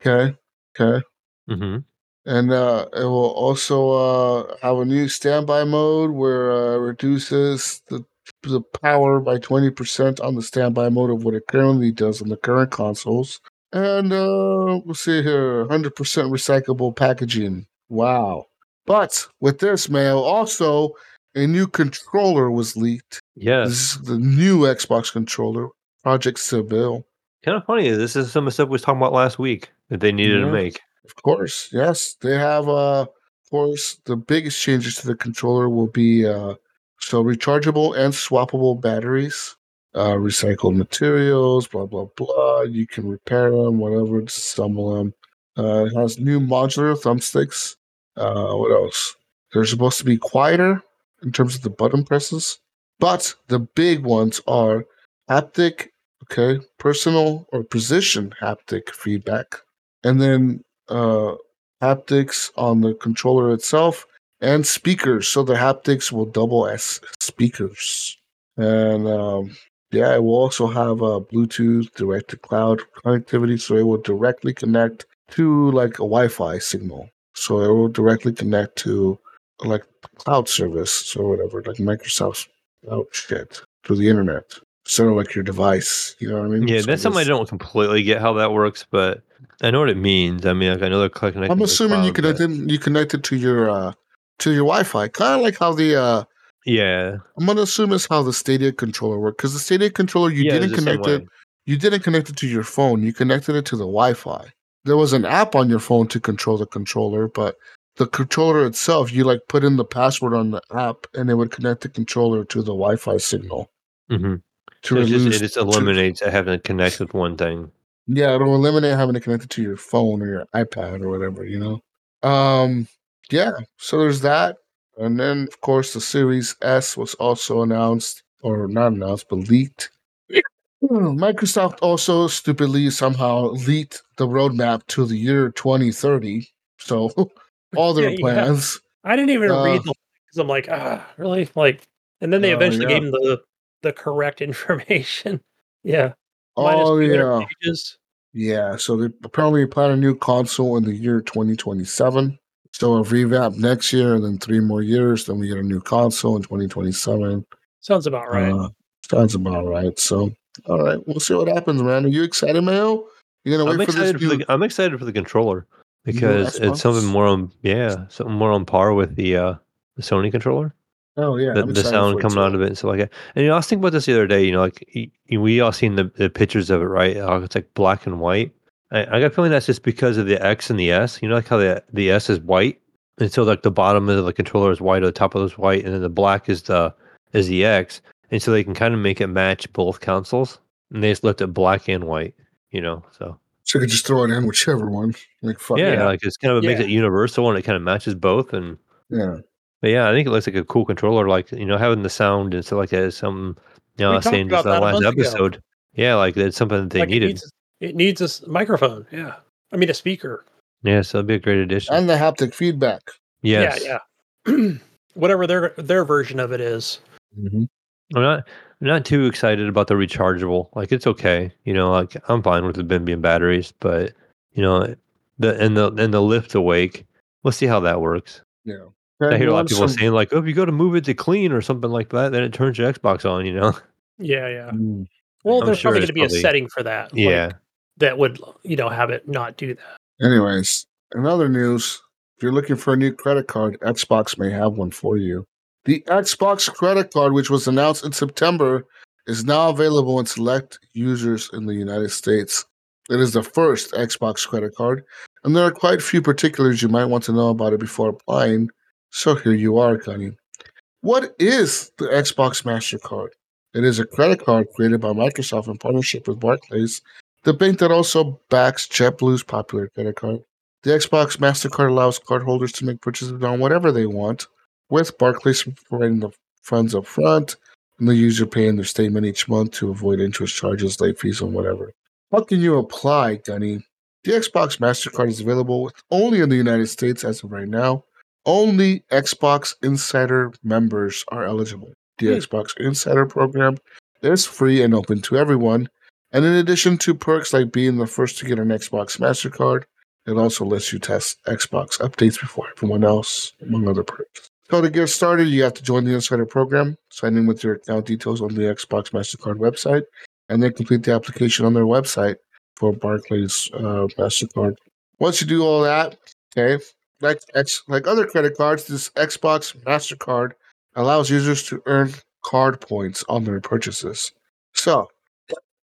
Okay. Okay. Mm-hmm and uh, it will also uh, have a new standby mode where uh, reduces the the power by 20% on the standby mode of what it currently does on the current consoles. And uh, we'll see here 100% recyclable packaging. Wow. But with this mail, also a new controller was leaked. Is the new Xbox controller, Project Sebile. Kind of funny. This is some of the stuff we was talking about last week that they needed Yeah. to make. Of course, yes, they have. Uh, of course, the biggest changes to the controller will be uh, so rechargeable and swappable batteries, uh, recycled materials, blah blah blah. You can repair them, whatever, disassemble them. Uh, it has new modular thumbsticks. Uh, what else? They're supposed to be quieter in terms of the button presses, but the big ones are haptic, okay, personal or position haptic feedback, and then uh, haptics on the controller itself and speakers. So the haptics will double as speakers. And um, yeah, it will also have a Bluetooth direct to cloud connectivity. So it will directly connect to like a Wi Fi signal. So it will directly connect to like cloud service or whatever, like Microsoft's cloud shit through the internet. Sort of like your device. You know what I mean? Yeah, So that's something I don't completely get how that works, but I know what it means. I mean, like I know they're connected. I'm assuming you cloud, but- connected you connected to your uh to your Wi-Fi, kind of like how the uh Yeah, I'm gonna assume it's how the Stadia controller worked because the Stadia controller you yeah, didn't connect it you didn't connect it to your phone you connected it to the Wi-Fi. There was an app on your phone to control the controller, but the controller itself you like put in the password on the app and it would connect the controller to the Wi-Fi signal Mhm. To So it just, reduce- it just to- eliminates having to connect with one thing. Yeah, it'll eliminate having to connect it to your phone or your iPad or whatever, you know. Um, yeah. So there's that, and then of course the Series S was also announced, or not announced, but leaked. [CLEARS THROAT] Microsoft also stupidly somehow leaked the roadmap to the year 2030. So [LAUGHS] all their Yeah, yeah. plans. I didn't even Uh, read the because I'm like, ah, really? Like, and then they Oh, eventually yeah. gave him the the correct [LAUGHS] information. yeah, Oh yeah, pages. yeah. So they apparently plan a new console in the year 2027. So a revamp next year, and then three more years. Then we get a new console in 2027. Sounds about right. Uh, sounds about right. So, all right, we'll see what happens, man. Are you excited, Mayo? You're gonna I'm wait for this excited for, the, I'm excited for the controller because it's something more on yeah something more on par with the uh the Sony controller. Oh yeah, the, the sound coming out of it and stuff like that. And you know, I was thinking about this the other day. You know, like y- y- we all seen the, the pictures of it, right? It's like black and white. I, I got a feeling that's just because of the X and the S. You know, like how the the S is white, and so like the bottom of the controller is white, or the top of it is white, and then the black is the is the X, and so they can kind of make it match both consoles, and they just left it black and white. You know, so So you could just throw it in whichever one. Like fuck yeah, yeah, like it's kind of it makes it universal, and it kind of matches both, and yeah. But yeah, I think it looks like a cool controller. Like you know, having the sound and stuff like that is something. You know, We I was saying just about that that last month ago. episode. Yeah, like that's something that they like it needed. needs, it needs a microphone. Yeah, I mean a speaker. Yeah, so it'd be a great addition. And the haptic feedback. yes. Yeah, yeah. [CLEARS THROAT] Whatever their their version of it is. Mhm. I'm not. I'm not too excited about the rechargeable. Like it's okay. You know, like I'm fine with the Bimbian batteries, but you know, the and the and the lift awake. We'll see how that works. Yeah. I hear a lot of Some- people saying like, "Oh, if you go to move it to clean or something like that, then it turns your Xbox on." You know? Yeah, yeah. Mm. Well, I'm there's sure probably going to be a setting for that. like, Yeah. that would you know have it not do that. Anyways, in other news, if you're looking for a new credit card, Xbox may have one for you. The Xbox credit card, which was announced in September, is now available in select users in the United States. It is the first Xbox credit card, and there are quite a few particulars you might want to know about it before applying. So here you are, Gunny. What is the Xbox MasterCard? It is a credit card created by Microsoft in partnership with Barclays the bank that also backs JetBlue's popular credit card. The Xbox MasterCard allows cardholders to make purchases on whatever they want, with Barclays providing the funds up front and the user paying their statement each month to avoid interest charges, late fees, and whatever. How can you apply, Gunny? The Xbox MasterCard is available only in the United States as of right now. Only Xbox Insider members are eligible. The Hmm. Xbox Insider program is free and open to everyone. And in addition to perks like being the first to get an Xbox MasterCard, it also lets you test Xbox updates before everyone else, among other perks. So to get started, you have to join the Insider program, sign in with your account details on the Xbox MasterCard website, and then complete the application on their website for Barclays uh, MasterCard. Once you do all that, okay, like X, like other credit cards, this Xbox MasterCard allows users to earn card points on their purchases. So,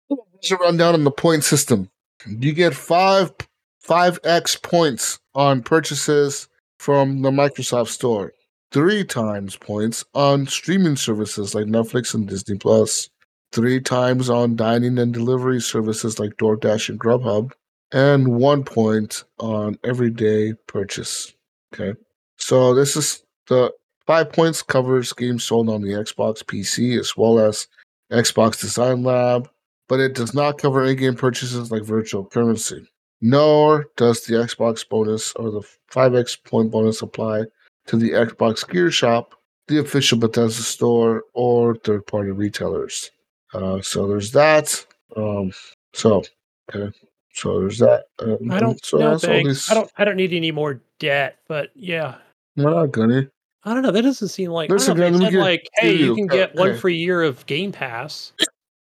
here's a rundown on the point system. You get five five x points on purchases from the Microsoft Store, three times points on streaming services like Netflix and Disney Plus, three times on dining and delivery services like DoorDash and Grubhub, and one point on everyday purchase. Okay, so this is the five points covers games sold on the Xbox PC as well as Xbox Design Lab, but it does not cover in-game purchases like virtual currency. Nor does the Xbox bonus or the 5x point bonus apply to the Xbox Gear Shop, the official Bethesda store, or third-party retailers. Uh, so there's that. Um, so okay, so there's that. Um, I don't So no that's all thanks. these- I don't I don't need any more debt, but yeah. Well, Gunny. I don't know. That doesn't seem like. I Listen, don't know, man, they let me said get- like, hey, you you- can get one free year of Game Pass.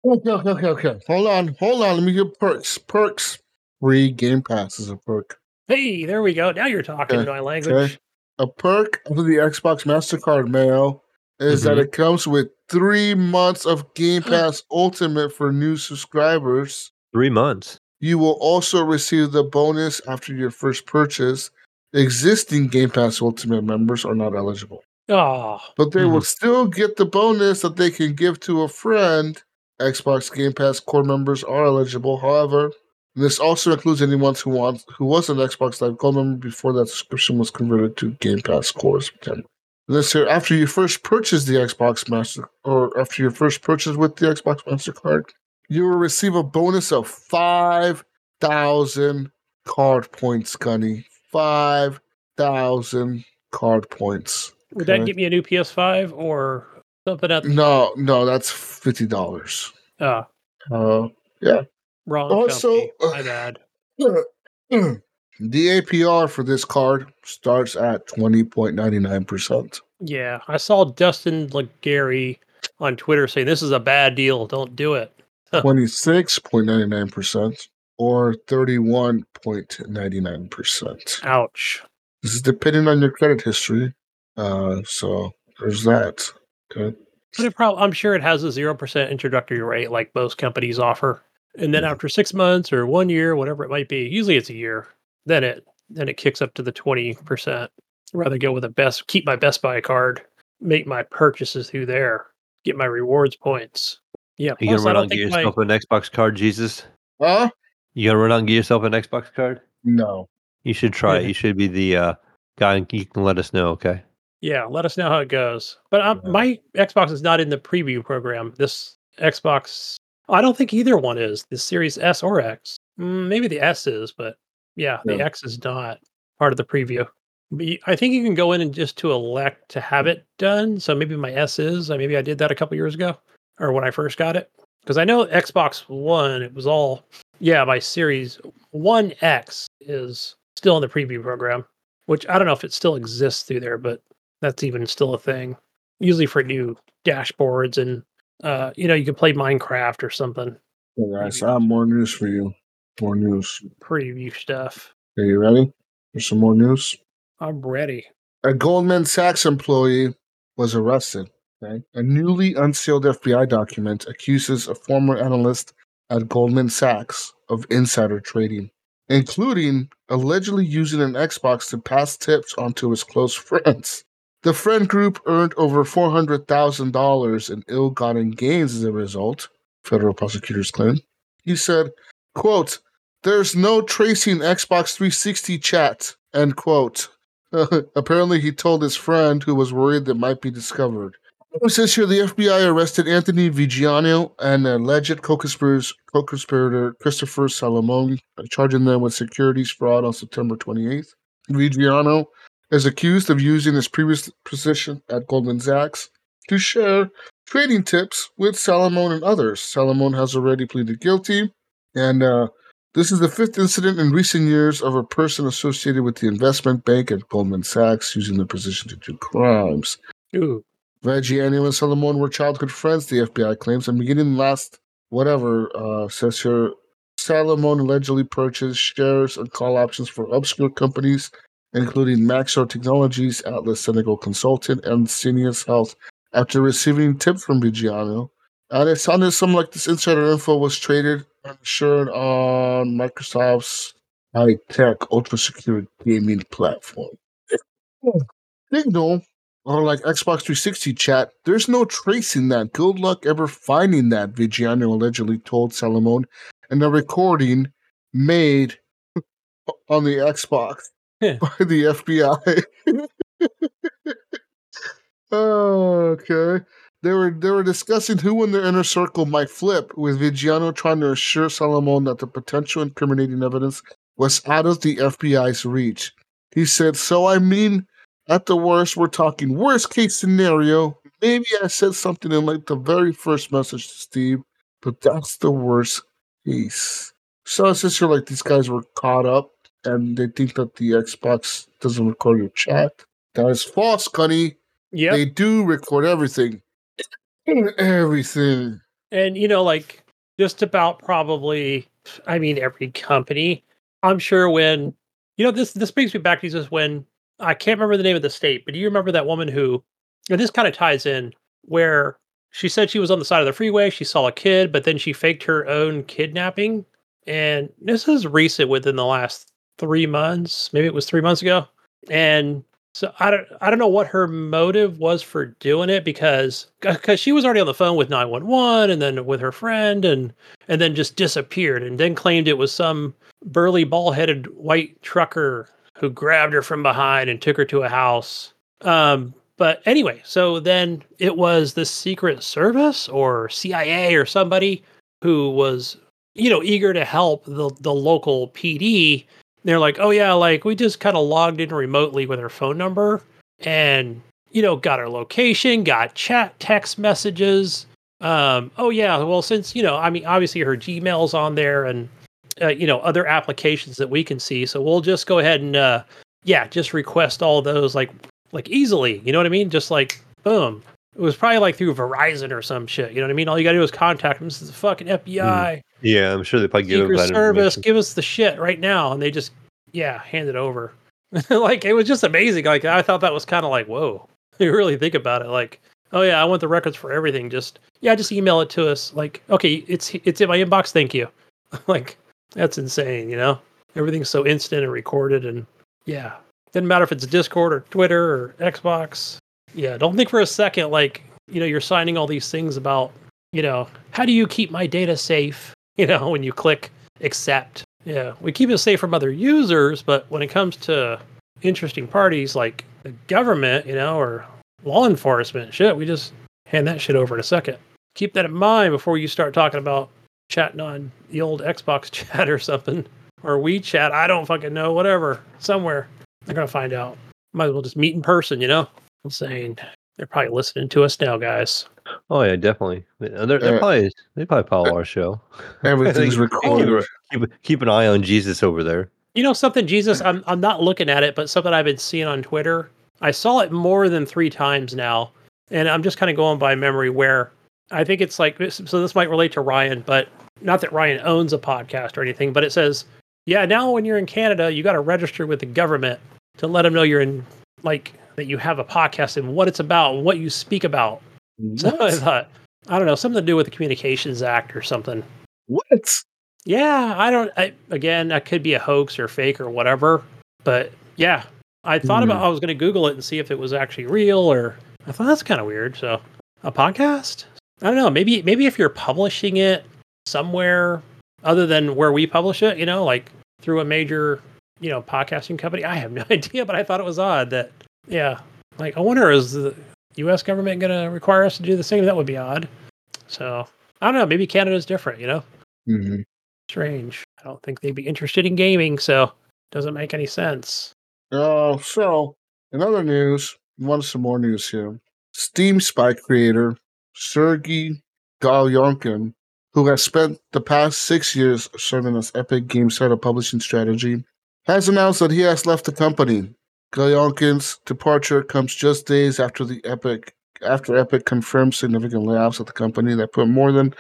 Okay, okay, okay, okay. Hold on, hold on. Let me get perks. Perks. Free Game Pass is a perk. Hey, there we go. Now you're talking Okay, my language. A perk of the Xbox Mastercard Mayo is that Mhm. it comes with three months of Game [GASPS] Pass Ultimate for new subscribers. Three months. You will also receive the bonus after your first purchase. Existing Game Pass Ultimate members are not eligible, Oh, but they will mm-hmm. still get the bonus that they can give to a friend. Xbox Game Pass core members are eligible. However, this also includes anyone who wants who was an Xbox Live Gold member before that subscription was converted to Game Pass Core Again, this here after you first purchase the Xbox Master or after your first purchase with the Xbox Mastercard, you will receive a bonus of five thousand card points, Gunny. Five thousand card points. would that get me a new PS5 or something else? No, no, that's fifty dollars. Uh, Uh, yeah. wrong Also, company. uh, [SIGHS] My bad. [CLEARS THROAT] the APR for this card starts at twenty point ninety nine percent. Yeah, I saw Dustin Gary on Twitter saying this is a bad deal. Don't do it. Twenty six point ninety nine percent or thirty one point ninety nine percent. Ouch. This is depending on your credit history. Uh, so there's that. Okay. But it prob- I'm sure it has a zero percent introductory rate, like most companies offer. And then after six months or one year, whatever it might be, usually it's a year. Then it then it kicks up to the twenty percent. Rather go with a best, keep my Best Buy card, make my purchases through there, get my rewards points. Yeah, You plus gonna run don't out and get think my, yourself an Xbox card, Jesus? Huh? You gonna run out and get yourself an Xbox card? No. You should try it. You should be the uh, guy. and You can let us know, okay? yeah. Let us know how it goes. But um, Yeah. my Xbox is not in the preview program. This Xbox, I don't think either one is the Series S or X. Mm, maybe the S is, but yeah, the Yeah. X is not part of the preview. But I think you can go in and just to elect to have it done. So maybe my S is. uh, Maybe I did that a couple years ago, or when I first got it. Because I know Xbox One, it was all yeah. My Series One X is still in the preview program, which I don't know if it still exists through there, but that's even still a thing. Usually for new dashboards and uh, you know, you can play Minecraft or something. Hey guys, I have more news for you. More news. Preview stuff. Are you ready? There's some more news. I'm ready. A Goldman Sachs employee was arrested. Okay? A newly unsealed FBI document accuses a former analyst at Goldman Sachs of insider trading, including allegedly using an Xbox to pass tips onto his close [LAUGHS] friends. The friend group earned over $400,000 in ill gotten gains as a result, federal prosecutors claim. He said, quote, there's no tracing Xbox 360 chat, end quote. [LAUGHS] Apparently, he told his friend who was worried that might be discovered. It says here the FBI arrested Anthony Viggiano and alleged co-conspirators, co-conspirator Christopher Salamone, charging them with securities fraud on September 28th. Viggiano is accused of using his previous position at Goldman Sachs to share trading tips with Salamone and others. Salamone has already pleaded guilty, and uh, this is the fifth incident in recent years of a person associated with the investment bank at Goldman Sachs using their position to do crimes. Ooh. Viggiano and Salamone were childhood friends, the FBI claims, and beginning last, whatever, uh, says here, Salamone allegedly purchased shares and call options for obscure companies including Maxar Technologies, Atlas Senegal Consultant, and Seniors Health, after receiving tips from Viggiano. And it sounded something like this insider info was traded and shared on Microsoft's high tech, ultra secure gaming platform. Signal, or like Xbox 360 chat, there's no tracing that. Good luck ever finding that, Viggiano allegedly told Salamone in a recording made [LAUGHS] on the Xbox Yeah. [LAUGHS] by the FBI. oh, [LAUGHS] okay. They were they were discussing who in their inner circle might flip, with Viggiano trying to assure Salamone that the potential incriminating evidence was out of the FBI's reach. He said, "So I mean, at the worst, we're talking worst case scenario. Maybe I said something in like the very first message to Steve, but that's the worst case." So it's just like these guys were caught up and they think that the Xbox doesn't record your chat. That is false, Gunny. Yeah. They do record everything. [CLEARS THROAT] Everything. And you know, like just about probably, I mean, every company. I'm sure when you know this. This brings me back to just when I can't remember the name of the state, but do you remember that woman who? And this kind of ties in where she said she was on the side of the freeway. She saw a kid, but then she faked her own kidnapping. And this is recent, within the last three months. Maybe it was three months ago. And so I don't I don't know what her motive was for doing it because because she was already on the phone with 911 and then with her friend and and then just disappeared and then claimed it was some burly ball-headed white trucker who grabbed her from behind and took her to a house. Um but anyway, so then it was the Secret Service or CIA or somebody who was you know eager to help the the local PD they're like, oh yeah, like we just kind of logged in remotely with her phone number and you know got her location, got chat text messages. Um, oh yeah, well since you know, I mean, obviously her Gmail's on there and uh, you know other applications that we can see, so we'll just go ahead and uh, yeah, just request all those like like easily. You know what I mean? Just like boom. It was probably like through Verizon or some shit. You know what I mean? All you gotta do is contact them. This is the fucking FBI. Yeah, I'm sure they probably give that Service, give us the shit right now, and they just yeah hand it over. [LAUGHS] like it was just amazing. Like I thought that was kind of like whoa. [LAUGHS] You really think about it, like oh yeah, I want the records for everything. Just yeah, just email it to us. Like okay, it's it's in my inbox. Thank you. [LAUGHS] like that's insane. You know, everything's so instant and recorded, and yeah, doesn't matter if it's Discord or Twitter or Xbox. Yeah, don't think for a second like you know you're signing all these things about you know how do you keep my data safe [LAUGHS] you know, when you click accept. Yeah, we keep it safe from other users, but when it comes to interesting parties like the government, you know, or law enforcement, shit, we just hand that shit over in a second. Keep that in mind before you start talking about chatting on the old Xbox [LAUGHS] chat or something, or WeChat. I don't fucking know, whatever. Somewhere they're gonna find out. Might as well just meet in person, you know. I'm saying they're probably listening to us now, guys. Oh yeah, definitely. They're, they're Uh, probably they probably follow our show. Everything's [LAUGHS] Keep- recorded. Keep, keep an eye on Jesus over there. You know something, Jesus? I'm I'm not looking at it, but something I've been seeing on Twitter. I saw it more than three times now, and I'm just kind of going by memory. Where I think it's like so. This might relate to Ryan, but not that Ryan owns a podcast or anything. But it says, yeah, now when you're in Canada, you got to register with the government to let them know you're in like that you have a podcast and what it's about and what you speak about. So I thought, I don't know, something to do with the Communications Act or something. What? Yeah, I don't. I, again, that could be a hoax or fake or whatever. But yeah, I thought about. Hmm. I was going to Google it and see if it was actually real. Or I thought that's kind of weird. So a podcast? I don't know. Maybe maybe if you're publishing it somewhere other than where we publish it, you know, like through a major, you know, podcasting company. I have no [LAUGHS] idea, but I thought it was odd that. Yeah, like I wonder is the U.S. government going to require us to do the same? That would be odd. So I don't know. Maybe Canada's different. You know Mhm. strange. I don't think they'd be interested in gaming, so doesn't make any sense. Oh, so in other news, want some more news here. Steam Spy creator Sergey Galyonkin, who has spent the past six years serving as Epic Games head of publishing strategy, has announced that he has left the company. Galyonkin's departure comes just days after the Epic after Epic confirmed significant layoffs at the company that put more than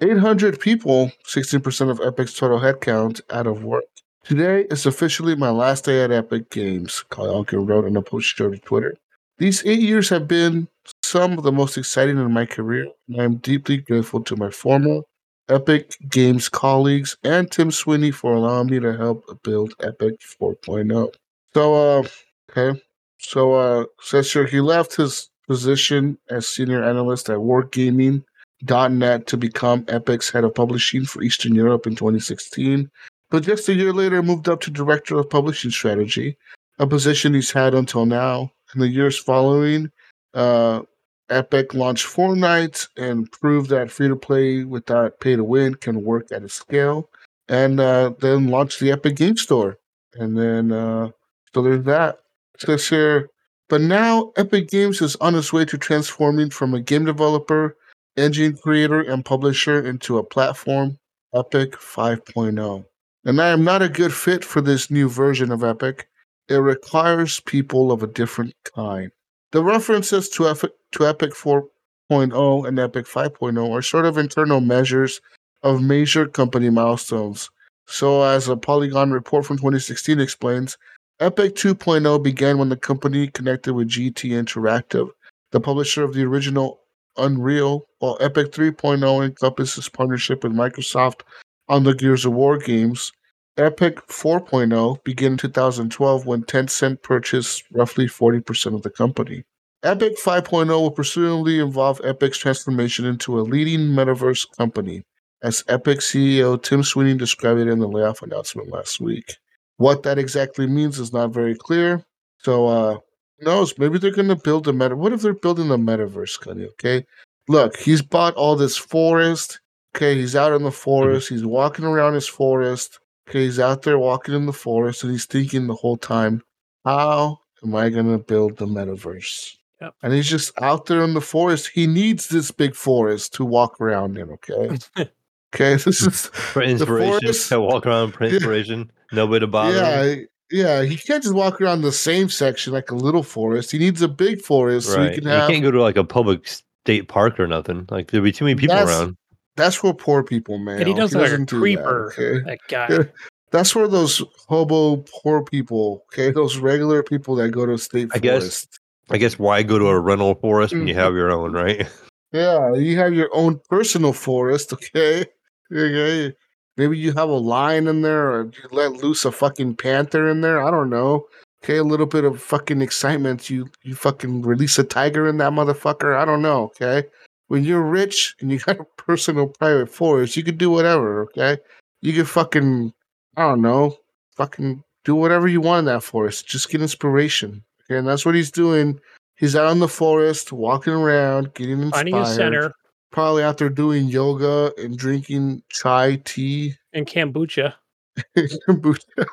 800 people, 16% of Epic's total headcount, out of work. Today is officially my last day at Epic Games, Galyonkin wrote in a post to Twitter. These eight years have been some of the most exciting in my career, and I am deeply grateful to my former Epic Games colleagues and Tim Sweeney for allowing me to help build Epic 4.0. So, uh, okay. So, uh, here he left his position as senior analyst at Wargaming.net to become Epic's head of publishing for Eastern Europe in 2016. But just a year later, moved up to director of publishing strategy, a position he's had until now. In the years following, uh, Epic launched Fortnite and proved that free to play without pay to win can work at a scale. And uh, then launched the Epic Game Store. And then, uh, so there's that. Says here, but now Epic Games is on its way to transforming from a game developer, engine creator, and publisher into a platform, Epic 5.0. And I am not a good fit for this new version of Epic. It requires people of a different kind. The references to Epic, to Epic 4.0 and Epic 5.0 are sort of internal measures of major company milestones. So, as a Polygon report from 2016 explains, Epic 2.0 began when the company connected with GT Interactive, the publisher of the original Unreal, while Epic 3.0 encompasses partnership with Microsoft on the Gears of War games. Epic 4.0 began in 2012 when Tencent purchased roughly 40% of the company. Epic 5.0 will presumably involve Epic's transformation into a leading metaverse company, as Epic CEO Tim Sweeney described it in the layoff announcement last week. What that exactly means is not very clear. So, uh, who knows? Maybe they're going to build a meta. What if they're building a metaverse, Gunny? Okay. Look, he's bought all this forest. Okay. He's out in the forest. He's walking around his forest. Okay. He's out there walking in the forest and he's thinking the whole time, how am I going to build the metaverse? Yep. And he's just out there in the forest. He needs this big forest to walk around in. Okay. [LAUGHS] okay. [LAUGHS] This is For inspiration, forest- to walk around for [LAUGHS] Yeah. inspiration. Nobody to bother. him. Yeah, yeah, he can't just walk around the same section like a little forest. He needs a big forest so right. he can you have. can't go to like a public state park or nothing. Like there'd be too many people That's- around. That's for poor people, man. And he does like a do that, okay? That guy. Yeah. [LAUGHS] That's where those hobo poor people. Okay, those regular people that go to state I guess- I guess why go to a rental forest when you Mm-hmm. have your own, right? [LAUGHS] Yeah, you have your own personal forest. Okay, [LAUGHS] okay. Maybe you have a lion in there, or you let loose a fucking panther in there. I don't know. Okay, a little bit of fucking excitement. You you fucking release a tiger in that motherfucker. I don't know. Okay, when you're rich and you [LAUGHS] got a personal private forest, you can do whatever. Okay, you can fucking I don't know, fucking do whatever you want in that forest. Just get inspiration. Okay, and that's what he's doing. He's out in the forest, walking around, getting inspired. Finding a center Probably out there doing yoga and drinking chai tea. and kombucha. [LAUGHS] kombucha.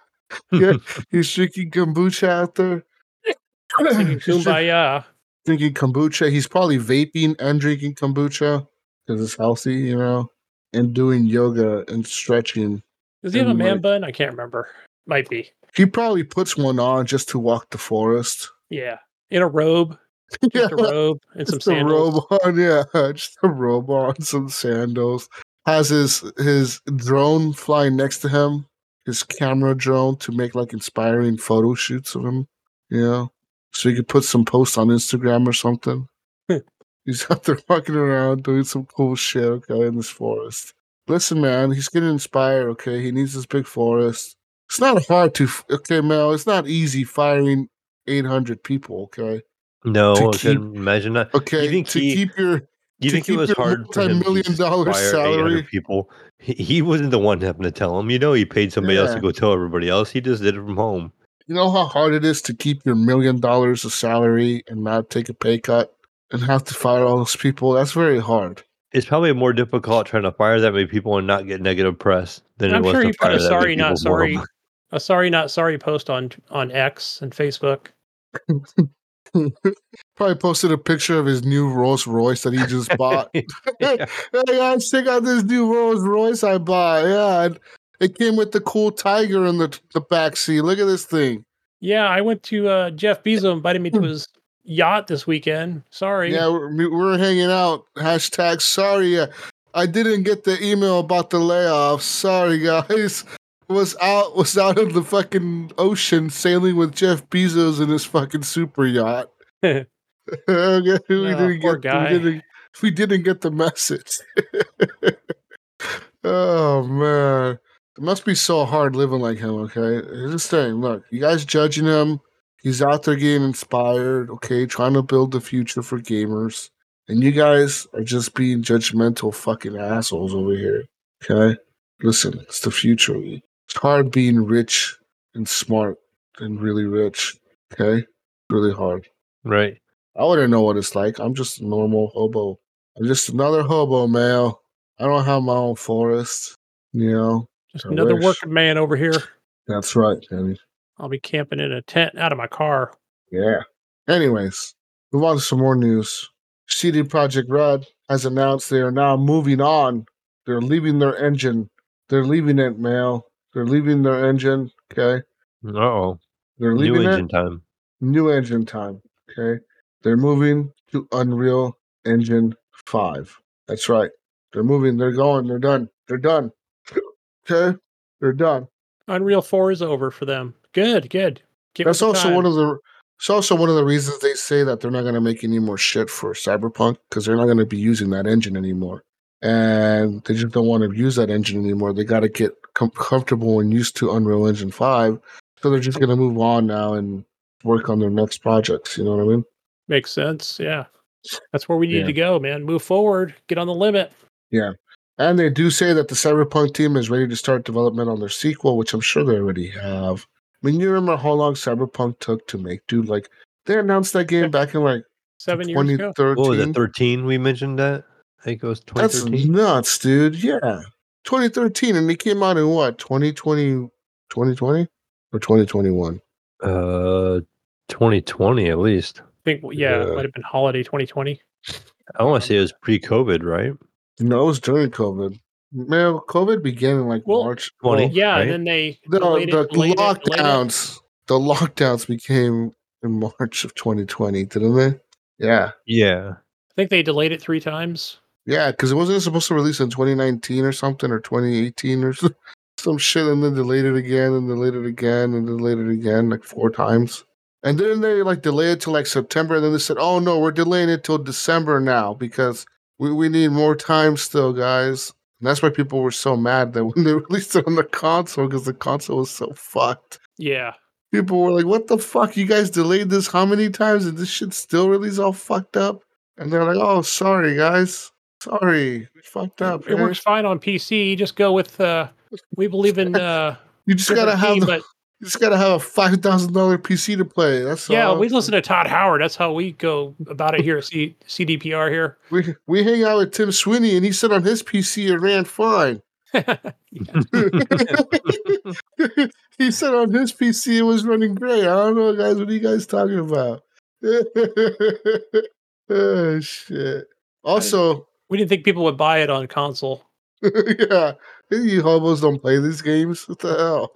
yeah, [LAUGHS] he's drinking kombucha out there. Singing Kumbaya. Drinking kombucha. He's probably vaping and drinking kombucha because it's healthy, you know, and doing yoga and stretching. Does he have a man like- bun? I can't remember. Might be. He probably puts one on just to walk the forest. Yeah. In a robe. [LAUGHS] Just a robe and some just a sandals. robe on, [LAUGHS] yeah, just a robe on, some sandals. Has his his drone flying next to him, his camera drone to make like inspiring photo shoots of him. You know, so he could put some posts on Instagram or something. [LAUGHS] [LAUGHS] he's out there walking around doing some cool shit. Okay, in this forest. Listen, man, he's getting inspired. Okay, he needs this big forest. It's not hard to. Okay, Mayo, it's not easy firing eight hundred people. Okay. No, To I couldn't imagine that. Okay, think to he- keep your You think it was hard for him to multi-million dollar 800 salary. people? He, he wasn't the one having to tell him. You know, he paid somebody else to go tell everybody else. He just did it from home. You know how hard it is to keep your million dollars of salary and not take a pay cut and have to fire all those people. That's very hard. It's probably more difficult trying to fire that many people and not get negative press than I'm it was sure to he put fire a that many sorry, not people sorry, [LAUGHS] a sorry, not sorry post on on X and Facebook. [LAUGHS] Probably posted a picture of his new Rolls Royce that he just bought. [LAUGHS] hey, Yeah. guys, check out this new Rolls Royce I bought. Yeah, and it came with the cool tiger in the the back seat. Look at this thing. Yeah, I went to uh, Jeff Bezos invited me to his yacht this weekend. Sorry. Yeah, we're, we're hanging out. Hashtag sorry. uh, I didn't get the email about the layoffs. Sorry, guys. [LAUGHS] was out was out in the fucking ocean sailing with Jeff Bezos in his fucking super yacht. [LAUGHS] [LAUGHS] we, didn't poor get, guy. we didn't we didn't get the message. oh man. It must be so hard living like him, okay? Here's the thing, look, you guys judging him, he's out there getting inspired, okay, trying to build the future for gamers. And you guys are just being judgmental fucking assholes over here. Okay? Listen, it's the future. It's hard being rich and smart and really rich. Okay? Really hard. Right. I wouldn't know what it's like. I'm just a normal hobo. I'm just another hobo, Mayo. I don't have my own forest. You know? Just I another wish. working man over here. That's right, Gunny. I'll be camping in a tent out of my car. Yeah. Anyways, move on to some more news. CD Projekt Red has announced they are now moving on. They're leaving their engine. They're leaving it, Mayo. They're leaving their engine. Okay. Uh oh. They're leaving New leaving engine it. time. New engine time. Okay. They're moving to Unreal Engine 5. That's right. They're moving. They're going. They're done. They're done. Okay. They're done. Unreal 4 is over for them. Good, good. Get That's also time. one of the. It's also one of the reasons they say that they're not going to make any more shit for Cyberpunk because they're not going to be using that engine anymore, and they just don't want to use that engine anymore. They got to get com- comfortable and used to Unreal Engine Five, so they're just going to move on now and work on their next projects. You know what I mean? Makes sense. Yeah. That's where we need Yeah. to go, man. Move forward. Get on the limit. And they do say that the Cyberpunk team is ready to start development on their sequel, which I'm sure they already have. I mean, you remember how long Cyberpunk took to make, dude? Like they announced that game back in like Seven years ago. 2013. What was it? Thirteen? We mentioned that. I think it was 2013. That's 2013. nuts, dude. Yeah. 2013, and they came out in what, 2020, 2020 or 2021? Uh, 2020 at least. I think, yeah, it might have been holiday 2020. I want to say it was pre-COVID, right? No, it was during COVID. Man, COVID began in like Well, March. 20. Well, Yeah, right? and then they the delayed the it, delayed it, lockdowns, the lockdowns became in March of 2020, didn't they? Yeah. Yeah. I think they delayed it three times. Yeah, because it wasn't supposed to release in 2019 or something or 2018 or some, [LAUGHS] some shit, and then delayed it again and delayed it again and delayed it again like four times. And then they like delay it till like September, and then they said, "Oh no, we're delaying it till December now because we, we need more time still, guys." And that's why people were so mad that [LAUGHS] when they released it on the console because the console was so fucked. Yeah. People were like, "What the fuck? You guys delayed this how many times, and this shit still release all fucked up?" And they're like, "Oh, sorry, guys." Sorry, we fucked up. It man." works fine on PC. You just go with, uh, we believe in, [LAUGHS] uh, You just gotta have team, the, but you just gotta have a five thousand dollar PC to play. That's yeah, all. we listen to Todd Howard. That's how we go about it here at C- CDPR here. [LAUGHS] We we hang out with Tim Sweeney, and he said on his PC it ran fine. [LAUGHS] [LAUGHS] he said on his PC it was running great. I don't know, guys. What are you guys talking about? oh shit. Also, we didn't think people would buy it on console. yeah, you hobos don't play these games. What the hell?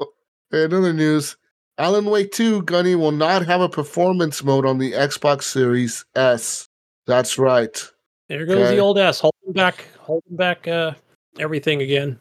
Hey, another news. Alan Wake 2 Gunny will not have a performance mode on the Xbox Series S. That's right. There goes Okay. the old S, holding back, holding back uh, everything again.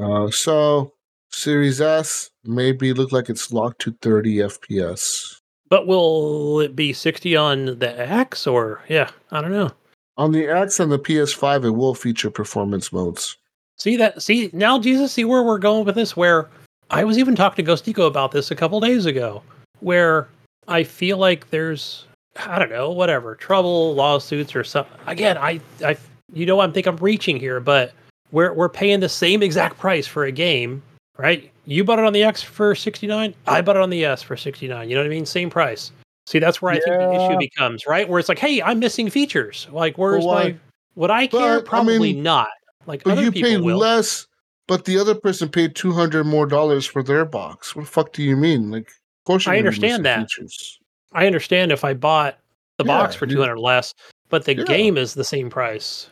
Uh, so Series S maybe look like it's locked to 30 FPS. But will it be 60 on the X or yeah, I don't know. On the X and the PS5, it will feature performance modes. See that? See now, Jesus. See where we're going with this? Where I was even talking to Ghostico about this a couple days ago, where I feel like there's I don't know, whatever trouble, lawsuits, or something. Again, I I you know I think I'm reaching here, but we're we're paying the same exact price for a game, right? You bought it on the X for 69. I bought it on the S for 69. You know what I mean? Same price. See, that's where I think the issue becomes, right? Where it's like, hey, I'm missing features. Like, where's why? my would I care? But, I Probably mean, not. Like But other you people paid will. less, but the other person paid 200 more dollars for their box. What the fuck do you mean? Like, of course I understand that. Features. I understand if I bought the box Yeah, for you- 200 less, but the Yeah. game is the same price.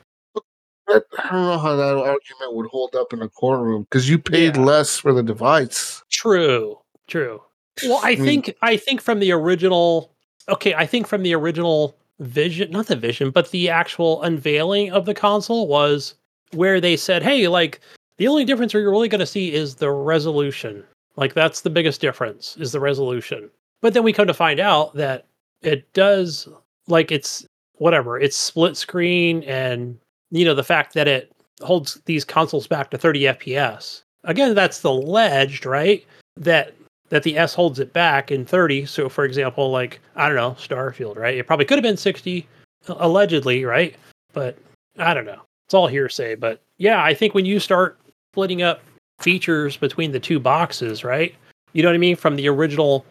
I don't know how that argument would hold up in a courtroom because you paid Yeah. less for the device. True. True. Well, I mean, think I think from the original okay, I think from the original vision, not the vision, but the actual unveiling of the console was where they said, "Hey, like The only difference you're really going to see is the resolution. Like that's the biggest difference is the resolution. But then we come to find out that it does like it's whatever, it's split screen and you know the fact that it holds these consoles back to 30 FPS. Again, that's the alleged, right? That that the S holds it back in 30. So for example, like I don't know, Starfield, right? It probably could have been 60 allegedly, right? But I don't know. It's all hearsay, but yeah, I think when you start splitting up features between the two boxes, right? You know what I mean? From the original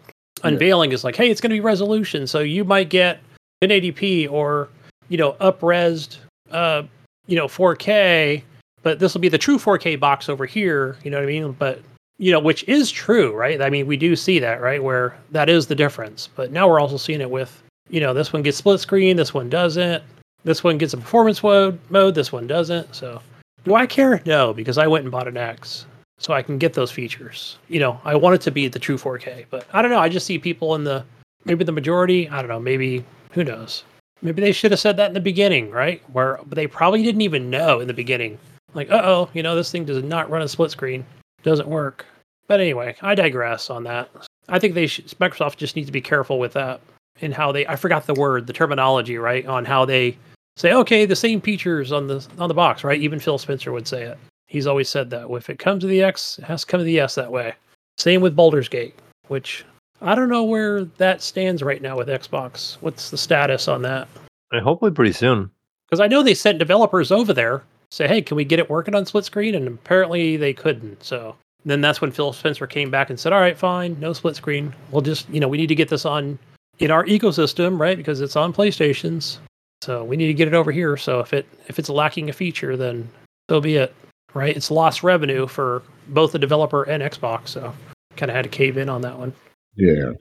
unveiling is like, hey, it's going to be resolution, so you might get 1080p or you know upresed, uh, you know 4K, but this will be the true 4K box over here. You know what I mean? But you know, which is true, right? I mean, we do see that, right? Where that is the difference. But now we're also seeing it with, you know, this one gets split screen, this one doesn't. This one gets a performance mode, mode, this one doesn't. So, do I care? No, because I went and bought an X so I can get those features. You know, I want it to be the true 4K, but I don't know. I just see people in the maybe the majority. I don't know. Maybe who knows? Maybe they should have said that in the beginning, right? Where they probably didn't even know in the beginning. Like, uh oh, you know, this thing does not run a split screen. Doesn't work. But anyway, I digress on that. I think they should, Microsoft just needs to be careful with that and how they. I forgot the word, the terminology, right? On how they say, okay, the same features on the on the box, right? Even Phil Spencer would say it. He's always said that. If it comes to the X, it has to come to the S that way. Same with Baldur's Gate, which I don't know where that stands right now with Xbox. What's the status on that? And hopefully pretty soon. Because I know they sent developers over there say, hey, can we get it working on split screen? And apparently they couldn't. So then that's when Phil Spencer came back and said, all right, fine, no split screen. We'll just, you know, we need to get this on in our ecosystem, right? Because it's on PlayStations. So we need to get it over here. So if it if it's lacking a feature, then so be it right? It's lost revenue for both the developer and Xbox, so kind of had to cave in on that one. Yeah.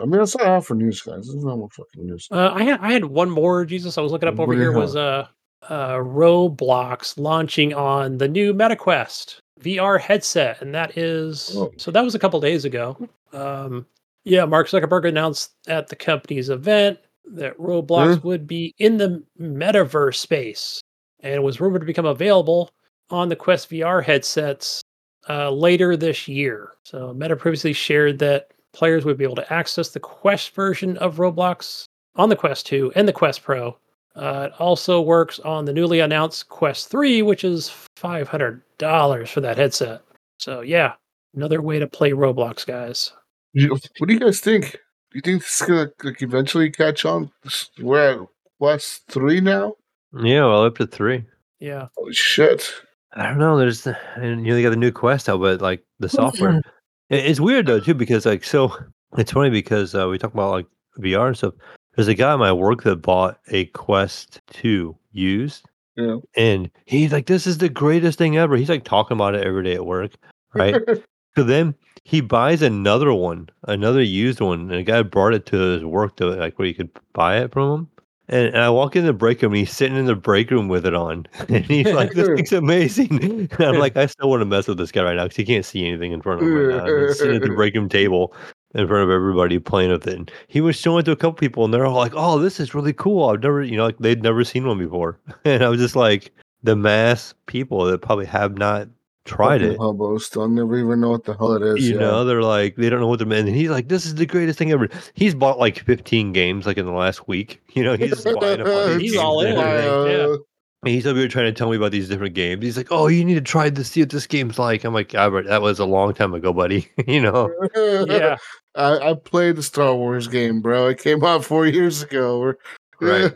I mean, that's not all for news, guys. This is not more fucking news. Uh, I had I had one more. Jesus, I was looking up over here. Was uh, uh, Roblox launching on the new MetaQuest VR headset, and that is oh. so. That was a couple days ago. Um, yeah, Mark Zuckerberg announced at the company's event that Roblox would be in the metaverse space, and was rumored to become available on the Quest VR headsets uh, later this year. So Meta previously shared that players would be able to access the Quest version of Roblox on the Quest 2 and the Quest Pro. Uh, it also works on the newly announced Quest 3, which is $500 for that headset. So, yeah, another way to play Roblox, guys. What do you guys think? Do you think this is going to like, eventually catch on? We're at Quest 3 now? Yeah, well, up to 3. Yeah. Holy shit. I don't know. There's and you know, they got the new Quest out, but like the [LAUGHS] software, it's weird though too because like so it's funny because uh, we talk about like VR and stuff. There's a guy at my work that bought a Quest Two used, yeah. and he's like, "This is the greatest thing ever." He's like talking about it every day at work, right? [LAUGHS] so then he buys another one, another used one, and a guy brought it to his work to like where you could buy it from him. And, and, I walk in the break room and he's sitting in the break room with it on. [LAUGHS] And he's [LAUGHS] like, this thing's amazing. And I'm like, I [LAUGHS] still want to mess with this guy right now because he can't see anything in front of him right now. He's sitting at the break room table in front of everybody playing with it. And he was showing it to a couple people and they're all like, oh, this is really cool. I've never, you know, like they'd never seen one before. And I was just like, the mass people that probably have not tried it. Hobos don't never even know what the hell it is. You yeah. know, they're like they don't know what they're and he's like, This is the greatest thing ever. He's bought like 15 games like in the last week. [LAUGHS] You know, he's buying a He's all in. Yeah. He's over here trying to tell me about these different games. He's like, "Oh, you need to try this. See what this game's like." I'm like, "Albert, that was a long time ago, buddy. [LAUGHS] you know." [LAUGHS] yeah, I, I, played the Star Wars game, bro. It came out four years ago. Right.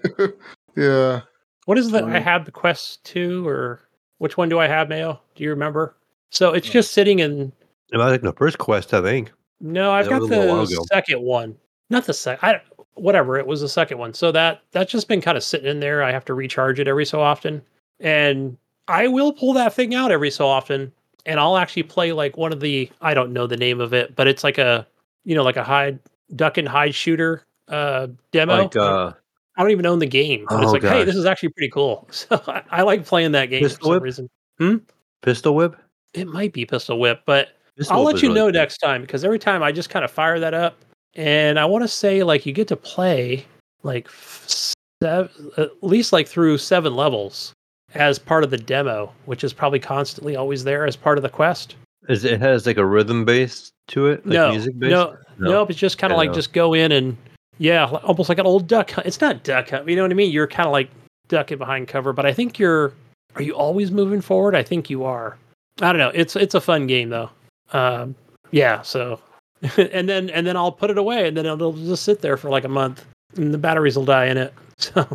yeah. What is that? I had the Quest two, or which one do I have, Mayo? Do you remember? So it's just sitting in. I like the first quest, I think. No, I've that got the second one. Not the second. Whatever. It was the second one. So that that's just been kind of sitting in there. I have to recharge it every so often, and I will pull that thing out every so often, and I'll actually play like one of the. I don't know the name of it, but it's like a you know like a hide duck and hide shooter uh demo. Like uh. I don't even own the game, but oh, it's like, gosh. hey, this is actually pretty cool. [LAUGHS] So I, I like playing that game Pistol for some whip? reason. Hmm? Pistol whip? It might be pistol whip, but pistol I'll let you know really next time because every time I just kind of fire that up, and I want to say like you get to play like seven, at least like through seven levels, as part of the demo, which is probably constantly always there as part of the quest. Is it has like a rhythm base to it, like no, music base? no, nope. It's just kind of Yeah, like no. just go in and yeah, almost like an old duck. hunt. It's not duck hunt. You know what I mean? You're kind of like ducking behind cover, but I think you're. Are you always moving forward? I think you are. I don't know. It's it's a fun game though. Um, yeah. So, [LAUGHS] and then and then I'll put it away, and then it'll just sit there for like a month, and the batteries will die in it. [LAUGHS] So,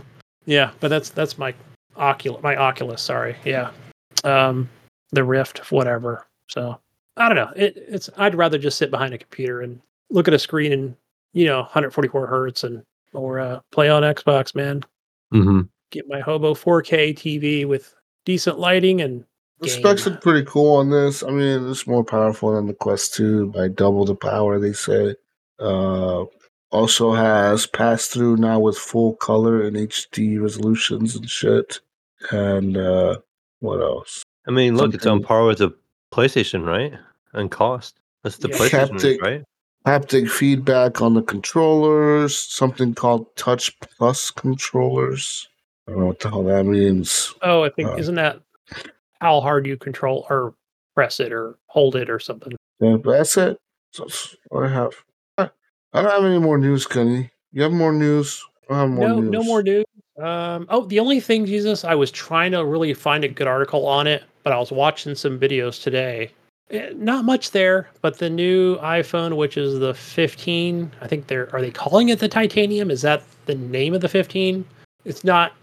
yeah. But that's that's my Oculus. My Oculus. Sorry. Yeah. Um, the Rift. Whatever. So I don't know. It, it's I'd rather just sit behind a computer and look at a screen and you know 144 hertz and or uh, play on Xbox. Man, hmm get my Hobo 4K TV with decent lighting and The game. specs look pretty cool on this. I mean, it's more powerful than the Quest 2 by double the power, they say. Uh, also has pass through now with full color and HD resolutions and shit. And uh, what else? I mean, look, it's on par with the PlayStation, right? And cost. That's the Yeah. PlayStation, Haptic- right? Haptic feedback on the controllers, something called Touch Plus controllers. I don't know what the hell that means. oh, I think uh, isn't that how hard you control or press it or hold it or something? Yeah, that's it. That's all I have. I I don't have any more news, Kenny. You have more news? I have more no, news. no more news. Um, oh, the only thing, Jesus, I was trying to really find a good article on it, but I was watching some videos today. Eh, Not much there, but the new iPhone, which is the 15, I think they're are they calling it the titanium? Is that the name of the 15? It's not.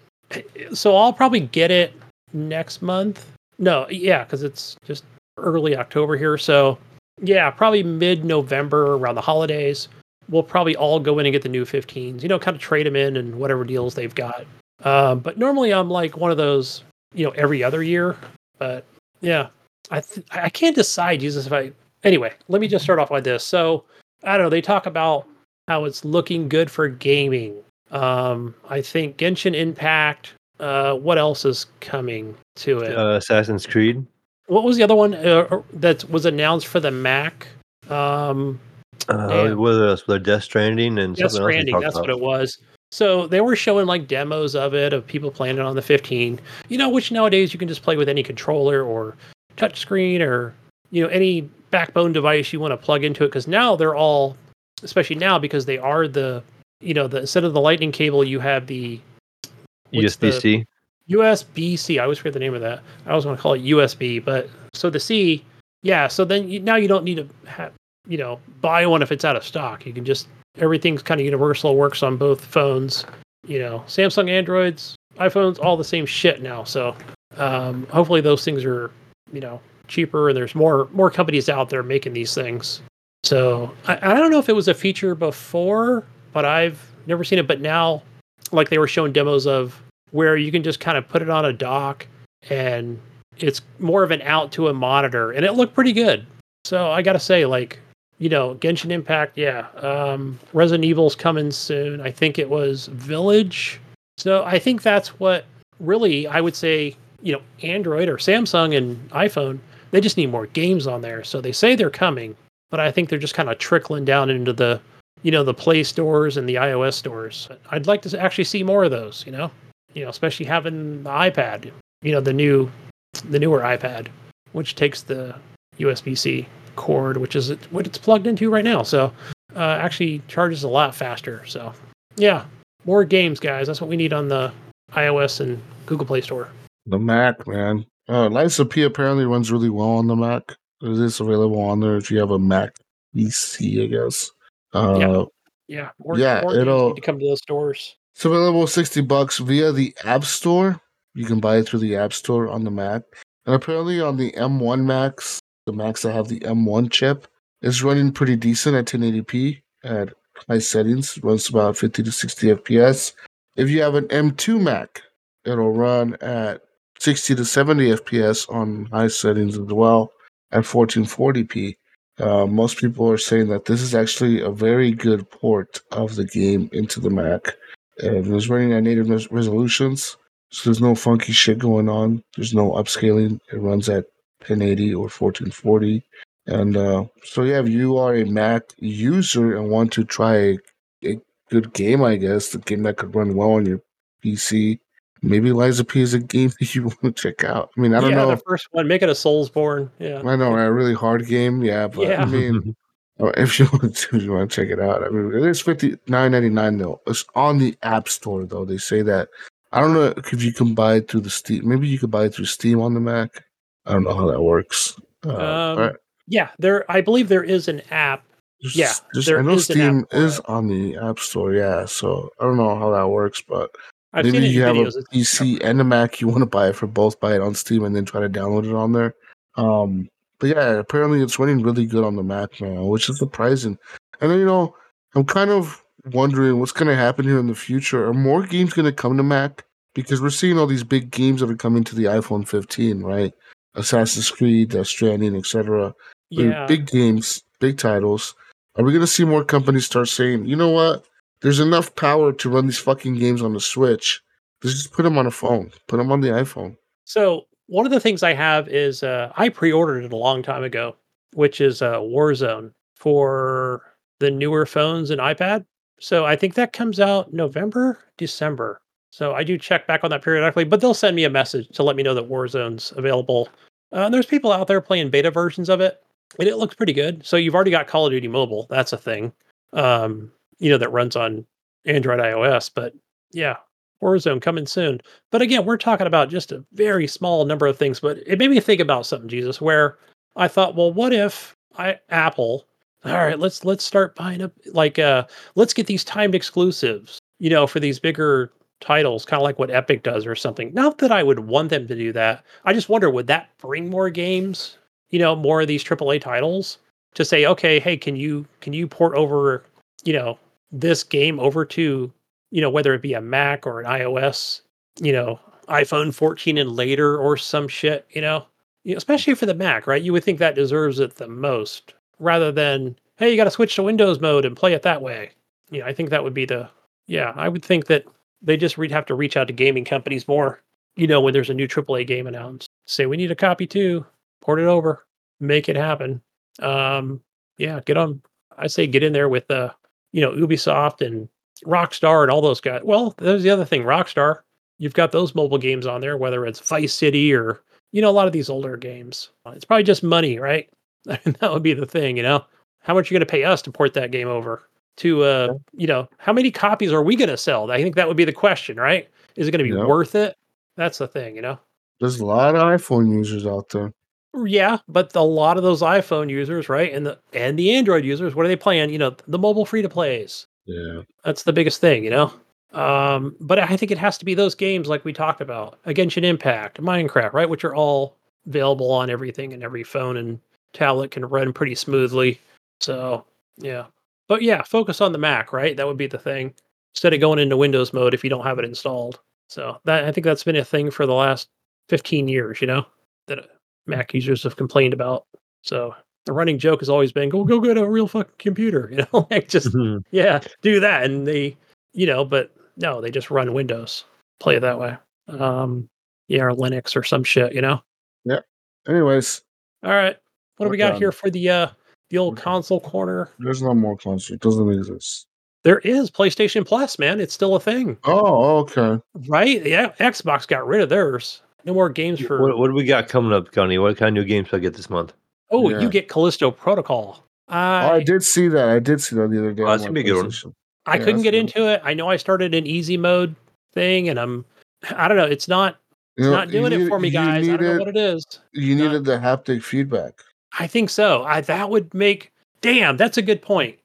So I'll probably get it next month. No, yeah, because it's just early October here. So yeah, probably mid November around the holidays we'll probably all go in and get the new 15s, you know, kind of trade them in and whatever deals they've got. Um, but normally I'm like one of those, you know, every other year. But yeah, I th- I can't decide, Jesus, if I. Anyway, let me just start off like this. So I don't know. They talk about how it's looking good for gaming. Um, I think Genshin Impact. Uh, what else is coming to it? Uh, Assassin's Creed. what was the other one uh, that was announced for the Mac? Um, Uh, what else? The Death Stranding and Death something else. we Stranding, that's about. what it was. So they were showing like demos of it of people playing it on the 15. You know, which nowadays you can just play with any controller or touchscreen or you know any backbone device you want to plug into it. Because now they're all, especially now because they are the you know the instead of the lightning cable you have the USB C. USB C. I always forget the name of that. I always want to call it USB, but so the C, yeah. So then you, now you don't need to have you know buy one if it's out of stock. You can just everything's kind of universal. Works on both phones. You know, Samsung, Androids, iPhones, all the same shit now. So um, hopefully those things are you know cheaper and there's more more companies out there making these things. So I, I don't know if it was a feature before, but I've never seen it. But now, like they were showing demos of where you can just kind of put it on a dock and it's more of an out to a monitor and it looked pretty good. So I gotta say, like, you know, Genshin Impact, yeah. Um, Resident Evil's coming soon. I think it was Village. So I think that's what really I would say, you know, Android or Samsung and iPhone, they just need more games on there. So they say they're coming, but I think they're just kind of trickling down into the, you know, the Play stores and the iOS stores. I'd like to actually see more of those, you know? You know, especially having the iPad, you know, the new the newer iPad, which takes the USB-C cord, which is what it's plugged into right now. So uh, actually charges a lot faster. So yeah, more games, guys. That's what we need on the iOS and Google Play Store. The Mac, man. Uh, Lies of P apparently runs really well on the Mac. It is available on there if you have a Mac PC, I guess. Uh, Yeah. Yeah, more, Yeah, games it'll- need to come to those stores. It's available 60 bucks via the App Store. You can buy it through the App Store on the Mac. And apparently on the M1 Max, the Macs that have the M1 chip, is running pretty decent at 1080p at high settings. It runs about 50 to 60 FPS. If you have an M2 Mac, it'll run at 60 to 70 FPS on high settings as well at 1440p. Uh, most people are saying that this is actually a very good port of the game into the Mac and it's running at native res- resolutions. So there's no funky shit going on. There's no upscaling. It runs at 1080 or 1440. And uh, so, yeah, if you are a Mac user and want to try a, a good game, I guess, the game that could run well on your PC, maybe Lies of P is a game [LAUGHS] that you want to check out. I mean, I don't yeah, know. the first one, make it a Soulsborne. Yeah. I know, right? A really hard game, yeah. But Yeah. I mean, uh, [LAUGHS] if you [LAUGHS] want to, you want to check it out. I mean, it is fifty nine ninety nine though. It's on the App Store though. They say that. I don't know if you can buy it through the Steam. Maybe you could buy it through Steam on the Mac. I don't know how that works. Uh, Um, but Yeah, there. I believe there is an app. just- yeah, just- there I know is an Steam app is on the App Store. Yeah, so I don't know how that works, but I've maybe you have videos. a PC and a Mac. You want to buy it for both. Buy it on Steam and then try to download it on there. Um, but yeah, apparently it's running really good on the Mac now, which is surprising. And then you know, I'm kind of wondering what's going to happen here in the future. Are more games going to come to Mac? Because we're seeing all these big games that are coming to the iPhone 15, right? Assassin's Creed, Death Stranding, etc. Yeah. big games, big titles. Are we going to see more companies start saying, you know what? There's enough power to run these fucking games on the Switch. Let's just put them on a phone. Put them on the iPhone. So one of the things I have is uh, I pre-ordered it a long time ago, which is uh, Warzone for the newer phones and iPad. So I think that comes out November, December. So I do check back on that periodically, but they'll send me a message to let me know that Warzone's available. Uh, and there's people out there playing beta versions of it, and it looks pretty good. So you've already got Call of Duty Mobile. That's a thing, um, you know, that runs on Android, iOS. But yeah, Warzone coming soon. But again, we're talking about just a very small number of things. But it made me think about something, Jesus, where I thought, well, what if I Apple? All right, let's let's start buying up like uh let's get these timed exclusives, you know, for these bigger titles, kind of like what Epic does or something. Not that I would want them to do that. I just wonder would that bring more games, you know, more of these AAA titles to say, okay, hey, can you can you port over, you know, this game over to, you know, whether it be a Mac or an iOS, you know, iPhone 14 and later or some shit, you know, especially for the Mac, right? You would think that deserves it the most rather than, hey, you got to switch to Windows mode and play it that way. You know, I think that would be the, yeah, I would think that they just would have to reach out to gaming companies more, you know, when there's a new AAA game announced. Say, we need a copy too, port it over, make it happen. Um, yeah, get on, I say get in there with, uh, you know, Ubisoft and Rockstar and all those guys. Well, there's the other thing, Rockstar. You've got those mobile games on there, whether it's Vice City or you know a lot of these older games. It's probably just money, right? [LAUGHS] that would be the thing, you know. How much are you going to pay us to port that game over? To uh, you know, how many copies are we going to sell? I think that would be the question, right? Is it going to be worth it? That's the thing, you know. There's a lot of iPhone users out there. Yeah, but a lot of those iPhone users, right, and the and the Android users, what are they playing? You know, the mobile free to plays. Yeah. That's the biggest thing, you know. Um, but I think it has to be those games like we talked about, Genshin Impact, Minecraft, right, which are all available on everything and every phone and tablet can run pretty smoothly. So yeah, but yeah, focus on the Mac, right? That would be the thing instead of going into Windows mode if you don't have it installed. So that I think that's been a thing for the last 15 years, you know, that Mac users have complained about. So the running joke has always been go go get a real fucking computer, [LAUGHS] you know, like just yeah, do that. And they, you know, but no, they just run Windows, play it that way. Um, yeah, or Linux or some shit, you know. Yeah. Anyways, All right, what do we got here for the uh the old Okay. console corner? there's no more console. It doesn't exist. There is PlayStation Plus, man. It's still a thing, Oh, okay. right? Yeah, Xbox got rid of theirs. No more games for. What, what do we got coming up, Gunny? What kind of new games do I get this month? oh, Yeah. you get Callisto Protocol. Oh, I I did see that. I did see that the other day. Oh, that's gonna be a good one. I Yeah, couldn't get good. into it. I know I started an easy mode thing, and I'm. I don't know. It's not. You It's know, not doing you it for me, you guys. I don't know what it is. You not- needed the haptic feedback. I think so. I that would make. Damn, that's a good point.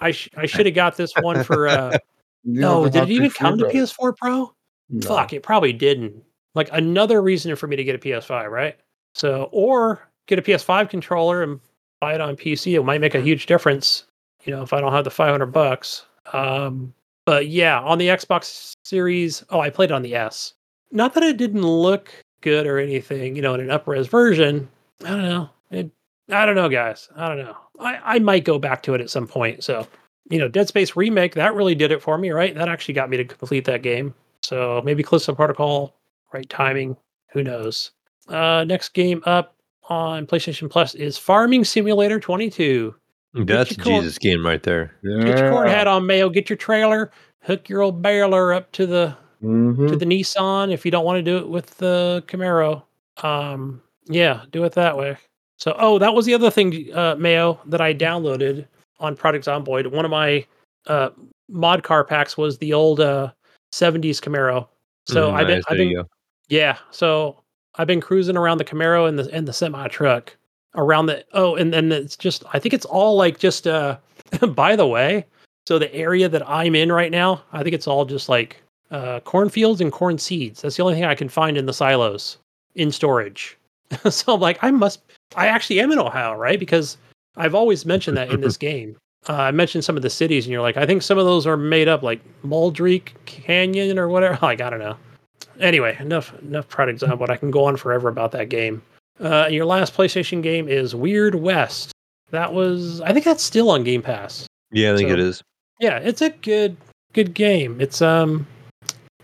I sh- I should have [LAUGHS] got this one for. uh You No, did it haptic even come to. PS4 Pro? No. Fuck, it probably didn't. Like another reason for me to get a PS5, right? So, or get a PS5 controller and buy it on PC. It might make a huge difference, you know, if I don't have the 500 bucks. Um, but yeah, on the Xbox Series, oh, I played it on the S. Not that it didn't look good or anything, you know, in an up-res version. I don't know. It, I don't know, guys. I don't know. I, I might go back to it at some point. So, you know, Dead Space remake that really did it for me, right? That actually got me to complete that game. So maybe Callisto Protocol, right timing, who knows? Uh, next game up on PlayStation Plus is Farming Simulator 22. That's a your corn- Jesus game right there. Yeah. Get your corn hat on, Mayo. Get your trailer. Hook your old baler up to the Mhm. to the Nissan if you don't want to do it with the Camaro. Um, yeah, do it that way. So, oh, that was the other thing, uh, Mayo, that I downloaded on Project Zomboid. One of my uh, mod car packs was the old uh, 70s Camaro. So Mm, I've been, nice, I've been, go. Yeah. So I've been cruising around the Camaro and the and the semi truck around the. Oh, and then it's just, I think it's all like just. uh [LAUGHS] By the way, so the area that I'm in right now, I think it's all just like uh, cornfields and corn seeds. That's the only thing I can find in the silos in storage. [LAUGHS] so I'm like, I must. I actually am in Ohio, right? Because I've always mentioned that in this [LAUGHS] game. Uh, I mentioned some of the cities, and you're like, I think some of those are made up, like Muldreak Canyon or whatever. Like, I don't know. Anyway, enough enough product but I can go on forever about that game. Uh, your last PlayStation game is Weird West. That was, I think that's still on Game Pass. Yeah, I think So- it is. Yeah, it's a good good game. It's um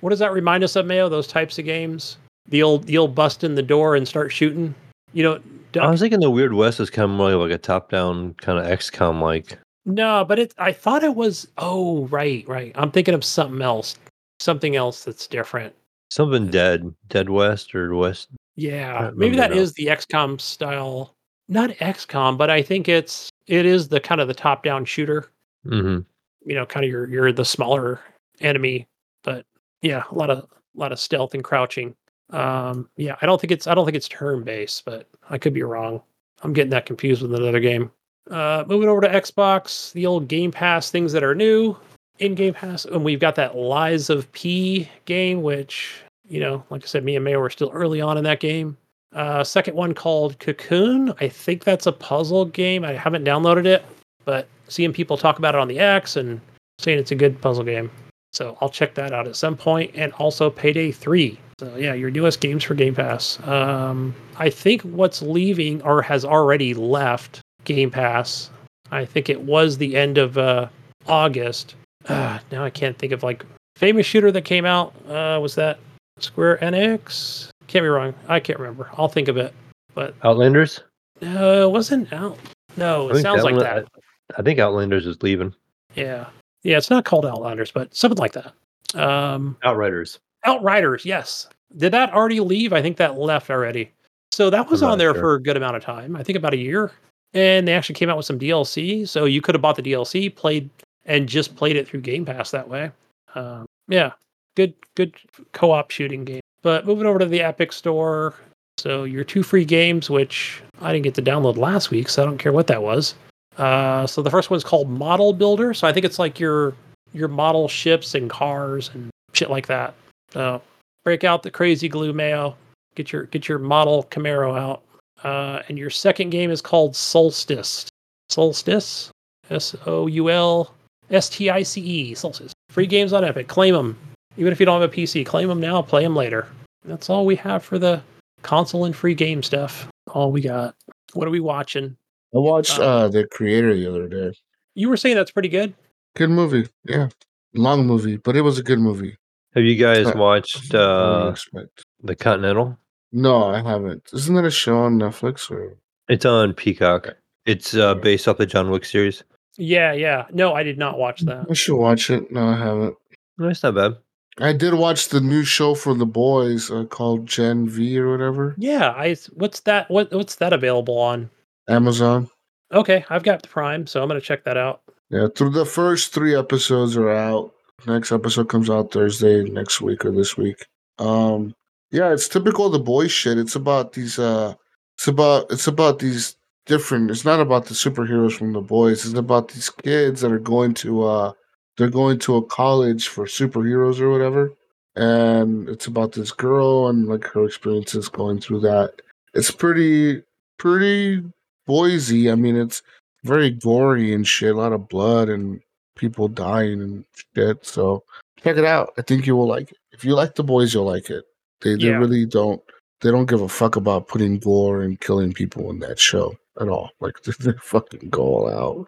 what does that remind us of, Mayo? Those types of games? The old the old bust in the door and start shooting. You know, duck- I was thinking the Weird West is kind of more like a top-down kind of XCOM like. no, but it I thought it was oh right, right. I'm thinking of something else. Something else that's different. Something dead, Dead West or West. Yeah, maybe that remember is now. the XCOM style. Not XCOM, but I think it's it is the kind of the top down shooter. hmm you know, kind of you're you're the smaller enemy, but yeah, a lot of a lot of stealth and crouching. Um, yeah, I don't think it's I don't think it's turn based, but I could be wrong. I'm getting that confused with another game. Uh, moving over to Xbox, the old Game Pass things that are new in Game Pass, and we've got that Lies of P game, which you know, like I said, me and Mayo were still early on in that game. Uh, second one called Cocoon. I think that's a puzzle game. I haven't downloaded it, but seeing people talk about it on the X and saying it's a good puzzle game. So I'll check that out at some point. And also Payday 3. So yeah, your newest games for Game Pass. Um, I think what's leaving or has already left Game Pass. I think it was the end of uh, August. Uh, now I can't think of like famous shooter that came out. Uh, was that Square Enix? Can't be wrong. I can't remember. I'll think of it. But Outlanders. no, it wasn't out. No, it sounds like that. I, I think Outlanders is leaving. Yeah. Yeah, it's not called Outlanders, but something like that. Um Outriders. Outriders, yes. Did that already leave? I think that left already. So that was on there sure. for a good amount of time. I think about a year. And they actually came out with some DLC. So you could have bought the DLC, played and just played it through Game Pass that way. Um, yeah. Good good co-op shooting game. But moving over to the Epic store. So your two free games, which I didn't get to download last week, so I don't care what that was. Uh, so the first one's called Model Builder. So I think it's like your your model ships and cars and shit like that. So break out the crazy glue mayo. Get your get your model Camaro out. Uh, and your second game is called Soulstice. Soulstice. S O U L S T I C E. Soulstice. Free games on Epic. Claim them. Even if you don't have a PC, claim them now. Play them later. That's all we have for the console and free game stuff. All we got. What are we watching? I watched Oh. uh the creator the other day. You were saying that's pretty good. Good movie, yeah. Long movie, but it was a good movie. Have you guys Uh, watched What do you uh, expect? the Continental? No, I haven't. Isn't that a show on Netflix or? It's on Peacock. It's uh, based off the John Wick series. Yeah, yeah. No, I did not watch that. I should watch it. No, I haven't. No, it's not bad. I did watch the new show for the boys uh, called Gen V or whatever. Yeah, I. What's that? What What's that available on? Amazon. Okay, I've got the Prime, so I'm gonna check that out. Yeah, through the first three episodes are out. Next episode comes out Thursday next week or this week. Um, yeah, it's typical of the boys shit. It's about these. Uh, it's about it's about these different. It's not about the superheroes from the boys. It's about these kids that are going to. Uh, they're going to a college for superheroes or whatever, and it's about this girl and like her experiences going through that. It's pretty pretty boysy. I mean, it's very gory and shit. A lot of blood and people dying and shit. So check it out. I think you will like it. If you like the boys, you'll like it. They they Yeah. really don't they don't give a fuck about putting gore and killing people in that show at all. [LAUGHS] Like they're fucking go all out.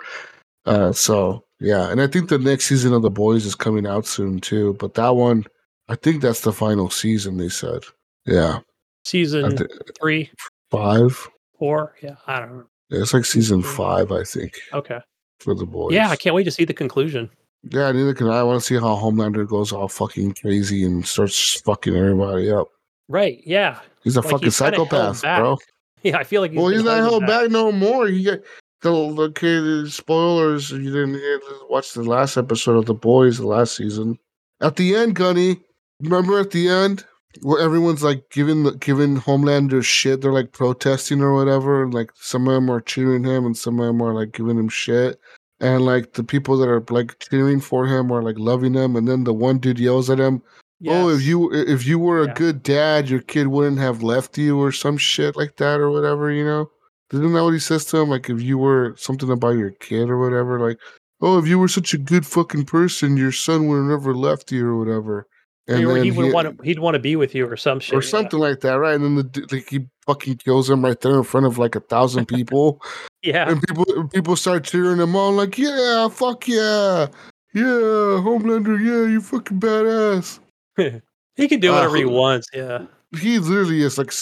Uh so yeah, and I think the next season of the boys is coming out soon too. But that one I think that's the final season, they said. Yeah. Season thi- three, five. four. Yeah, I don't know. Yeah, it's like season five, I think, Okay. for the boys. Yeah, I can't wait to see the conclusion. Yeah, neither can I. I want to see how Homelander goes all fucking crazy and starts fucking everybody up. Right? Yeah. He's a Like, fucking he's psychopath, bro. [LAUGHS] Yeah. I feel like he's well, he's not held back. back no more. He got the the kid spoilers. if You didn't watch the last episode of The Boys, the last season. At the end, Gunny, remember at the end where everyone's like giving the giving Homelander shit. They're like protesting or whatever. and, Like some of them are cheering him, and some of them are like giving him shit. And like the people that are like cheering for him are like loving him, and then the one dude yells at him, Oh, if you if you were a Yeah. good dad, your kid wouldn't have left you or some shit like that or whatever, you know? Isn't that what he says to him? Like if you were something about your kid or whatever, like, oh, if you were such a good fucking person, your son would have never left you or whatever. And or he would he- want to, he'd want to be with you or some shit. or yeah. something like that, right? And then the like he fucking kills him right there in front of like a thousand people, [LAUGHS] Yeah. and people people start cheering him on, like, yeah, fuck yeah, yeah, Homelander, yeah, you fucking badass. [LAUGHS] he can do Uh, whatever he wants. Yeah. he literally is like,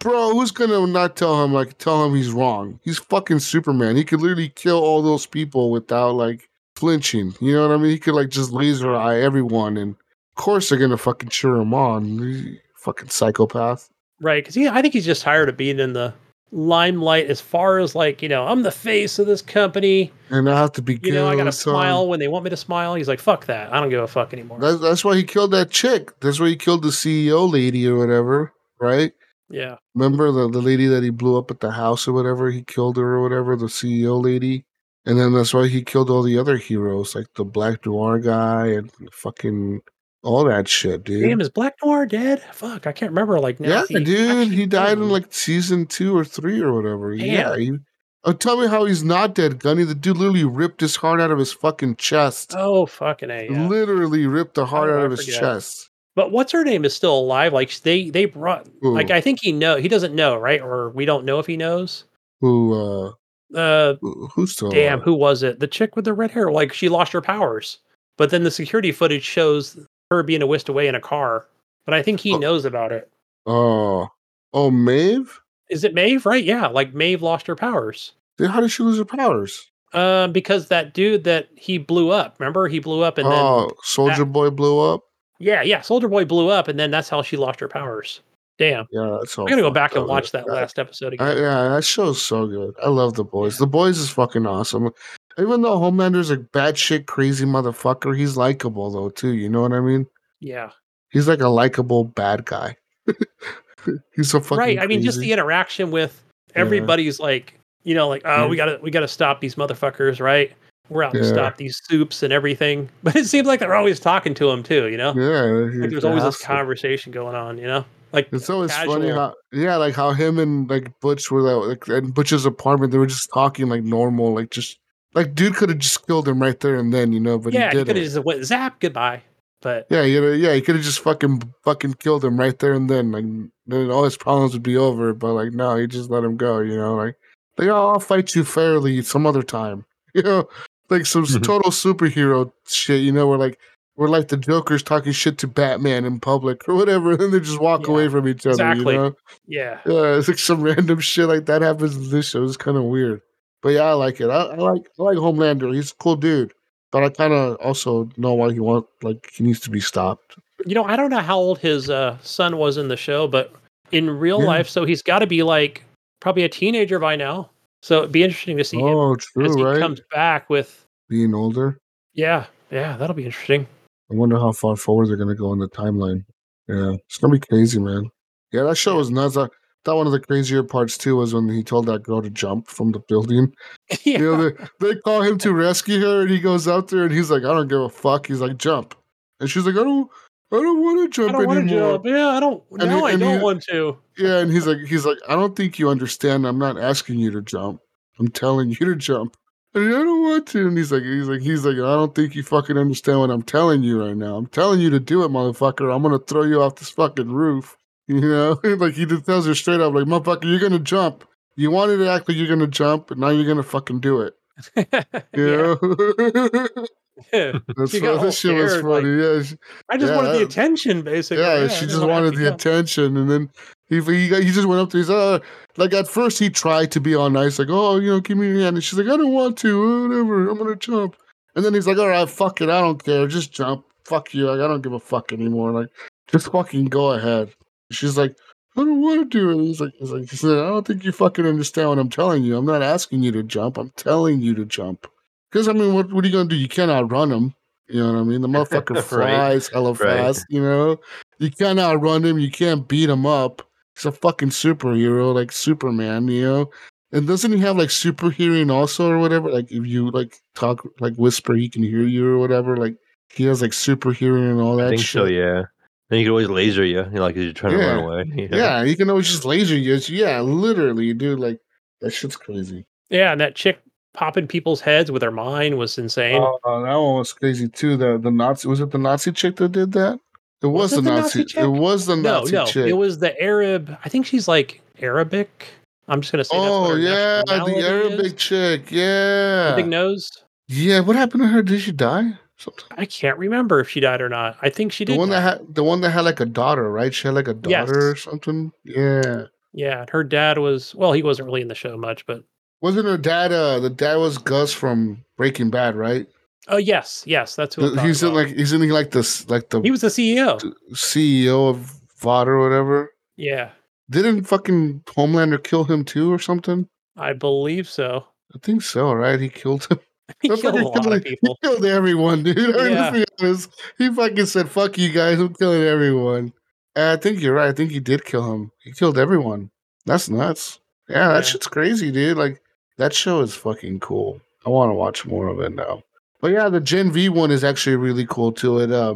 bro, who's gonna not tell him like tell him he's wrong? He's fucking Superman. He could literally kill all those people without like flinching. You know what I mean? He could like just laser eye everyone, and of course they're gonna fucking cheer him on. Fucking psychopath. Right. Because he, I think he's just tired of being in the limelight as far as like, you know, I'm the face of this company. And I have to be You know, I got to all time. smile when they want me to smile. He's like, fuck that. I don't give a fuck anymore. That's, that's why he killed that chick. That's why he killed the CEO lady or whatever, right? yeah. Remember the, the lady that he blew up at the house or whatever? He killed her or whatever, the CEO lady. And then that's why he killed all the other heroes, like the Black Noir guy and fucking all that shit, dude. Damn, is Black Noir dead? Fuck, I can't remember. Like, now yeah, he dude. He died in like season two or three or whatever. Yeah. He, oh, tell me how he's not dead, Gunny. The dude literally ripped his heart out of his fucking chest. Oh, fucking A. Yeah. Literally ripped the heart out I of his forget? chest. But what's her name is still alive. Like, they, they brought, like, I think he know, he doesn't know, right? Or we don't know if he knows. Who, uh, Uh, who's still damn, alive? who was it? The chick with the red hair. Like, she lost her powers. But then the security footage shows her being whisked away in a car. But I think he Oh. knows about it. Oh, oh, Maeve. Is it Maeve? Right? Yeah. Like Maeve lost her powers. Then how did she lose her powers? Um, because that dude that he blew up. Remember, he blew up, and then oh, Soldier Boy blew up. yeah, yeah, Soldier Boy blew up, and then that's how she lost her powers. Damn, Yeah, that's all. I gotta go back and watch that Yeah, last episode I, again. yeah, that show's so good. I love the boys. The boys is fucking awesome. Even though Homelander's a bad shit, crazy motherfucker, he's likable though too. You know what I mean? Yeah, He's like a likable bad guy. [LAUGHS] he's so fucking right. I mean, just the interaction with Yeah. everybody's like, you know, like, oh, Yeah. we gotta, we gotta stop these motherfuckers, right? We're out to stop these soups and everything. [LAUGHS] But it seems like they're always talking to him too. You know, yeah. like there's always this conversation going on. You know, like It's always funny casual. how yeah, like how him and like Butch were like, like in Butch's apartment, they were just talking like normal, like just like dude could have just killed him right there and then, you know, but yeah, he he didn't. could have just went zap goodbye. But Yeah, you know, yeah, he could have just fucking fucking killed him right there and then. Like then all his problems would be over. But like no, he just let him go. You know, like like oh, I'll fight you fairly some other time. [LAUGHS] You know, like some s- Mhm. total superhero shit. You know, where like we're like the Joker's talking shit to Batman in public or whatever, [LAUGHS] and then they just walk Yeah, away from each other. exactly. You know, yeah, yeah, it's like some random shit like that happens in this show. It's kind of weird. But yeah, I like it. I, I like I like Homelander. He's a cool dude. But I kind of also know why he want like he needs to be stopped. you know, I don't know how old his uh, son was in the show, but in real Yeah. life, so he's got to be like probably a teenager by now. So it'd be interesting to see him Oh, as he right? comes back with. Being older. Yeah, yeah, that'll be interesting. I wonder how far forward they're gonna go in the timeline. Yeah, it's gonna be crazy, man. Yeah, that show Yeah. was nuts. I thought one of the crazier parts too was when he told that girl to jump from the building. yeah, [LAUGHS] You know, they, they call him to rescue her, and he goes out there and he's like, "I don't give a fuck." He's like, "Jump," and she's like, "I don't, I don't want to I jump don't anymore." jump. Yeah, I don't. And now he- I don't he- want to. Yeah, and he's like, he's like, "I don't think you understand. I'm not asking you to jump. I'm telling you to jump." And I don't want to. And he's like, he's like, he's like, I don't think you fucking understand what I'm telling you right now. I'm telling you to do it, motherfucker. I'm gonna throw you off this fucking roof. [LAUGHS] You know, [LAUGHS] like he just tells her straight up, like, motherfucker, you're gonna jump. You wanted to act like you're gonna jump, but now you're gonna fucking do it. [LAUGHS] yeah. You know? yeah. That's She got fu- all this shit was scared, like, funny. yeah, I just Yeah, wanted the attention, basically. yeah, I she just wanted the attention, and then he he, got, he just went up to. He's uh, like at first he tried to be all nice, like oh you know give me your hand, and she's like I don't want to, whatever, I'm gonna jump, And then he's like, all right, fuck it, I don't care, just jump. Fuck you, like I don't give a fuck anymore. Like, just fucking go ahead. She's like, I don't want to do it. He's like, he's like, he said, I don't think you fucking understand what I'm telling you. I'm not asking you to jump. I'm telling you to jump. Because I mean, what what are you gonna do? You can't outrun him. You know what I mean? The [LAUGHS] motherfucker Right. flies hella Right. fast. You know, you can't outrun him. You can't beat him up. He's a fucking superhero, like Superman. You know. And doesn't he have like super hearing also or whatever? Like if you like talk like whisper, he can hear you or whatever. Like he has like super hearing and all that I think shit. so. Yeah. Then you could always laser you, you know, like as you're trying to run away. [LAUGHS] you know? Yeah, he can always just laser you. It's- Yeah, literally, dude. Like that shit's crazy. Yeah, and that chick popping people's heads with her mind was insane. Oh, oh that one was crazy too. The the Nazi was it the Nazi chick that did that? It was, Was it the the Nazi. Nazi it was the no, Nazi no, chick. it was the Arab. I think she's like Arabic. I'm just gonna say. oh her yeah, the Arabic is. chick. The Yeah, big nose. yeah. What happened to her? Did she die? I can't remember if she died or not. I think she did. The one that had the one that had like a daughter, right? She had like a daughter Yes. or something. Yeah. yeah, her dad was. Well, he wasn't really in the show much, but Wasn't her dad? Uh, the dad was Gus from Breaking Bad, right? oh yes, yes, that's who. The- he's in like he's in like this like the he was the CEO. CEO of Vought or whatever. Yeah, Didn't fucking Homelander kill him too or something? I believe so. I think so, right? He killed him. [LAUGHS] He killed a lot of people. He killed everyone, dude. [LAUGHS] I mean, Yeah. be honest. He fucking said, "Fuck you guys, I'm killing everyone." And I think you're right. I think he did kill him. He killed everyone. That's nuts. Yeah, that Yeah. shit's crazy, dude. Like that show is fucking cool. I want to watch more of it now. But yeah, the Gen V one is actually really cool too. It uh,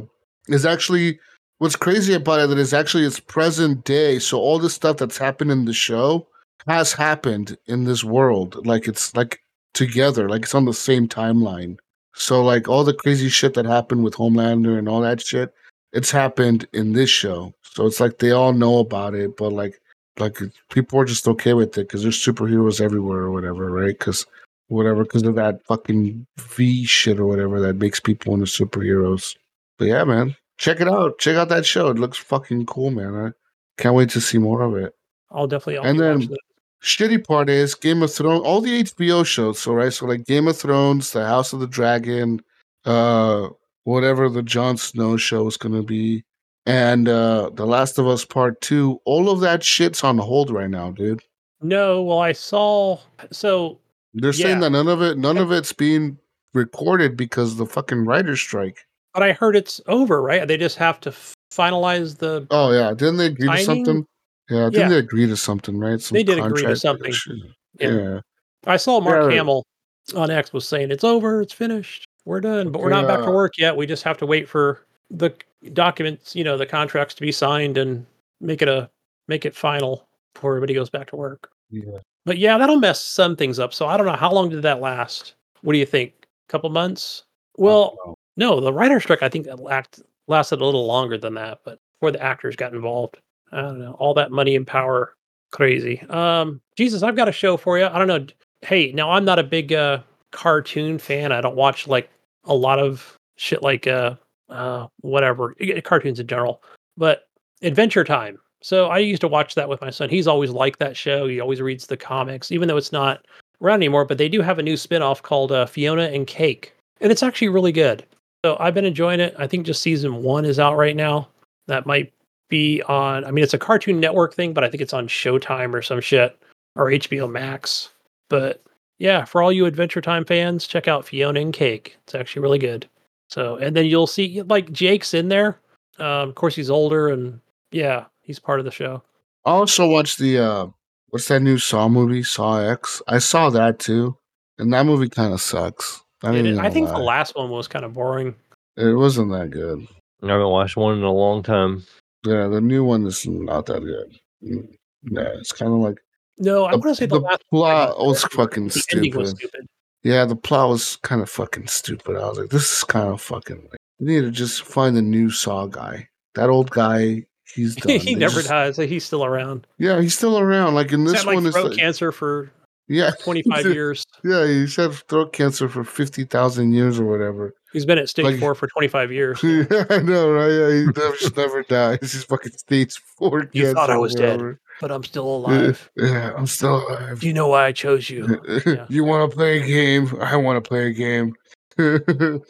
is actually what's crazy about it that is actually it's present day. So all the stuff that's happened in the show has happened in this world. Like it's like together, like it's on the same timeline. So like all the crazy shit that happened with Homelander and all that shit, it's happened in this show. So it's like they all know about it, but like like people are just okay with it because there's superheroes everywhere or whatever, right? Because whatever, because of that fucking V shit or whatever that makes people into superheroes. But yeah, man, check it out. Check out that show. It looks fucking cool, man. I can't wait to see more of it. I'll definitely. I'll And then-. Shitty part is Game of Thrones, all the HBO shows. So right, so like Game of Thrones, The House of the Dragon, uh, whatever the Jon Snow show is gonna be, and uh The Last of Us Part Two. All of that shit's on hold right now, dude. No, well, I saw. So They're saying that none of it, none of it's being recorded because of the fucking writer's strike. But I heard it's over, right? They just have to finalize the. Oh yeah, didn't they do Timing? something? Yeah, didn't Yeah. they agree to something, right? Some They did agree to something. Yeah. Yeah. I saw Mark Yeah. Hamill on X was saying it's over, it's finished, we're done, but we're not back to work yet. We just have to wait for the documents, you know, the contracts to be signed and make it a make it final before everybody goes back to work. Yeah. But yeah, that'll mess some things up. So I don't know how long did that last. What do you think? A couple months? Well, no, the writer strike I think that lasted a little longer than that, but before the actors got involved. I don't know. All that money and power, crazy. Um, Jesus, I've got a show for you. I don't know. Hey, now I'm not a big uh cartoon fan. I don't watch like a lot of shit like uh uh whatever cartoons in general. But Adventure Time. So I used to watch that with my son. He's always liked that show. He always reads the comics, even though it's not around anymore. But they do have a new spin-off called uh, Fionna and Cake, and it's actually really good. So I've been enjoying it. I think just season one is out right now. That might be on. I mean, it's a Cartoon Network thing, but I think it's on Showtime or some shit or HBO Max. But yeah, for all you Adventure Time fans, check out Fionna and Cake. It's actually really good. So, and then you'll see like Jake's in there. Um, of course, he's older, and yeah, he's part of the show. I also watched the uh what's that new Saw movie, Saw X? I saw that too. And that movie kind of sucks. I, And didn't it- I think lie. the last one was kind of boring. it wasn't that good. I haven't watched one in a long time. Yeah, the new one is not that good. Yeah, it's kind of like No, I the, want to say the, the last plot one was fucking the ending was stupid. stupid. Yeah, the plot was kind of fucking stupid. I was like, this is kind of fucking. Like, you need to just find a new Saw guy. That old guy, he's [LAUGHS] done. he They never just- dies. He's still around. Yeah, he's still around. Like in He's this had like one, is throat like, cancer for yeah, [LAUGHS] 25 years. yeah, he's had throat cancer for fifty thousand years or whatever. He's been at stage Like- four for 25 years. Yeah, [LAUGHS] I know, right? Yeah, he never, just never dies. He's fucking stage four. You thought I was dead. but I'm still alive. yeah, I'm still alive. Do you know why I chose you? [LAUGHS] Yeah. you want to play a game? I want to play a game. [LAUGHS] but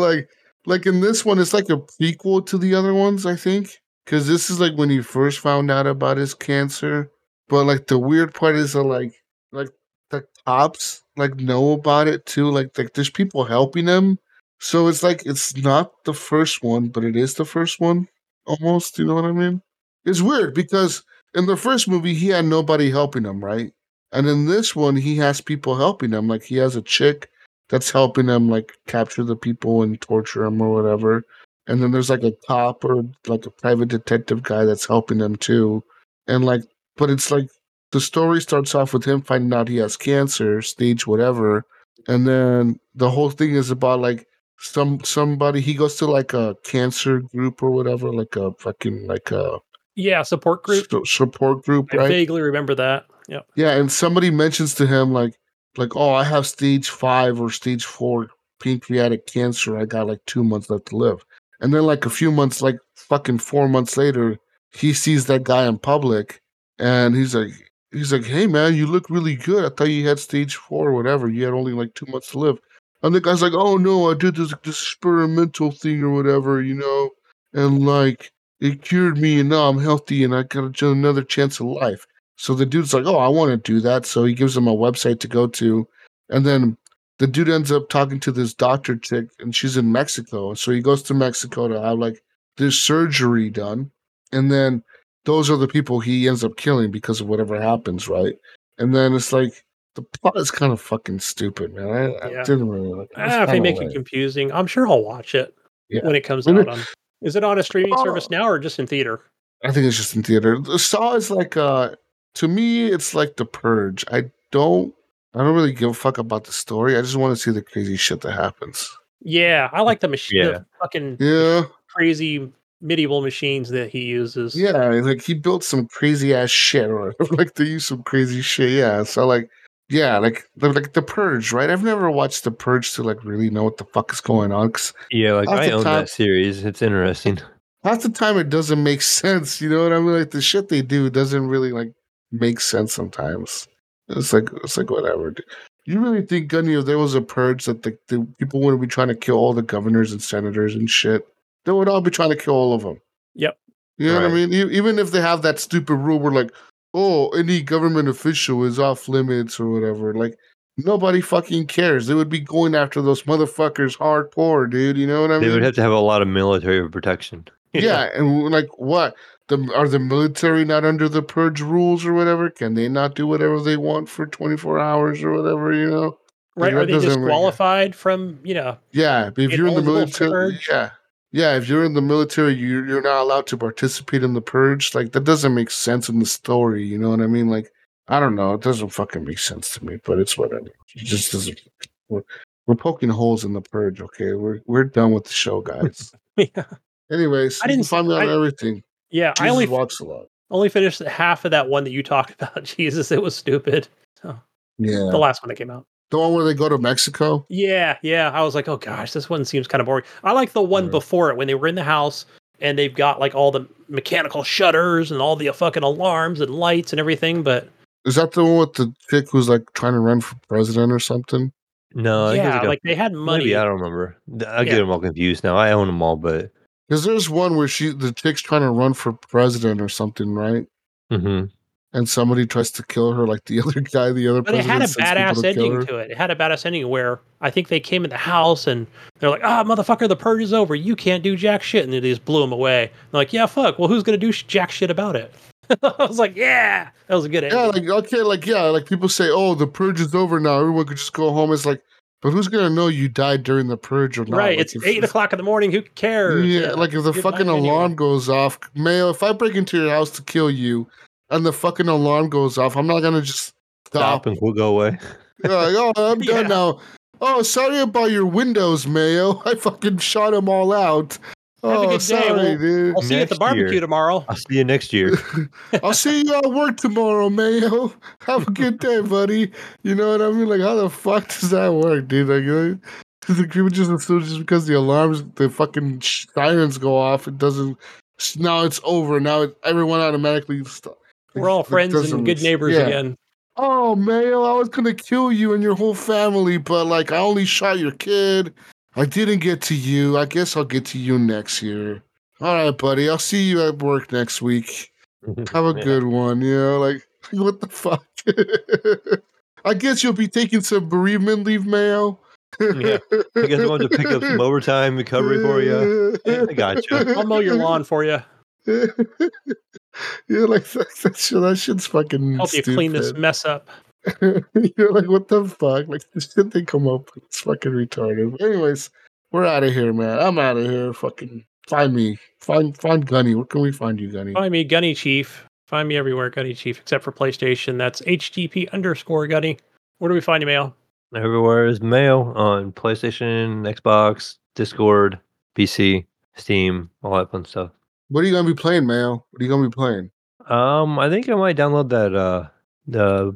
like, like in this one, it's like a prequel to the other ones, I think, because this is like when he first found out about his cancer. But like the weird part is that like, like the cops like know about it too. Like, like there's people helping him. So it's like it's not the first one, but it is the first one almost. You know what I mean? It's weird because in the first movie he had nobody helping him, right? And in this one he has people helping him. Like he has a chick that's helping him like capture the people and torture them or whatever. And then there's like a cop or like a private detective guy that's helping him too. And like, but it's like the story starts off with him finding out he has cancer, stage whatever, and then the whole thing is about like some somebody he goes to like a cancer group or whatever, like a fucking like a Yeah, support group. su- support group, I right? vaguely remember that. Yep. Yeah, and somebody mentions to him like like oh I have stage five or stage four pancreatic cancer. I got like two months left to live. And then like a few months, like fucking four months later, he sees that guy in public and he's like he's like, Hey man, you look really good. I thought you had stage four or whatever. You had only like two months to live. And the guy's like, Oh no, I did this, this experimental thing or whatever, you know, and like it cured me and now I'm healthy and I got another chance of life. So the dude's like, "Oh, I want to do that." So he gives him a website to go to, and then the dude ends up talking to this doctor chick, and she's in Mexico. So he goes to Mexico to have like this surgery done, and then those are the people he ends up killing because of whatever happens, right? And then it's like the plot is kind of fucking stupid, man. I, I didn't really like it. It's Ah, if they kinda make it confusing, I'm sure I'll watch it Yeah. when it comes Maybe- out. On is it on a streaming service Oh. now or just in theater? I think it's just in theater. The Saw is like uh to me it's like the purge. I don't I don't really give a fuck about the story. I just want to see the crazy shit that happens. Yeah, I like the machine, Yeah. the fucking Yeah. crazy medieval machines that he uses. Yeah, like he built some crazy ass shit or [LAUGHS] like they use some crazy shit. Yeah. So like yeah, like the, like the purge, right? I've never watched the purge to like really know what the fuck is going on. Cause Yeah, like I own time- that series. It's interesting. half the time it doesn't make sense. You know what I mean? Like the shit they do doesn't really like make sense sometimes. It's like it's like whatever. You really think, Gunny, if there was a purge that the, the people wouldn't be trying to kill all the governors and senators and shit? They would all be trying to kill all of them. Yep. You know what I mean? Even if they have that stupid rule where like, oh, any government official is off limits or whatever, like nobody fucking cares. They would be going after those motherfuckers hardcore, dude. You know what I They mean? They would have to have a lot of military protection. [LAUGHS] Yeah, and like what? The are the military not under the purge rules or whatever? Can they not do whatever they want for twenty four hours or whatever? You know? right? that Are they doesn't make- disqualified from you know? Yeah, if you're in the military, purge? yeah, yeah. If you're in the military, you you're not allowed to participate in the purge. Like that doesn't make sense in the story. You know what I mean? Like I don't know. It doesn't fucking make sense to me. But it's whatever. It just doesn't. We're, we're poking holes in the purge. Okay, we're we're done with the show, guys. [LAUGHS] yeah, Anyways, I didn't- find me on I- everything. yeah. I only walks a lot. only finished half of that one that you talked about. [LAUGHS] Jesus, it was stupid. Yeah. The last one that came out. The one where they go to Mexico? Yeah, yeah. I was like, oh gosh, this one seems kind of boring. I like the one Yeah. before it when they were in the house and they've got like all the mechanical shutters and all the fucking alarms and lights and everything. But Is that the one with the chick who's like trying to run for president or something? No, I yeah, it's like they had money. Maybe I don't remember. I Yeah. get them all confused now. I own them all, but Because there's one where she the chick's trying to run for president or something, right? hmm And somebody tries to kill her, like the [LAUGHS] other guy, the other. But it had a president sends people badass to ending to it. It had a badass ending where I think they came in the house and they're like, "Ah, motherfucker, the purge is over. You can't do jack shit." And they just blew him away. They're like, "Yeah, fuck. Well, who's gonna do sh- jack shit about it?" [LAUGHS] I was like, "Yeah, that was a good ending." Yeah, like okay, like yeah, like people say, oh, the purge is over now. Everyone could just go home. It's like, but who's gonna know you died during the purge or not? right? Like, it's if- eight o'clock in the morning. Who cares? Yeah, like if the fucking dying anyway. alarm goes off, Mayo, if I break into your house to kill you and the fucking alarm goes off, I'm not gonna just stop stop. and we'll go away. Yeah, like, oh, I'm [LAUGHS] done Yeah. now. Oh, sorry about your windows, Mayo. [LAUGHS] I fucking shot them all out. Have a oh, good day. sorry, We'll- dude. I'll see you at the barbecue year. tomorrow. I'll see you next year. [LAUGHS] I'll see you at work tomorrow, Mayo. Have a good day, buddy. You know what I mean? Like, how the fuck does that work, dude? Like, uh, does the people just assume just because the alarms, the fucking sirens go off, it doesn't. Now it's over. Now it, everyone automatically. St- We're all friends and good neighbors yeah. again. Oh, Mayo, I was gonna kill you and your whole family, but like, I only shot your kid. I didn't get to you. I guess I'll get to you next year. All right, buddy. I'll see you at work next week. [LAUGHS] Have a Yeah. good one. You know, like [LAUGHS] what the fuck? [LAUGHS] I guess you'll be taking some bereavement leave, Mayo. Yeah. I guess I'm going to pick up some overtime recovery for you. I got you. I'll mow your lawn for you. [LAUGHS] You're like that, that, shit, that shit's fucking. Help you clean this mess up. [LAUGHS] You're like, what the fuck? Like the shit they come up with, it's fucking retarded. But anyways, we're out of here, man. I'm out of here. Fucking find me. Find find Gunny. Where can we find you, Gunny? Find me Gunny Chief. Find me everywhere, Gunny Chief, except for PlayStation. That's HTTP underscore Gunny. Where do we find you, Mayo? Everywhere is mail on PlayStation, Xbox, Discord, PC, Steam, all that fun stuff. What are you gonna be playing, Mayo? What are you gonna be playing? Um, I think I might download that uh the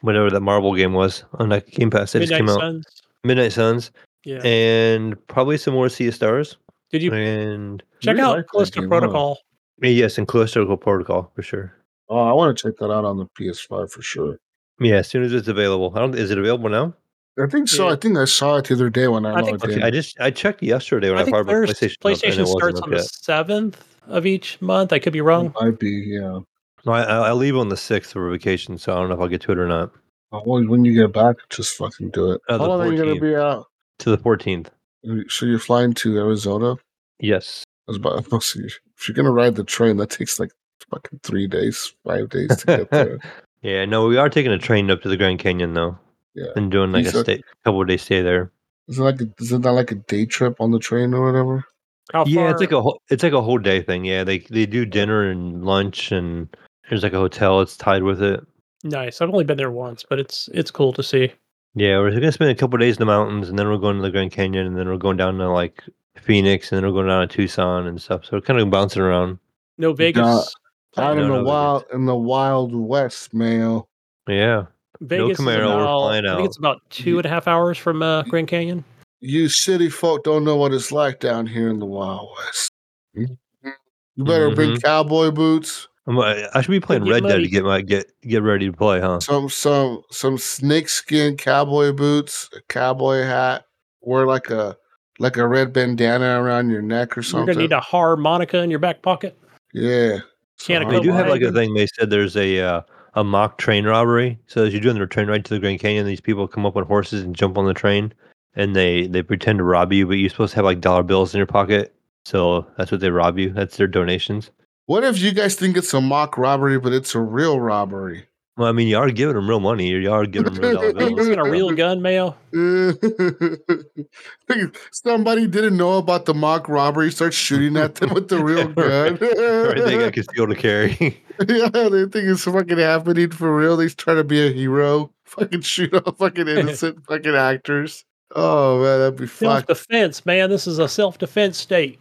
whatever that Marvel game was on that Game Pass that just Midnight came out. Suns. Midnight Suns, Yeah. and probably some more Sea of Stars. Did you And check really out like Callisto game, huh? Protocol? yes, and Callisto Protocol for sure. Oh, I want to check that out on the PS5 for sure. Yeah, as soon as it's available. I don't. Is it available now? I think so. Yeah. I think I saw it the other day when I, I think- logged Okay, in. I just I checked yesterday when I, I think fired my PlayStation. PlayStation starts on the seventh of each month. I could be wrong. Might be, yeah. No, I, I I leave on the sixth for vacation, so I don't know if I'll get to it or not. Uh, When, when you get back, just fucking do it. Uh, How long are you gonna be out? To the fourteenth. So you're flying to Arizona? Yes. I was about [LAUGHS] to say, if you're gonna ride the train, that takes like fucking three days, five days to get there. [LAUGHS] yeah. No, we are taking a train up to the Grand Canyon though, yeah. and doing like Piece a of- stay, couple of days stay there. Is it like a, is it not like a day trip on the train or whatever? How Yeah, far? it's like a whole it's like a whole day thing. Yeah, they they do dinner and lunch, and there's like a hotel. It's tied with it. nice. I've only been there once, but it's it's cool to see. Yeah, we're gonna spend a couple of days in the mountains, and then we're going to the Grand Canyon, and then we're going down to like Phoenix, and then we're going down to Tucson and stuff. So we're kind of bouncing around. No Vegas. Out No, in the no, wild in the wild west, man. Yeah. Vegas is Camaro, we're about, flying I think it's about two and a half hours from uh, Grand Canyon. You city folk don't know what it's like down here in the wild west. You better bring Mhm. cowboy boots, I'm, I I should be playing Red Dead to get my get get ready to play, huh? some some some snakeskin cowboy boots, a cowboy hat, wear like a like a red bandana around your neck or something. You're gonna need a harmonica in your back pocket. yeah. Can of They do have like a thing. They said there's a uh, a mock train robbery. So as you're doing the train ride to the Grand Canyon, these people come up on horses and jump on the train, and they they pretend to rob you, but you're supposed to have like dollar bills in your pocket. So that's what they rob you. That's their donations. What if you guys think it's a mock robbery, but it's a real robbery? Well, I mean, you are giving them real money. You are giving them real dollar Are [LAUGHS] you bills. using a real gun, Mayo? [LAUGHS] Somebody didn't know about the mock robbery, start shooting at them with the [LAUGHS] real gun. or they got concealed to carry. yeah, they think it's fucking happening for real. They try to be a hero. Fucking shoot off fucking innocent fucking actors. Oh man, that'd be Self fucked. defense, man. This is a self defense state.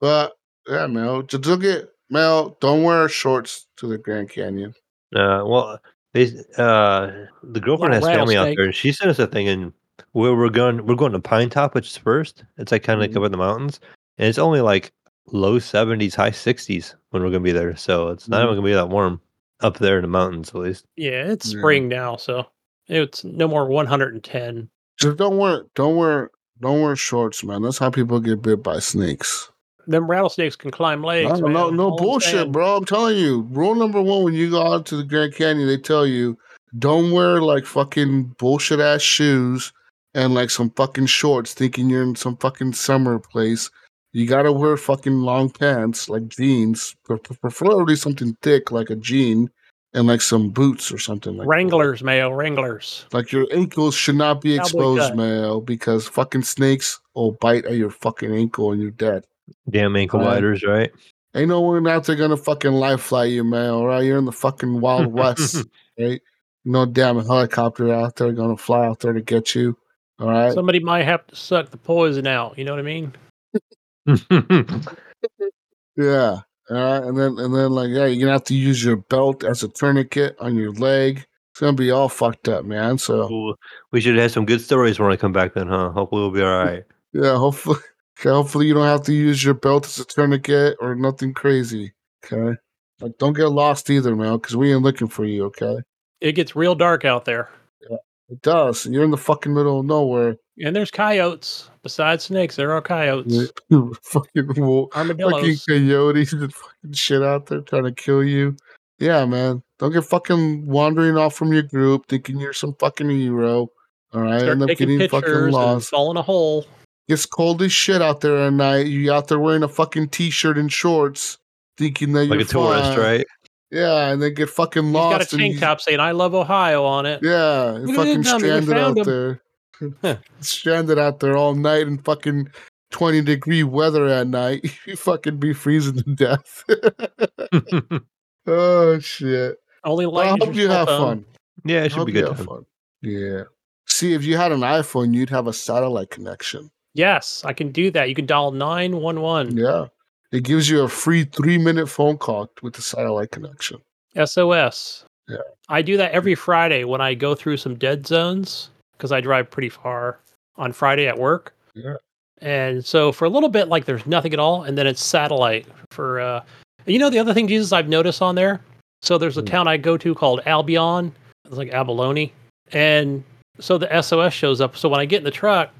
But yeah, Mel, just look at Mel. Don't wear shorts to the Grand Canyon. Uh, well, they uh, the girlfriend has Little family out there, and she sent us a thing, and where we're going, we're going to Pinetop, which is first. It's like kind of Mhm. like up in the mountains, and it's only like low seventies, high sixties when we're gonna be there. So it's not Mhm. even gonna be that warm up there in the mountains, at least. Yeah, it's Yeah. spring now, so it's no more 110. Just don't wear, don't wear, don't wear shorts, man. That's how people get bit by snakes. Them rattlesnakes can climb legs. No, no, no bullshit, bro. I'm telling you. Rule number one: when you go out to the Grand Canyon, they tell you don't wear like fucking bullshit ass shoes and like some fucking shorts, thinking you're in some fucking summer place. You gotta wear fucking long pants, like jeans, pre- pre- preferably something thick, like a jean, and like some boots or something like that. Wranglers, Mayo, Wranglers. Like your ankles should not be Cowboy exposed, cut. Mel, because fucking snakes will bite at your fucking ankle and you're dead. Damn ankle Right. biters, right? Ain't no one out there gonna fucking life fly you, man. All right, you're in the fucking wild [LAUGHS] west, right? No damn helicopter out there gonna fly out there to get you. All right. Somebody might have to suck the poison out. You know what I mean? [LAUGHS] yeah. All right. And then and then like yeah, you're gonna have to use your belt as a tourniquet on your leg. It's gonna be all fucked up, man. So Cool. we should have some good stories when I come back, then, huh? Hopefully, we'll be [LAUGHS] all right. yeah, hopefully [LAUGHS] okay, hopefully you don't have to use your belt as a tourniquet or nothing crazy. Okay. Like don't get lost either, man, because we ain't looking for you, okay? It gets real dark out there. It does. You're in the fucking middle of nowhere. And there's coyotes. Besides snakes, there are coyotes. Yeah, [LAUGHS] fucking wolf, fucking Armadillos. coyotes and fucking shit out there trying to kill you. Yeah, man. Don't get fucking wandering off from your group thinking you're some fucking hero. All right, Start end up getting fucking lost. fall in a hole. It's cold as shit out there at night. You out there wearing a fucking t-shirt and shorts, thinking that Like you're a tourist, fine. right? Yeah, and then get fucking He's lost. got a and tank top saying "I love Ohio" on it. Yeah, Look fucking it, stranded out found 'em. there. [LAUGHS] stranded out there all night in fucking 20 degree weather at night. [LAUGHS] You fucking be freezing to death. [LAUGHS] oh, shit. Only Well, I hope you have phone. fun. yeah, it should hope be you good. have fun. Yeah. See, if you had an iPhone, you'd have a satellite connection. Yes, I can do that. You can dial nine one one Yeah. It gives you a free three minute phone call with the satellite connection. SOS. Yeah. I do that every Friday when I go through some dead zones because I drive pretty far on Friday at work. Yeah. And so for a little bit, like there's nothing at all, and then it's satellite for. uh and You know the other thing, Jesus, I've noticed on there. So there's a Hmm. town I go to called Albion. It's like abalone, and so the SOS shows up. So when I get in the truck,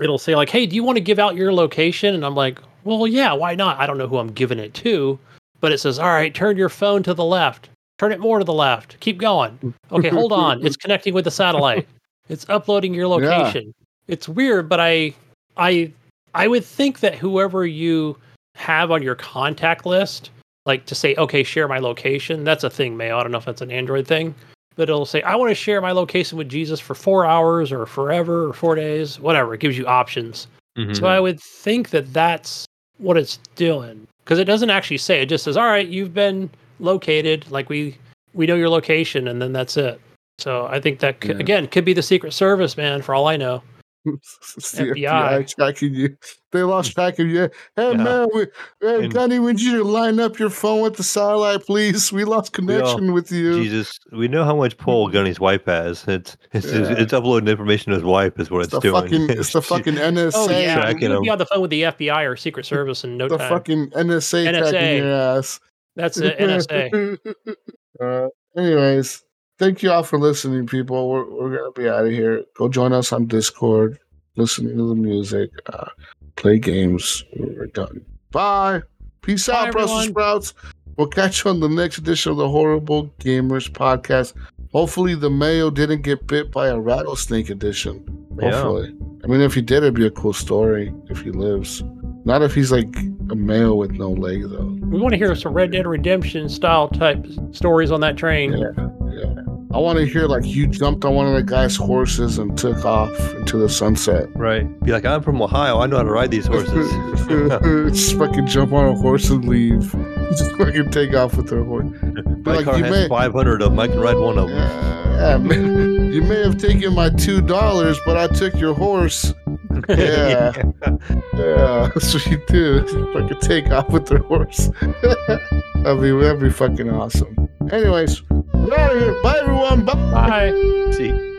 it'll say like, "Hey, do you want to give out your location?" And I'm like, "Well, yeah, why not? I don't know who I'm giving it to." But it says, "All right, turn your phone to the left. Turn it more to the left. Keep going. Okay, hold [LAUGHS] on. It's connecting with the satellite. It's uploading your Yeah. location. It's weird, but I I I would think that whoever you have on your contact list, like to say, okay, share my location, that's a thing, Mayo. I don't know if that's an Android thing. But it'll say, I want to share my location with Jesus for four hours or forever or four days, whatever. It gives you options. Mhm. So I would think that that's what it's doing because it doesn't actually say. It just says, "All right, you've been located. Like we we know your location, and then that's it." So I think that could, Yeah. again could be the Secret Service, man. For all I know, [LAUGHS] It's the FBI. FBI tracking you. They lost track of you. Hey Yeah. man, we, hey And- Gunny, we need you line up your phone with the satellite, please. We lost connection with you. Jesus, we know how much pull [LAUGHS] Gunny's wife has. It's it's Yeah. it's uploading information to his wife is what It's it's, the doing. fucking [LAUGHS] it's the fucking NSA. oh yeah, tracking you would be on the phone with the FBI or Secret Service in no the time. fucking NSA, NSA. tracking your ass. That's it, NSA. uh, anyways, thank you all for listening, people. We're, we're gonna be out of here. Go join us on Discord, listening to the music, uh, play games. We're done. Bye. Peace Bye, out, Brussels sprouts. We'll catch you on the next edition of the Horrible Gamers podcast. Hopefully, the mayo didn't get bit by a rattlesnake edition. Yeah. Hopefully. I mean, if he did, it'd be a cool story if he lives. Not if he's like a male with no leg, though. We want to hear some Red Dead Redemption style type stories on that train. Yeah, yeah. I want to hear like you jumped on one of the guy's horses and took off into the sunset. right. Be like, I'm from Ohio. I know how to ride these horses. [LAUGHS] [LAUGHS] Just fucking jump on a horse and leave. [LAUGHS] Just fucking take off with their horse. My like, car you has may- 500 of them. I can ride one of them. Yeah, yeah, man. You may have taken my two dollars, but I took your horse. Yeah. Yeah, that's what you do. Fucking take off with their horse. that'd be that'd be fucking awesome. Anyways, we're out of here. Bye everyone. Bye. Bye. See.